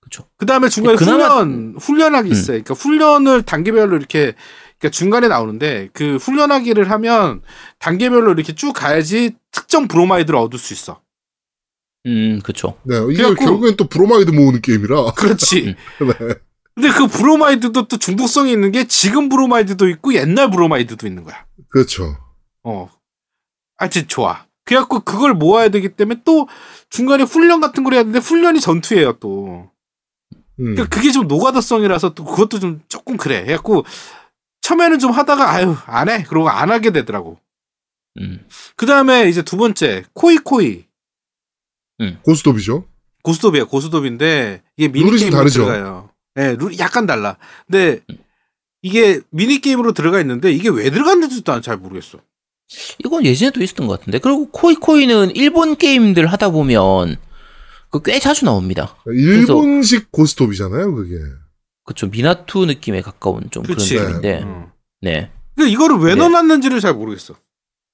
그쵸. 그 다음에 중간에 그나마- 훈련, 훈련하기 음. 있어요. 그러니까 훈련을 단계별로 이렇게, 그러니까 중간에 나오는데 그 훈련하기를 하면 단계별로 이렇게 쭉 가야지 특정 브로마이드를 얻을 수 있어. 음, 그쵸. 네, 이게 결국엔 또 브로마이드 모으는 게임이라. 그렇지. 음. 네. 근데 그 브로마이드도 또 중독성이 있는 게 지금 브로마이드도 있고 옛날 브로마이드도 있는 거야. 그렇죠. 어. 하여튼 좋아. 그래갖고 그걸 모아야 되기 때문에 또 중간에 훈련 같은 걸 해야 되는데 훈련이 전투예요 또. 음. 그러니까 그게 좀 노가다성이라서 또 그것도 좀 조금 그래. 해갖고 처음에는 좀 하다가 아유 안 해. 그러고 안 하게 되더라고. 음. 그 다음에 이제 두 번째 코이 코이 고스톱이죠. 고스톱이야 고스톱인데 이게 미니 다르죠. 들어가요. 네, 룰이 약간 달라. 근데 이게 미니 게임으로 들어가 있는데 이게 왜 들어갔는지도 난 잘 모르겠어. 이건 예전에도 있었던 것 같은데. 그리고 코이코이는 일본 게임들 하다 보면 그 꽤 자주 나옵니다. 일본식 고스톱이잖아요, 그게. 그쵸. 미나투 느낌에 가까운 좀 그치. 그런 느낌인데. 어. 네. 근데 이거를 왜 네. 넣어놨는지를 잘 모르겠어.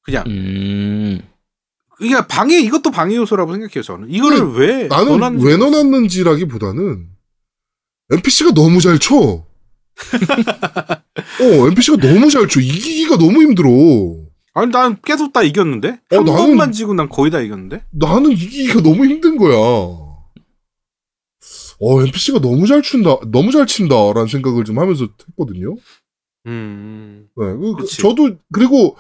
그냥 음. 이게 방해 이것도 방해 요소라고 생각해요 저는. 이거를 왜 나는 넣어놨는지 왜. 넣어놨는지라기보다는 NPC가 너무 잘 쳐. 어, NPC가 너무 잘 쳐. 이기기가 너무 힘들어. 아니 난 계속 다 이겼는데 어, 한 나는- 번만 지고 난 거의 다 이겼는데. 나는 이기기가 너무 힘든 거야. 어, NPC가 너무 잘 춘다, 너무 잘 친다라는 생각을 좀 하면서 했거든요. 음. 네, 그- 그치. 저도 그리고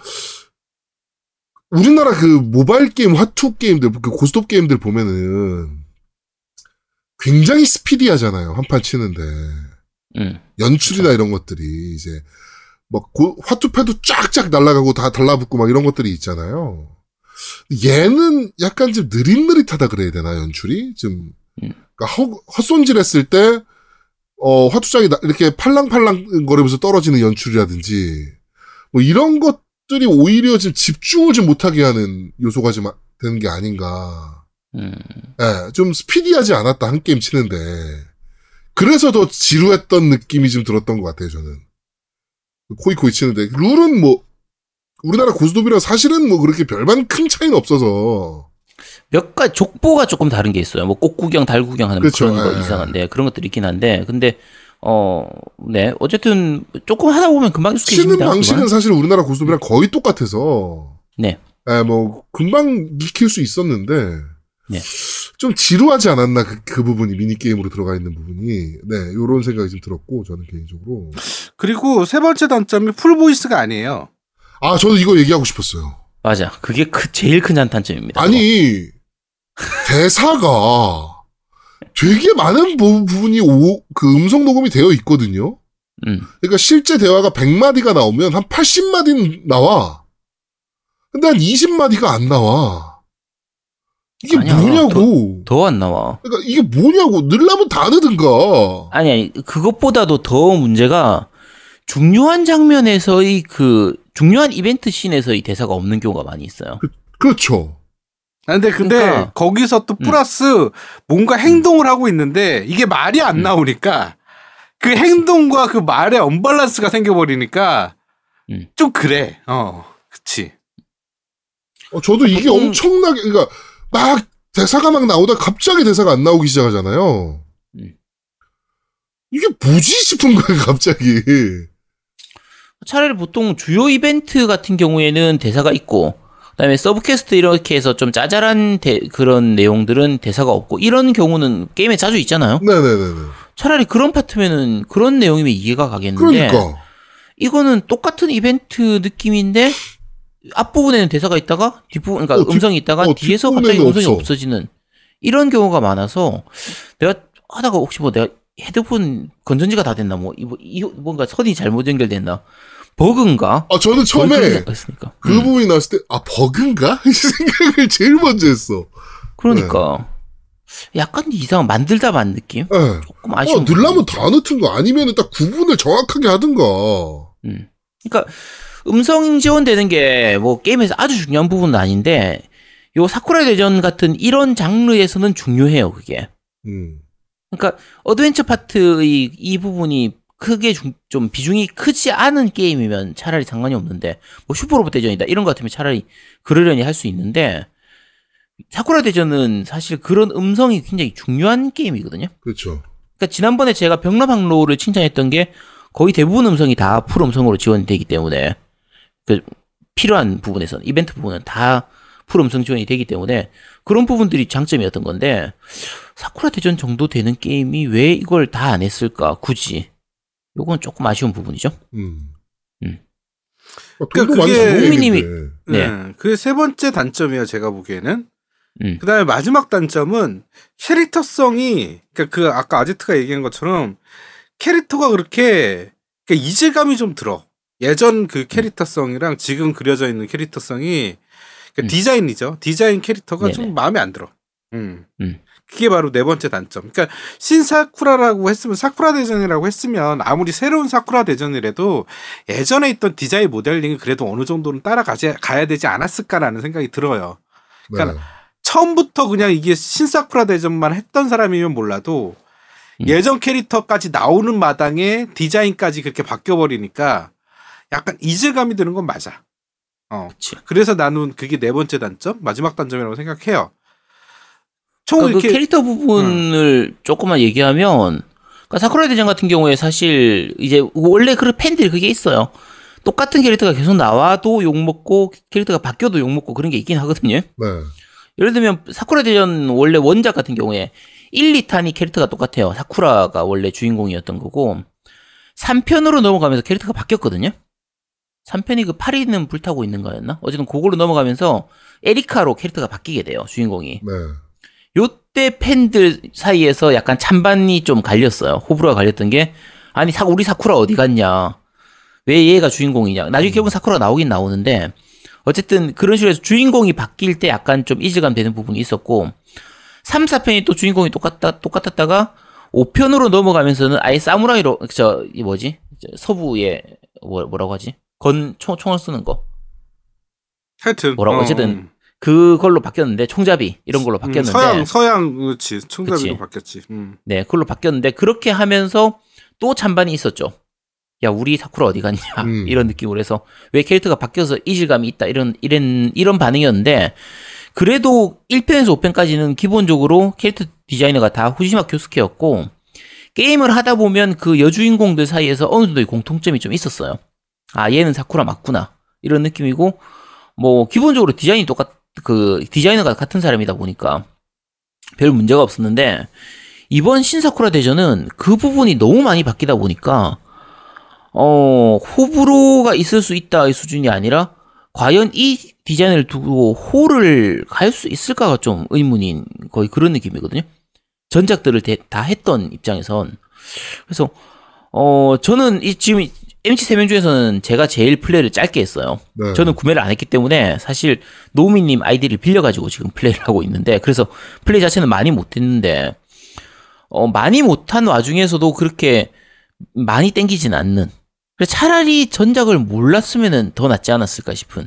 우리나라 그 모바일 게임, 화투 게임들, 그 고스톱 게임들 보면은 굉장히 스피디하잖아요. 한 판 치는데 음. 연출이나 이런 것들이 이제 막 고- 화투패도 쫙쫙 날아가고 다 달라붙고 막 이런 것들이 있잖아요. 얘는 약간 좀 느릿느릿하다 그래야 되나 연출이 좀 음. 그러니까 헛, 헛손질했을 때 어, 화투장이 나- 이렇게 팔랑팔랑 거리면서 떨어지는 연출이라든지 뭐 이런 것들이 오히려 좀 집중을 좀 못하게 하는 요소가 좀 아- 되는 게 아닌가. 음. 예, 좀 스피디하지 않았다 한 게임 치는데 그래서 더 지루했던 느낌이 좀 들었던 것 같아요 저는 코이코이 치는데 룰은 뭐 우리나라 고스톱이랑 사실은 뭐 그렇게 별반 큰 차이는 없어서 몇 가지 족보가 조금 다른 게 있어요. 뭐 꽃구경, 달구경 하는 그렇죠. 그런 거 예. 이상한데 그런 것들이 있긴 한데 근데 어, 네. 어쨌든 조금 하다 보면 금방 치는 익숙해집니다. 방식은 그거는. 사실 우리나라 고스톱이랑 거의 똑같아서 네. 예, 뭐 금방 익힐 수 있었는데 네. 좀 지루하지 않았나 그, 그 부분이 미니 게임으로 들어가 있는 부분이 네 이런 생각이 좀 들었고 저는 개인적으로 그리고 세 번째 단점이 full voice가 아니에요. 아 저도 이거 얘기하고 싶었어요. 맞아. 그게 그 제일 큰 단점입니다. 아니 대사가 되게 많은 부- 부분이 오, 그 음성 녹음이 되어 있거든요. 음. 그러니까 실제 대화가 100마디가 나오면 한 80마디는 나와. 근데 한 20마디가 안 나와. 이게 아니야, 뭐냐고. 더 안 나와. 그러니까 이게 뭐냐고. 늘라면 다 넣든가. 아니, 아니, 그것보다도 더 문제가 중요한 장면에서의 그, 중요한 이벤트 씬에서의 대사가 없는 경우가 많이 있어요. 그 렇죠. 아, 근데 근데 그러니까. 거기서 또 음. 플러스 뭔가 행동을 하고 있는데 이게 말이 안 음. 나오니까 그 행동과 그 말의 언밸런스가 생겨버리니까 음. 좀 그래. 어, 그치. 어, 저도 이게 보통- 엄청나게, 그러니까 막 대사가 막 나오다 갑자기 대사가 안 나오기 시작하잖아요. 음. 이게 뭐지 싶은 거예요, 갑자기. 차라리 보통 주요 이벤트 같은 경우에는 대사가 있고, 그다음에 sub quest 이렇게 해서 좀 짜잘한 대- 그런 내용들은 대사가 없고 이런 경우는 게임에 자주 있잖아요. 네네네네. 차라리 그런 파트면은 그런 내용이면 이해가 가겠는데 그러니까. 이거는 똑같은 이벤트 느낌인데 앞부분에는 대사가 있다가 뒷부분 그러니까 어, 뒷- 음성이 있다가 어, 뒤에서 갑자기 음성이 없어. 없어지는 이런 경우가 많아서 내가 하다가 혹시 뭐 내가 헤드폰 건전지가 다 됐나 뭐 이거 이 뭔가 선이 잘못 연결됐나 버그인가? 아 저는 처음에. 그 부분이 나왔을 때 아 버그인가 이 생각을 제일 먼저 했어. 그러니까 약간 이상 만들다 만 느낌? 예. 조금 아쉬운. 어, 늘라면 다 넣든 거 아니면 딱 구분을 정확하게 하든가. 음. 그러니까 음성 지원되는 게 뭐 게임에서 아주 중요한 부분은 아닌데 요 사쿠라 대전 같은 이런 장르에서는 중요해요 그게. 음. 그러니까 어드벤처 파트의 이 부분이 크게 중- 좀 비중이 크지 않은 게임이면 차라리 상관이 없는데 뭐 슈퍼로봇 대전이다 이런 거 같으면 차라리 그러려니 할 수 있는데 사쿠라 대전은 사실 그런 음성이 굉장히 중요한 게임이거든요. 그렇죠. 그러니까 지난번에 제가 벽람항로를 칭찬했던 게 거의 대부분 음성이 다 풀 음성으로 지원이 되기 때문에 그 필요한 부분에서는 이벤트 부분은 다 풀 음성 지원이 되기 때문에 그런 부분들이 장점이었던 건데 사쿠라 대전 정도 되는 게임이 왜 이걸 다 안 했을까 굳이 요건 조금 아쉬운 부분이죠. 음. 음. 아, 그러니까 그게 농민님이-. 네. 네. 그게 세 번째 단점이에요, 제가 보기에는. 음. 그 다음에 마지막 단점은 캐릭터성이, 그러니까 그 아까 아지트가 얘기한 것처럼 캐릭터가 그렇게 그러니까 이질감이 좀 들어. 예전 그 캐릭터성이랑 지금 그려져 있는 캐릭터성이 그러니까 음. 디자인이죠. 디자인 캐릭터가 네네. 좀 마음에 안 들어. 음. 음. 그게 바로 네 번째 단점. 그러니까 신사쿠라라고 했으면 사쿠라 대전이라고 했으면 아무리 새로운 사쿠라 대전이라도 예전에 있던 디자인 모델링이 그래도 어느 정도는 따라가야 가야 되지 않았을까라는 생각이 들어요. 네. 그러니까 처음부터 그냥 이게 신사쿠라 대전만 했던 사람이면 몰라도 음. 예전 캐릭터까지 나오는 마당에 디자인까지 그렇게 바뀌어 버리니까 약간 이질감이 드는 건 맞아. 어. 그치. 그래서 나는 그게 네 번째 단점, 마지막 단점이라고 생각해요. 총 그러니까 그 이렇게 캐릭터 부분을 조금만 얘기하면 그러니까 사쿠라 대전 같은 경우에 사실 이제 원래 그 팬들이 그게 있어요. 똑같은 캐릭터가 계속 나와도 욕먹고 캐릭터가 바뀌어도 욕먹고 그런 게 있긴 하거든요. 네. 예를 들면 사쿠라 대전 원래 원작 같은 경우에 1, 2탄이 캐릭터가 똑같아요. 사쿠라가 원래 주인공이었던 거고 3편으로 넘어가면서 캐릭터가 바뀌었거든요. 3편이 그 파리는 불타고 있는 거였나? 어쨌든 그걸로 넘어가면서 에리카로 캐릭터가 바뀌게 돼요. 주인공이. 네. 요때 팬들 사이에서 약간 찬반이 좀 갈렸어요. 호불호가 갈렸던 게 아니 사 우리 사쿠라 어디 갔냐? 왜 얘가 주인공이냐? 나중에 결국 사쿠라가 나오긴 나오는데 어쨌든 그런 식으로 해서 주인공이 바뀔 때 약간 좀 이질감 되는 부분이 있었고 3, 4편이 또 주인공이 똑같다 똑같았다가 5편으로 넘어가면서는 아예 사무라이로 저 이 뭐지? 저 서부의 뭐, 뭐라고 하지? 건 총, 총을 쓰는 거 하여튼 뭐라고 어, 어쨌든 그걸로 바뀌었는데 총잡이 이런 걸로 음, 바뀌었는데 서양 서양 그렇지 총잡이로 그치. 바뀌었지. 음. 네, 그걸로 바뀌었는데 그렇게 하면서 또 찬반이 있었죠. 야, 우리 사쿠라 어디 갔냐? 음. 이런 느낌으로 해서 왜 캐릭터가 바뀌어서 이질감이 있다 이런 이런 이런 반응이었는데 그래도 1편에서 5편까지는 기본적으로 캐릭터 디자이너가 다 후지마 교스케였고 게임을 하다 보면 그 여주인공들 사이에서 어느 정도의 공통점이 좀 있었어요. 아, 얘는 사쿠라 맞구나. 이런 느낌이고 뭐 기본적으로 디자인이 똑같 그 디자이너가 같은 사람이다 보니까 별 문제가 없었는데 이번 신사쿠라 대전은 그 부분이 너무 많이 바뀌다 보니까 어 호불호가 있을 수 있다의 수준이 아니라 과연 이 디자인을 두고 호를 갈 수 있을까가 좀 의문인 거의 그런 느낌이거든요. 전작들을 대- 다 했던 입장에선 그래서 어 저는 이 지금 MC 세명 중에서는 제가 제일 플레이를 짧게 했어요. 네. 저는 구매를 안 했기 때문에 사실 노우미님 아이디를 빌려가지고 지금 플레이를 하고 있는데 그래서 플레이 자체는 많이 못했는데 어 많이 못한 와중에서도 그렇게 많이 땡기진 않는 그래서 차라리 전작을 몰랐으면은 더 낫지 않았을까 싶은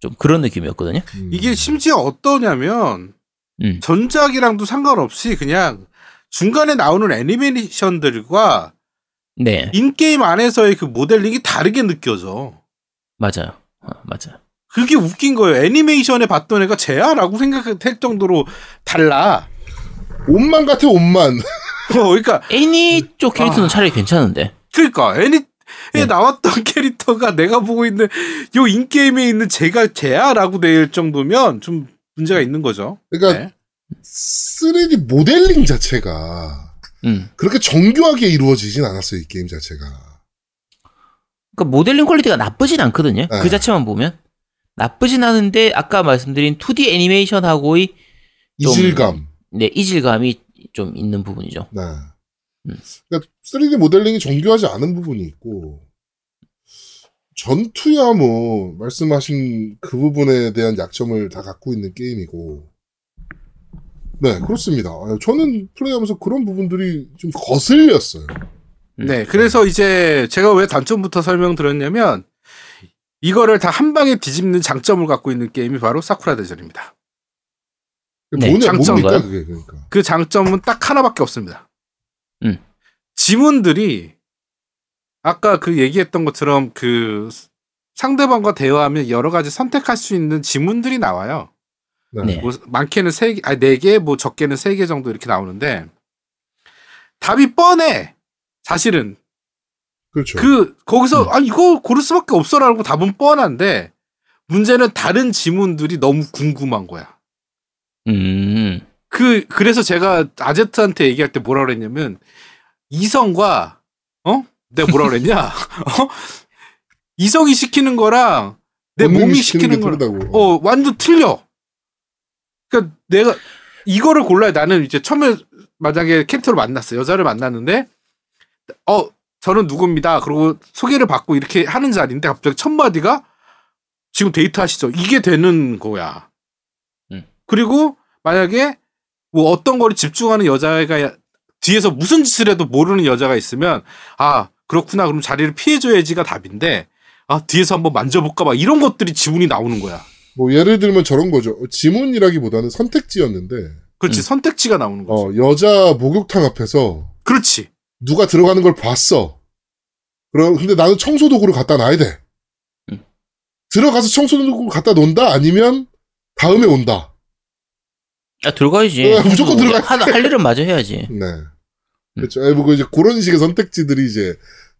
좀 그런 느낌이었거든요. 음. 이게 심지어 어떠냐면 음. 전작이랑도 상관없이 그냥 중간에 나오는 애니메이션들과 네, 인게임 안에서의 그 모델링이 다르게 느껴져. 맞아요. 어, 맞아요. 그게 웃긴 거예요. 애니메이션에 봤던 애가 쟤야라고 생각할 정도로 달라. 옷만 같아 옷만. 어, 그러니까 애니 쪽 캐릭터는 아. 차라리 괜찮은데. 그러니까 애니에 네. 나왔던 캐릭터가 내가 보고 있는 요 인게임에 있는 쟤가 쟤야라고 될 정도면 좀 문제가 있는 거죠. 그러니까 네. 3D 모델링 자체가 음. 그렇게 정교하게 이루어지진 않았어요 이 게임 자체가. 그러니까 모델링 quality가 나쁘진 않거든요. 네. 그 자체만 보면 나쁘진 않은데 아까 말씀드린 2D 애니메이션하고의 좀- 이질감. 네, 이질감이 좀 있는 부분이죠. 네. 그러니까 3D 모델링이 정교하지 않은 부분이 있고 전투야 뭐 말씀하신 그 부분에 대한 약점을 다 갖고 있는 게임이고 네 그렇습니다. 아, 저는 플레이하면서 그런 부분들이 좀 거슬렸어요. 네, 그래서 이제 제가 왜 단점부터 설명드렸냐면 이거를 다 한 방에 뒤집는 장점을 갖고 있는 게임이 바로 사쿠라 대전입니다. 네, 뭐냐 장점가요? 뭡니까 그게 그러니까. 그 장점은 딱 하나밖에 없습니다. 음. 지문들이 아까 그 얘기했던 것처럼 그 상대방과 대화하면 여러 가지 선택할 수 있는 지문들이 나와요. 네. 네. 뭐 많게는 세 개, 아니 네 개, 뭐 적게는 세 개 정도 이렇게 나오는데 답이 뻔해. 사실은 그렇죠. 그 거기서 음. 아 이거 고를 수밖에 없어라고 답은 뻔한데 문제는 다른 지문들이 너무 궁금한 거야. 음. 그 그래서 제가 아제트한테 얘기할 때 뭐라 그랬냐면 이성과 어 내가 뭐라 그랬냐 어 이성이 시키는 거랑 내 몸이 시키는 시키는 게 거랑 다르다고. 어 완전 틀려. 그러니까 내가 이거를 골라야 나는 이제 처음에 만약에 캐릭터를 만났어 여자를 만났는데 어 저는 누구입니다. 그리고 소개를 받고 이렇게 하는 자리인데 갑자기 첫 마디가 지금 데이트 하시죠. 이게 되는 거야. 음. 그리고 만약에 뭐 어떤 거를 집중하는 여자가 뒤에서 무슨 짓을 해도 모르는 여자가 있으면 아 그렇구나 그럼 자리를 피해줘야지가 답인데 아 뒤에서 한번 만져볼까 봐 이런 것들이 지문이 나오는 거야. 뭐 예를 들면 저런 거죠. 지문이라기보다는 선택지였는데 그렇지 음. 선택지가 나오는 거지. 어, 여자 목욕탕 앞에서 그렇지. 누가 들어가는 걸 봤어. 그럼 근데 나는 청소 도구를 갖다 놔야 돼. 음. 들어가서 청소 도구를 갖다 놓는다 아니면 다음에 온다. 아 들어가야지. 네, 무조건 들어가야 할, 할 일은 마저 해야지. 네. 그렇죠. 예, 뭐 이제 그런 식의 선택지들이 이제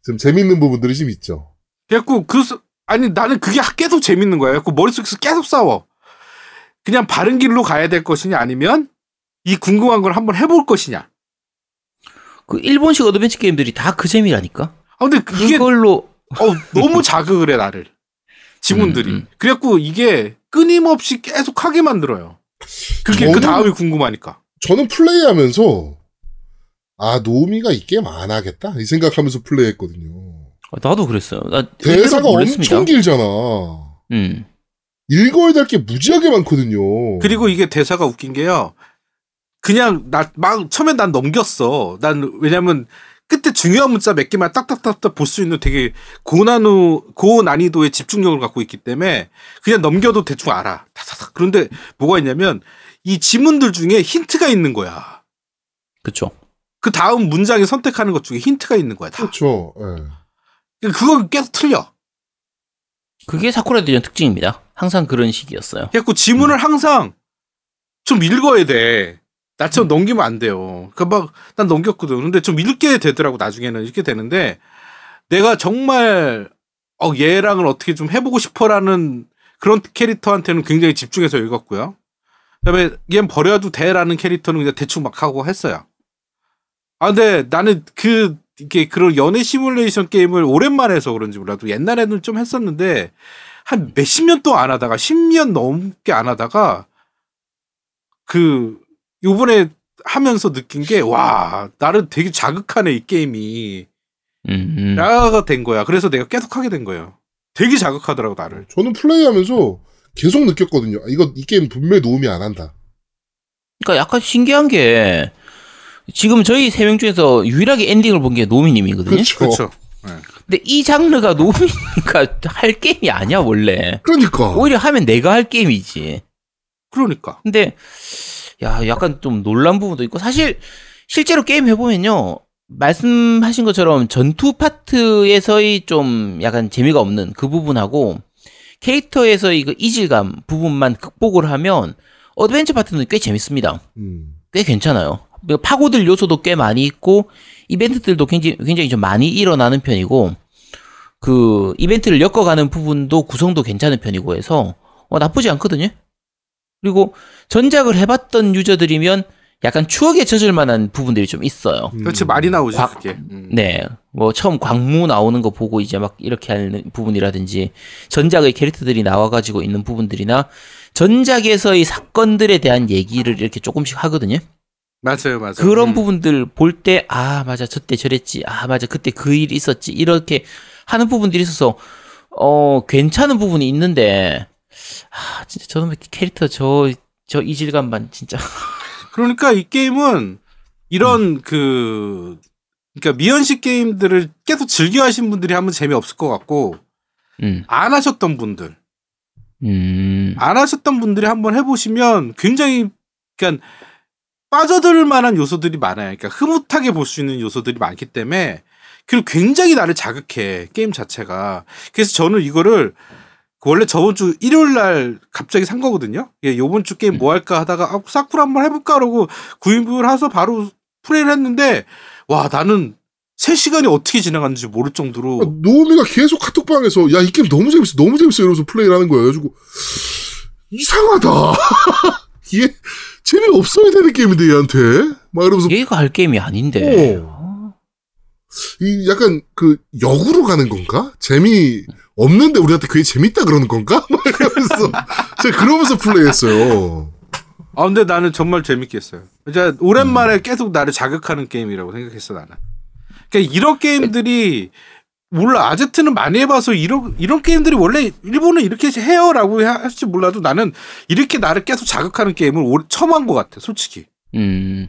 좀 재밌는 부분들이 좀 있죠. 그래갖고 그 수- 아니 나는 그게 계속 재밌는 거야. 그래갖고 머릿속에서 계속 싸워. 그냥 바른 길로 가야 될 것이냐 아니면 이 궁금한 걸 한번 해볼 것이냐. 그 일본식 어드벤처 게임들이 다 그 재미라니까. 아 근데 이게 그걸로 어, 너무 자극을 해 나를 지문들이. 음, 음. 그래갖고 이게 끊임없이 계속 하게 만들어요. 그게 그 저는- 다음이 궁금하니까. 저는 플레이하면서 아 노미가 이 게임 안 하겠다 이 생각하면서 플레이했거든요. 아, 나도 그랬어요. 나 대사가. 엄청 길잖아. 음. 읽어야 될 게 무지하게 많거든요. 그리고 이게 대사가 웃긴 게요. 그냥 나 막 처음엔 난 넘겼어. 난 왜냐면 끝에 중요한 문자 몇 개만 딱딱딱딱 볼 수 있는 되게 고난우 고난이도의 집중력을 갖고 있기 때문에 그냥 넘겨도 대충 알아. 타타타. 그런데 뭐가 있냐면 이 지문들 중에 힌트가 있는 거야. 그쵸. 그 다음 문장에 선택하는 것 중에 힌트가 있는 거야. 다. 그렇죠. 예. 그거 계속 틀려. 그게 사쿠라 대전 특징입니다. 항상 그런 식이었어요. 그래갖고 지문을 항상 좀 읽어야 돼. 나처럼 넘기면 안 돼요. 그 막, 난 넘겼거든. 근데 좀 읽게 되더라고, 나중에는. 읽게 되는데, 내가 정말, 어, 얘랑은 어떻게 좀 해보고 싶어라는 그런 캐릭터한테는 굉장히 집중해서 읽었고요. 그 다음에, 얘는 버려도 돼라는 캐릭터는 그냥 대충 막 하고 했어요. 아, 근데 나는 그, 이게 그런 연애 시뮬레이션 게임을 오랜만에 해서 그런지 몰라도 옛날에는 좀 했었는데, 한 몇십 년 동안 안 하다가 10년 넘게 안 하다가 그 요번에 하면서 느낀 게 와 나를 되게 자극하네 이 게임이 음, 음. 라가 된 거야 그래서 내가 계속 하게 된 거예요 되게 자극하더라고 나를 저는 플레이하면서 계속 느꼈거든요. 아, 이거 이 게임 분명히 노음이 안 한다. 그러니까 약간 신기한 게 지금 저희 세 명 중에서 유일하게 엔딩을 본 게 노미님이거든요. 그렇죠. 그렇죠 근데 이 장르가 노미니까 할 게임이 아니야 원래. 그러니까 오히려 하면 내가 할 게임이지. 그러니까 근데 야 약간 좀 놀란 부분도 있고 사실 실제로 게임 해보면요 말씀하신 것처럼 전투 파트에서의 좀 약간 재미가 없는 그 부분하고 캐릭터에서의 그 이질감 부분만 극복을 하면 어드벤처 파트는 꽤 재밌습니다. 음. 꽤 괜찮아요. 파고들 요소도 꽤 많이 있고 이벤트들도 굉장히 굉장히 좀 많이 일어나는 편이고 그 이벤트를 엮어가는 부분도 구성도 괜찮은 편이고 해서 어, 나쁘지 않거든요. 그리고 전작을 해봤던 유저들이면 약간 추억에 젖을 만한 부분들이 좀 있어요. 음. 그렇지 많이 나오지 과- 그게 음. 네, 뭐 처음 광무 나오는 거 보고 이제 막 이렇게 하는 부분이라든지 전작의 캐릭터들이 나와가지고 있는 부분들이나 전작에서의 사건들에 대한 얘기를 이렇게 조금씩 하거든요. 맞아요, 맞아요. 그런 음. 부분들 볼 때 아 맞아 저때 저랬지 아 맞아 그때 그 일이 있었지 이렇게 하는 부분들이 있어서 어 괜찮은 부분이 있는데 아 진짜 저놈의 캐릭터 저 저 이질감만 진짜 그러니까 이 게임은 이런 음. 그 그러니까 미연식 게임들을 계속 즐겨 하신 분들이 하면 재미없을 것 같고 음, 안 하셨던 분들 음, 안 하셨던 분들이 한번 해보시면 굉장히 그러니까 빠져들 만한 요소들이 많아요. 그러니까 흐뭇하게 볼 수 있는 요소들이 많기 때문에 그리고 굉장히 나를 자극해 게임 자체가. 그래서 저는 이거를 원래 저번 주 일요일 날 갑자기 산 거거든요. 예, 요번 주 게임 뭐 할까 하다가 아, 사쿠라 한번 해볼까 그러고 구인분을 해서 바로 플레이를 했는데 와 나는 3시간이 어떻게 지나갔는지 모를 정도로 노미가 계속 카톡방에서 야 이 게임 너무 재밌어 너무 재밌어 이러면서 플레이를 하는 거예요. 그래가지고 이상하다. 이게 재미없어야 되는 게임인데 얘한테 막 이러면서 얘가 할 게임이 아닌데 어. 이 약간 그 역으로 가는 건가? 재미 없는데 우리한테 그게 재밌다 그러는 건가? 막 이러면서 제가 그러면서 플레이했어요. 아 근데 나는 정말 재밌게 했어요. 진짜 오랜만에 계속 나를 자극하는 게임이라고 생각했어 나는. 그러니까 이런 게임들이 몰라 아제트는 많이 해봐서 이런 이런 게임들이 원래 일본은 이렇게 해요라고 할지 몰라도 나는 이렇게 나를 계속 자극하는 게임을 올- 처음 한 것 같아 솔직히. 음.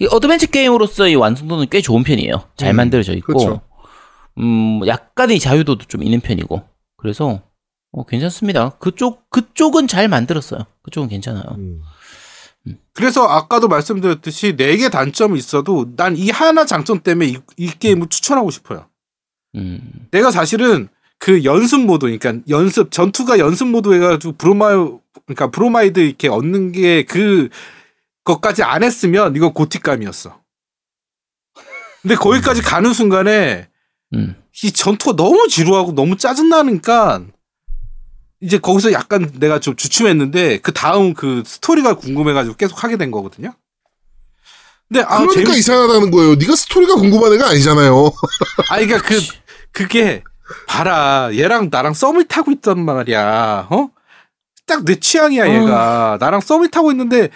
이 어드벤처 게임으로서의 완성도는 꽤 좋은 편이에요. 잘 음, 만들어져 있고, 그렇죠. 음, 약간의 자유도도 좀 있는 편이고, 그래서 어, 괜찮습니다. 그쪽 그쪽은 잘 만들었어요. 그쪽은 괜찮아요. 음. 그래서 아까도 말씀드렸듯이 네 개 단점이 있어도 난 이 하나 장점 때문에 이, 이 게임을 추천하고 싶어요. 음, 내가 사실은 그 연습 모드, 그러니까 연습 전투가 연습 모드 해가지고 브로마이, 그러니까 브로마이드 이렇게 얻는 게 그것까지 안 했으면 이거 GOTY감이었어. 근데 거기까지 가는 순간에 음, 이 전투가 너무 지루하고 너무 짜증나니까 이제 거기서 약간 내가 좀 주춤했는데 그 다음 그 스토리가 궁금해가지고 계속 하게 된 거거든요. 근데 아 그러니까 재밌. 이상하다는 거예요. 네가 스토리가 궁금한 애가 아니잖아요. 아 그러니까 그 그게 봐라 얘랑 나랑 썸을 타고 있단 말이야. 어? 딱 내 취향이야 얘가 나랑 썸을 타고 있는데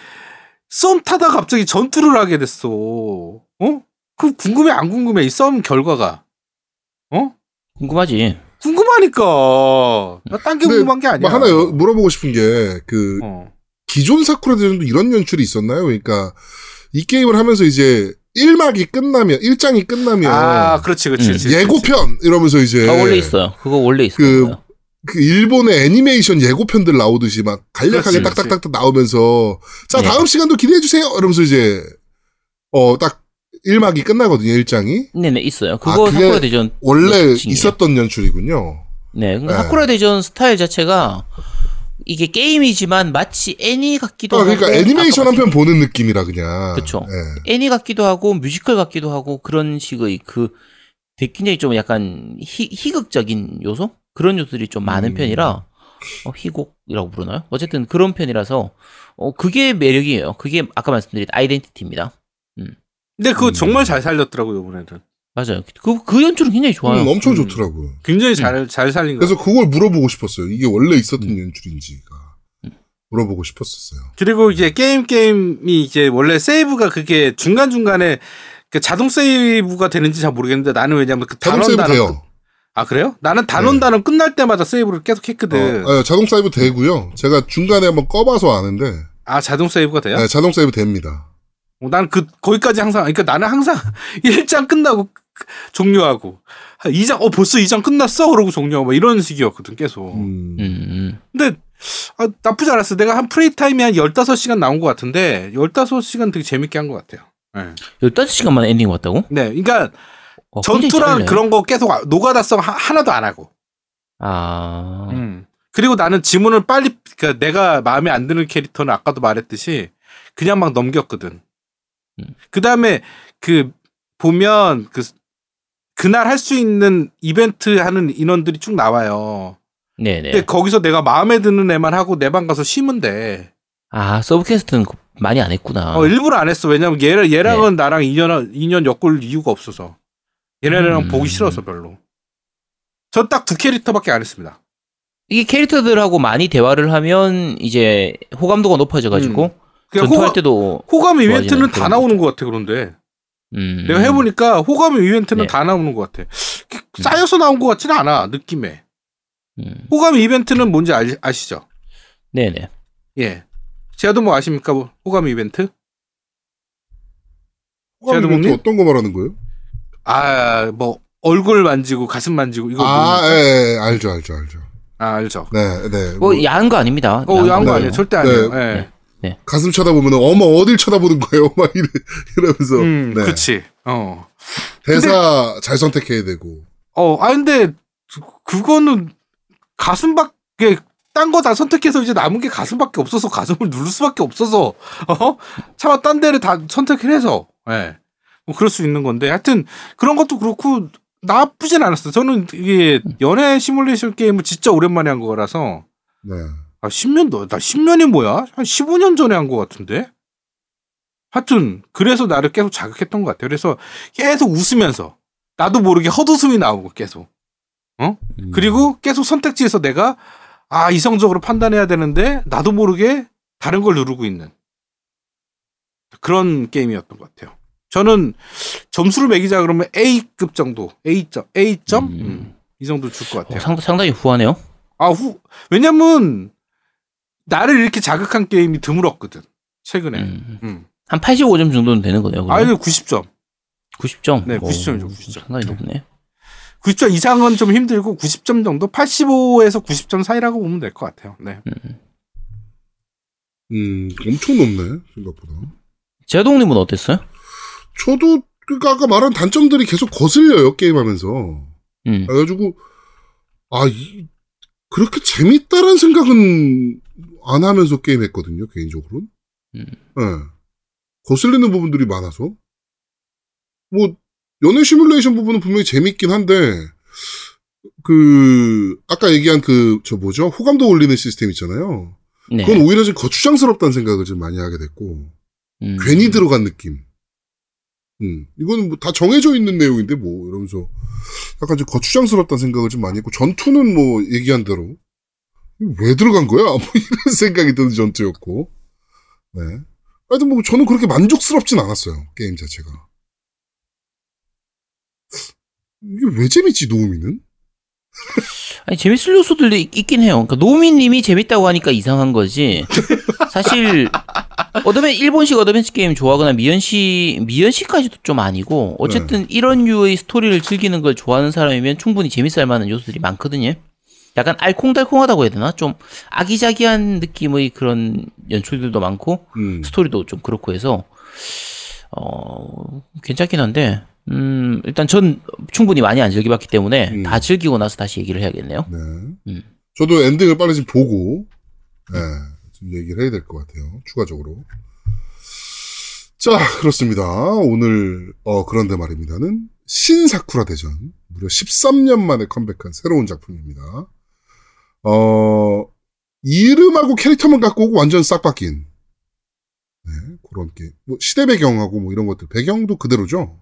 썸 타다 갑자기 전투를 하게 됐어. 어? 그 궁금해 안 궁금해 이 썸 결과가. 어? 궁금하지. 궁금하니까. 나딴게 근데 궁금한 게 아니야. 뭐 하나 여- 물어보고 싶은 게그 어. 기존 사쿠라 대전도 이런 연출이 있었나요? 그러니까 이 게임을 하면서 이제 1막이 끝나면 1장이 끝나면 아, 그렇지, 그렇지. 음. 그렇지, 예고편 이러면서 이제 아, 원래 있어요. 그거 원래 있어요. 그- 그 일본의 애니메이션 예고편들 나오듯이 막 간략하게 그렇지, 딱딱딱딱 나오면서 자 네. 다음 시간도 기대해 주세요 이러면서 이제 어딱 1막이 끝나거든요 1장이 네네 있어요. 그거 아, 사쿠라 대전 원래. 있었던 연출이군요 네, 그러니까 네. 사쿠라 대전 스타일 자체가 이게 게임이지만 마치 애니 같기도 아, 하고 그러니까 애니메이션 한 편 보는 느낌이라 그냥 그쵸. 예. 애니 같기도 하고 뮤지컬 같기도 하고 그런 식의 그 되게 굉장히 좀 약간 희, 희극적인 요소 그런 요소들이 좀 많은 음. 편이라 어, 희곡이라고 부르나요? 어쨌든 그런 편이라서 어 그게 매력이에요. 그게 아까 말씀드린 아이덴티티입니다. 근데 그거 음. 정말 잘 살렸더라고요, 이번에는. 맞아요. 그, 그 연출은 굉장히 좋아요. 음, 엄청 음. 좋더라고요 굉장히 잘, 잘 살린 거. 그래서 그걸 물어보고 싶었어요 이게 원래 있었던 음. 연출인지가 물어보고 싶었었어요 그리고 이제 게임 게임이 이제 원래 세이브가 그게 중간 중간에 그 자동 세이브가 되는지 잘 모르겠는데 나는 왜냐면 그 자동 단원 세이브 단원 돼요 끝- 아 그래요? 나는 단원 네. 단원 끝날 때마다 세이브를 계속 했거든. 어, 예, 자동 세이브 되고요 제가 중간에 한번 꺼봐서 아는데 아 자동 세이브가 돼요? 예, 자동 세이브 됩니다 어, 나는 그 거기까지 항상 그러니까 나는 항상 1장 끝나고 종료하고 2장 어 벌써 2장 끝났어 그러고 종료하고 막 이런 식이었거든 계속. 음. 음, 음. 근데 아, 나쁘지 않았어. 내가 한 play time이 한 15시간 나온 것 같은데 15시간 되게 재밌게 한 것 같아요. 네. 15시간 만에 엔딩 왔다고? 네. 그러니까 어, 굉장히 전투랑. 그런 거 계속 아- 노가다성 하- 하나도 안 하고. 아. 음. 그리고 나는 지문을 빨리 그러니까 내가 마음에 안 드는 캐릭터는 아까도 말했듯이 그냥 막 넘겼거든. 음. 그다음에 그 보면 그 그날 할 수 있는 이벤트 하는 인원들이 쭉 나와요. 네네. 근데 거기서 내가 마음에 드는 애만 하고 내 방 가서 쉬면 돼. 아, 서브캐스트는 많이 안 했구나. 어, 일부러 안 했어. 왜냐면 얘, 얘랑은 나랑 인연, 인연 엮을 이유가 없어서. 얘네랑 음. 보기 싫어서 별로. 저 딱 두 캐릭터밖에 안 했습니다. 이게 캐릭터들하고 많이 대화를 하면 이제 호감도가 높아져가지고 그냥 전투할 호감, 때도 호감 이벤트는 다 나오는 것 같아 그런데 음, 내가 해보니까 호감 이벤트는 네. 다 나오는 것 같아. 쌓여서 나온 것 같지는 않아 느낌에. 음, 호감 이벤트는 뭔지 아, 아시죠? 네네. 예. 제아도 뭐 아십니까? 뭐 호감 이벤트? 호감 이벤트? 어떤 거 말하는 거예요? 아, 뭐 얼굴 만지고 가슴 만지고 이거 아, 뭡니까? 예, 예, 알죠, 알죠, 알죠. 아 알죠. 네, 네. 뭐 뭐 야한 거 아닙니다. 어, 야한 야한 거거 네. 아니에요. 절대 네. 아니에요. 예. 네. 가슴 쳐다보면 어머 어딜 쳐다보는 거예요? 막 이래, 이러면서 음, 네. 그렇지. 어. 대사 잘 선택해야 되고. 어, 아 근데 그- 그거는 가슴밖에 딴 거 다 선택해서 이제 남은 게 가슴밖에 없어서 가슴을 누를 수밖에 없어서 어 차마 딴 데를 다 선택을 해서 예. 뭐 그럴 수 있는 건데 하여튼 그런 것도 그렇고 나쁘진 않았어. 저는 이게 연애 시뮬레이션 게임을 진짜 오랜만에 한 거라서 네. 아 10년 너, 나 10년이 뭐야? 한 15년 전에 한거 같은데. 하여튼 그래서 나를 계속 자극했던 것 같아요. 그래서 계속 웃으면서 나도 모르게 헛웃음이 나오고 계속. 음. 그리고 계속 선택지에서 내가 아 이성적으로 판단해야 되는데 나도 모르게 다른 걸 누르고 있는 그런 게임이었던 것 같아요. 저는 점수를 매기자 그러면 A급 정도, A점, A점 음. 음, 이 정도 줄것 어, 같아요. 상, 상당히 후하네요. 아 후, 왜냐면 나를 이렇게 자극한 게임이 드물었거든 최근에. 음. 음. 한 85점 정도는 되는 거네요. 아 그러면? 이거 90점. 90점. 네, 90점이죠, 90점. 상당히 높네. 90점 이상은 좀 힘들고 90점 정도, 85에서 90점 사이라고 보면 될 것 같아요. 네. 음, 엄청 높네 생각보다. 제동님은 어땠어요? 저도 그러니까 아까 말한 단점들이 계속 거슬려요 게임하면서. 음. 그래가지고 아 이, 그렇게 재밌다란 생각은 안 하면서 게임했거든요 개인적으로는. 음. 네. 거슬리는 부분들이 많아서 뭐 연애 시뮬레이션 부분은 분명히 재밌긴 한데 그 아까 얘기한 그 저 뭐죠 호감도 올리는 시스템 있잖아요. 네. 그건 오히려 좀 거추장스럽다는 생각을 좀 많이 하게 됐고 음. 괜히 들어간 느낌. 음, 이거는 뭐 다 정해져 있는 내용인데 뭐 이러면서 약간 좀 거추장스럽다는 생각을 좀 많이 했고 전투는 뭐 얘기한 대로 왜 들어간 거야? 뭐 이런 생각이 드는 전투였고. 네. 하여튼 뭐 저는 그렇게 만족스럽진 않았어요 게임 자체가. 이게 왜 재밌지 노미님은? 아니 재밌을 요소들도 있긴 해요. 그러니까 노미님이 재밌다고 하니까 이상한 거지. 사실 어드벤 일본식 어드벤처 게임 좋아하거나 미연시 미연시까지도 좀 아니고 어쨌든 이런 류의 스토리를 즐기는 걸 좋아하는 사람이면 충분히 재밌을 만한 요소들이 많거든요. 약간 알콩달콩하다고 해야 되나? 좀 아기자기한 느낌의 그런 연출들도 많고 음. 스토리도 좀 그렇고 해서 어 괜찮긴 한데 음 일단 전 충분히 많이 안 즐겨봤기 때문에 음. 다 즐기고 나서 다시 얘기를 해야겠네요. 네. 음. 저도 엔딩을 빨리 좀 보고, 네, 좀 얘기를 해야 될 것 같아요. 추가적으로. 자, 그렇습니다. 오늘, 어, 그런데 말입니다는 신사쿠라 대전. 무려 13년 만에 컴백한 새로운 작품입니다. 어, 이름하고 캐릭터만 갖고 오고 완전 싹 바뀐. 네, 그런 게임. 뭐, 시대 배경하고 뭐 이런 것들. 배경도 그대로죠?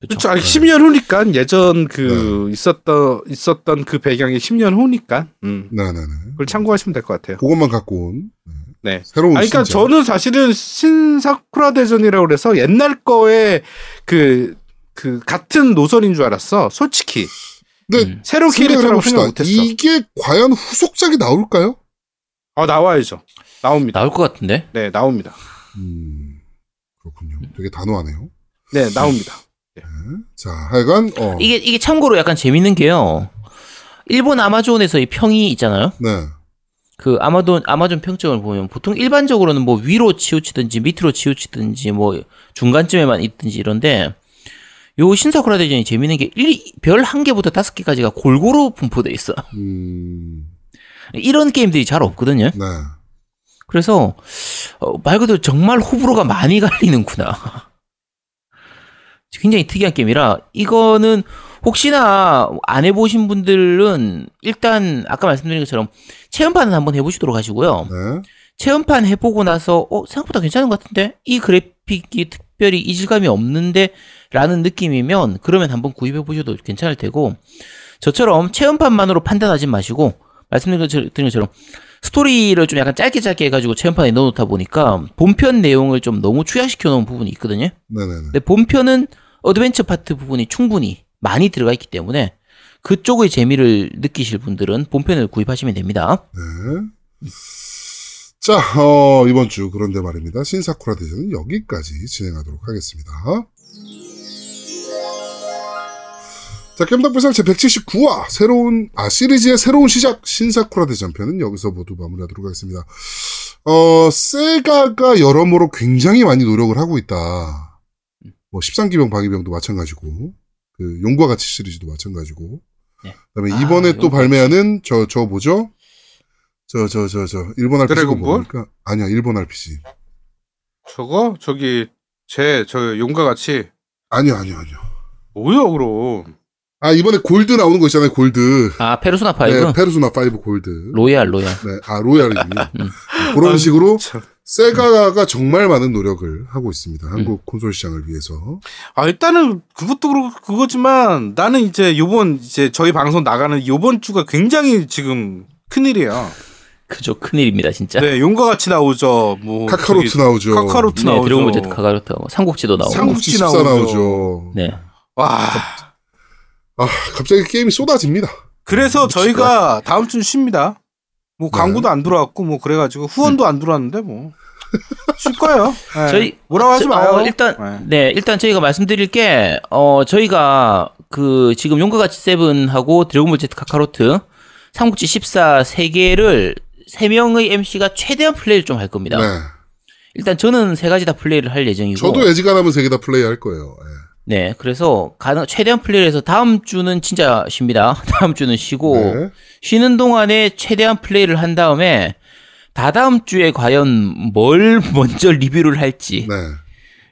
그렇죠. 아니, 10년 후니까 예전 그 네. 있었던 있었던 그 배경이 10년 후니까 음. 네 네 네. 그걸 참고하시면 될 것 같아요. 그것만 갖고 온. 네. 새로운 아니, 그러니까 신작. 저는 사실은 신사쿠라 대전이라고 그래서 옛날 거에 그, 그 같은 노선인 줄 알았어. 솔직히. 근데 음. 새로 캐릭터라고. 생각 못했어. 이게 과연 후속작이 나올까요? 아, 나와야죠. 나옵니다. 나올 것 같은데. 네, 나옵니다. 음, 그렇군요. 되게 단호하네요. 네, 나옵니다. 자, 하여간, 어, 이게 이게 참고로 약간 재밌는 게요. 일본 아마존에서 이 평이 있잖아요. 네. 그 아마존 아마존 평점을 보면 보통 일반적으로는 뭐 위로 치우치든지 밑으로 치우치든지 뭐 중간쯤에만 있든지 이런데 요 신사쿠라 대전이 재밌는 게 별 한 개부터 다섯 개까지가 골고루 분포돼 있어. 음, 이런 게임들이 잘 없거든요. 네. 그래서 어, 말 그대로 정말 호불호가 많이 갈리는구나. 굉장히 특이한 게임이라 이거는 혹시나 안 해보신 분들은 일단 아까 말씀드린 것처럼 체험판은 한번 해보시도록 하시고요. 네. 체험판 해보고 나서 어 생각보다 괜찮은 것 같은데 이 그래픽이 특별히 이질감이 없는데 라는 느낌이면 그러면 한번 구입해 보셔도 괜찮을 테고 저처럼 체험판만으로 판단하지 마시고 말씀드린 것처럼 스토리를 좀 약간 짧게 짧게 해가지고 체험판에 넣어놓다 보니까 본편 내용을 좀 너무 축약시켜 놓은 부분이 있거든요. 네네네. 근데 본편은 어드벤처 파트 부분이 충분히 많이 들어가 있기 때문에 그쪽의 재미를 느끼실 분들은 본편을 구입하시면 됩니다. 네. 자, 어, 이번 주 그런데 말입니다. 신사쿠라 대전은 여기까지 진행하도록 하겠습니다. 자, 겜덕배상 제 179화 새로운 아 시리즈의 새로운 시작 신사쿠라 대전편은 여기서 모두 마무리하도록 하겠습니다. 어, 세가가 여러모로 굉장히 많이 노력을 하고 있다. 뭐 13기병 방위병도 마찬가지고 그 용과 같이 시리즈도 마찬가지고 네. 그 다음에 아, 이번에 또 발매하는 저 저 뭐죠? 저 저 저 저 일본 드래곤볼? 뭡니까? 아니야 일본 RPG. 저거 저기 제 저 용과 같이 아니요 아니요 아니요. 뭐야 그럼? 아 이번에 골드 나오는 거 있잖아요 골드. 아 페르소나 5 네, 페르소나 5 골드. 로얄 로얄. 네, 아 로얄입니다. 음. 그런 아, 식으로 참. 세가가 정말 많은 노력을 하고 있습니다. 한국 콘솔 시장을 위해서. 아 일단은 그것도 그렇고 그거지만 나는 이제 요번 이제 저희 방송 나가는 요번 주가 굉장히 지금 큰일이에요. 그죠 큰일입니다 진짜. 네, 용과 같이 나오죠. 뭐 카카로트 저기 나오죠. 카카로트 네, 나오죠. 드래곤볼 Z 카가로트 삼국지도 나오고. 삼국지 삼국지 14 나오죠. 나오죠. 네. 와. 아 갑자기 게임이 쏟아집니다. 그래서 저희가 다음 주는 쉽니다. 뭐 네. 광고도 안 들어왔고 뭐 그래가지고 후원도 안 들어왔는데 뭐 쉴 거예요. 네. 저희 뭐라고 하지 저- 마요. 어, 일단 네. 일단 저희가 말씀드릴 게 어, 저희가 그 지금 용과 같이 세븐하고 드래곤볼 Z 카카로트 삼국지 14 세 개를 세 명의 MC가 최대한 플레이를 좀 할 겁니다. 네. 일단 저는 세 가지 다 플레이를 할 예정이고 저도 애지간하면 세 개 다 플레이 할 거예요. 예. 네, 그래서 가능 최대한 플레이를 해서 다음 주는 진짜 쉽니다. 다음 주는 쉬고 네. 쉬는 동안에 최대한 플레이를 한 다음에 다다음 주에 과연 뭘 먼저 리뷰를 할지 네.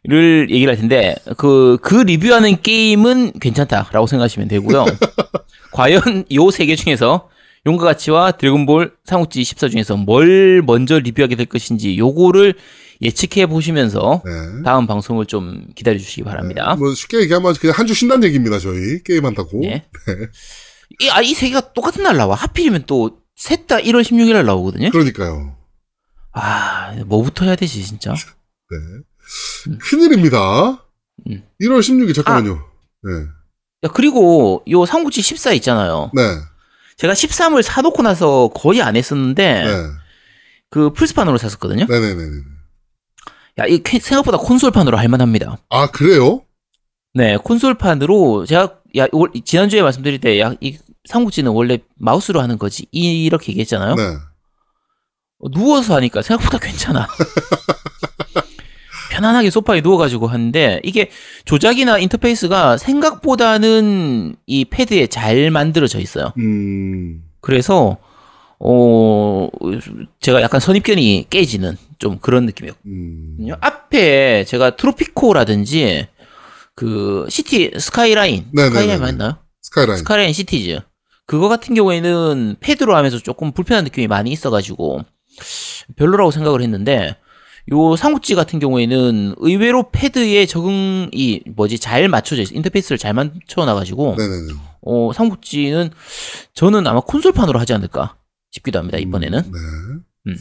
를 얘기를 할 텐데 그그 리뷰하는 게임은 괜찮다라고 생각하시면 되고요. 과연 요 세 개 중에서 용과 같이와 드래곤볼 삼국지 14 중에서 뭘 먼저 리뷰하게 될 것인지 요거를 예측해 보시면서 네. 다음 방송을 좀 기다려 주시기 바랍니다. 뭐 쉽게 얘기하면 그냥 한 주 쉰다는 얘기입니다. 저희 게임 한다고. 네. 이, 아, 이 세 개가 똑같은 날 나와. 하필이면 또 셋 다 1월 16일 날 나오거든요. 그러니까요. 아, 뭐부터 해야 되지, 진짜? 네. 큰일입니다. 음. 1월 16일 잠깐만요. 네. 야, 그리고 요 삼국지 14 있잖아요. 네. 제가 13을 사놓고 나서 거의 안 했었는데 네. 그 플스판으로 샀었거든요. 네네네. 야, 이 쾌- 생각보다 콘솔판으로 할만합니다. 아 그래요? 네, 콘솔판으로 제가 야 올- 지난주에 말씀드릴 때 야 이 삼국지는 원래 마우스로 하는 거지 이- 이렇게 얘기했잖아요. 네. 어, 누워서 하니까 생각보다 괜찮아. 편안하게 소파에 누워가지고 하는데 이게 조작이나 인터페이스가 생각보다는 이 패드에 잘 만들어져 있어요. 음. 그래서 어 제가 약간 선입견이 깨지는 좀 그런 느낌이었거든요. 음. 앞에 제가 트로피코라든지 그 시티 스카이라인 네네네네. 스카이라인 맞나요? 스카이라인. 스카이라인 시티즈 그거 같은 경우에는 패드로 하면서 조금 불편한 느낌이 많이 있어가지고 별로라고 생각을 했는데 요 삼국지 같은 경우에는 의외로 패드에 적응이 뭐지 잘 맞춰져 있어 인터페이스를 잘 맞춰 놔가지고 네네네. 어 삼국지는 저는 아마 콘솔판으로 하지 않을까 싶기도 합니다 이번에는 네. 음.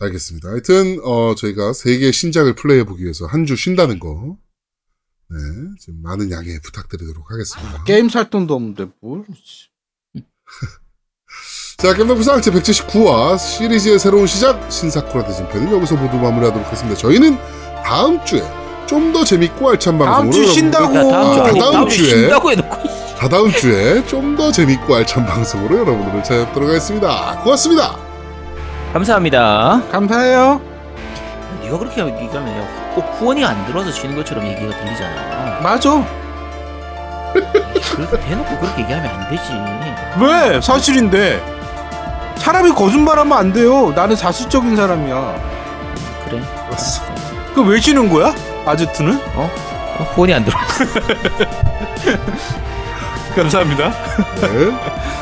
알겠습니다. 하여튼 어 저희가 세 개 신작을 플레이해 보기 위해서 한 주 쉰다는 거. 네. 좀 많은 양해 부탁드리도록 하겠습니다. 게임 살 돈도 없는데 뭘? 자, 겜덕부상 제 179화 시리즈의 새로운 시작 신사쿠라 대전편은 여기서 모두 마무리하도록 하겠습니다. 저희는 다음 주에 좀 더 재밌고 알찬 다음 방송으로 주 쉰다고. 그러니까 다음 주 아, 아니, 다음 다음 주 주에. 쉰다고 해놓고 다다음 주에 좀 더 재밌고 알찬 방송으로 여러분들을 찾아뵙도록 하겠습니다. 고맙습니다. 감사합니다. 감사해요. 네가 그렇게 얘기하면 야, 꼭 후원이 안 들어와서 지는 것처럼 얘기가 들리잖아. 맞아. 그렇게 대놓고 그렇게 얘기하면 안 되지. 왜? 사실인데. 사람이 거짓말하면 안 돼요. 나는 사실적인 사람이야. 그래. 알았어. 그왜 지는 거야? 아제트는? 어, 후원이 안 들어. 감사합니다. 네.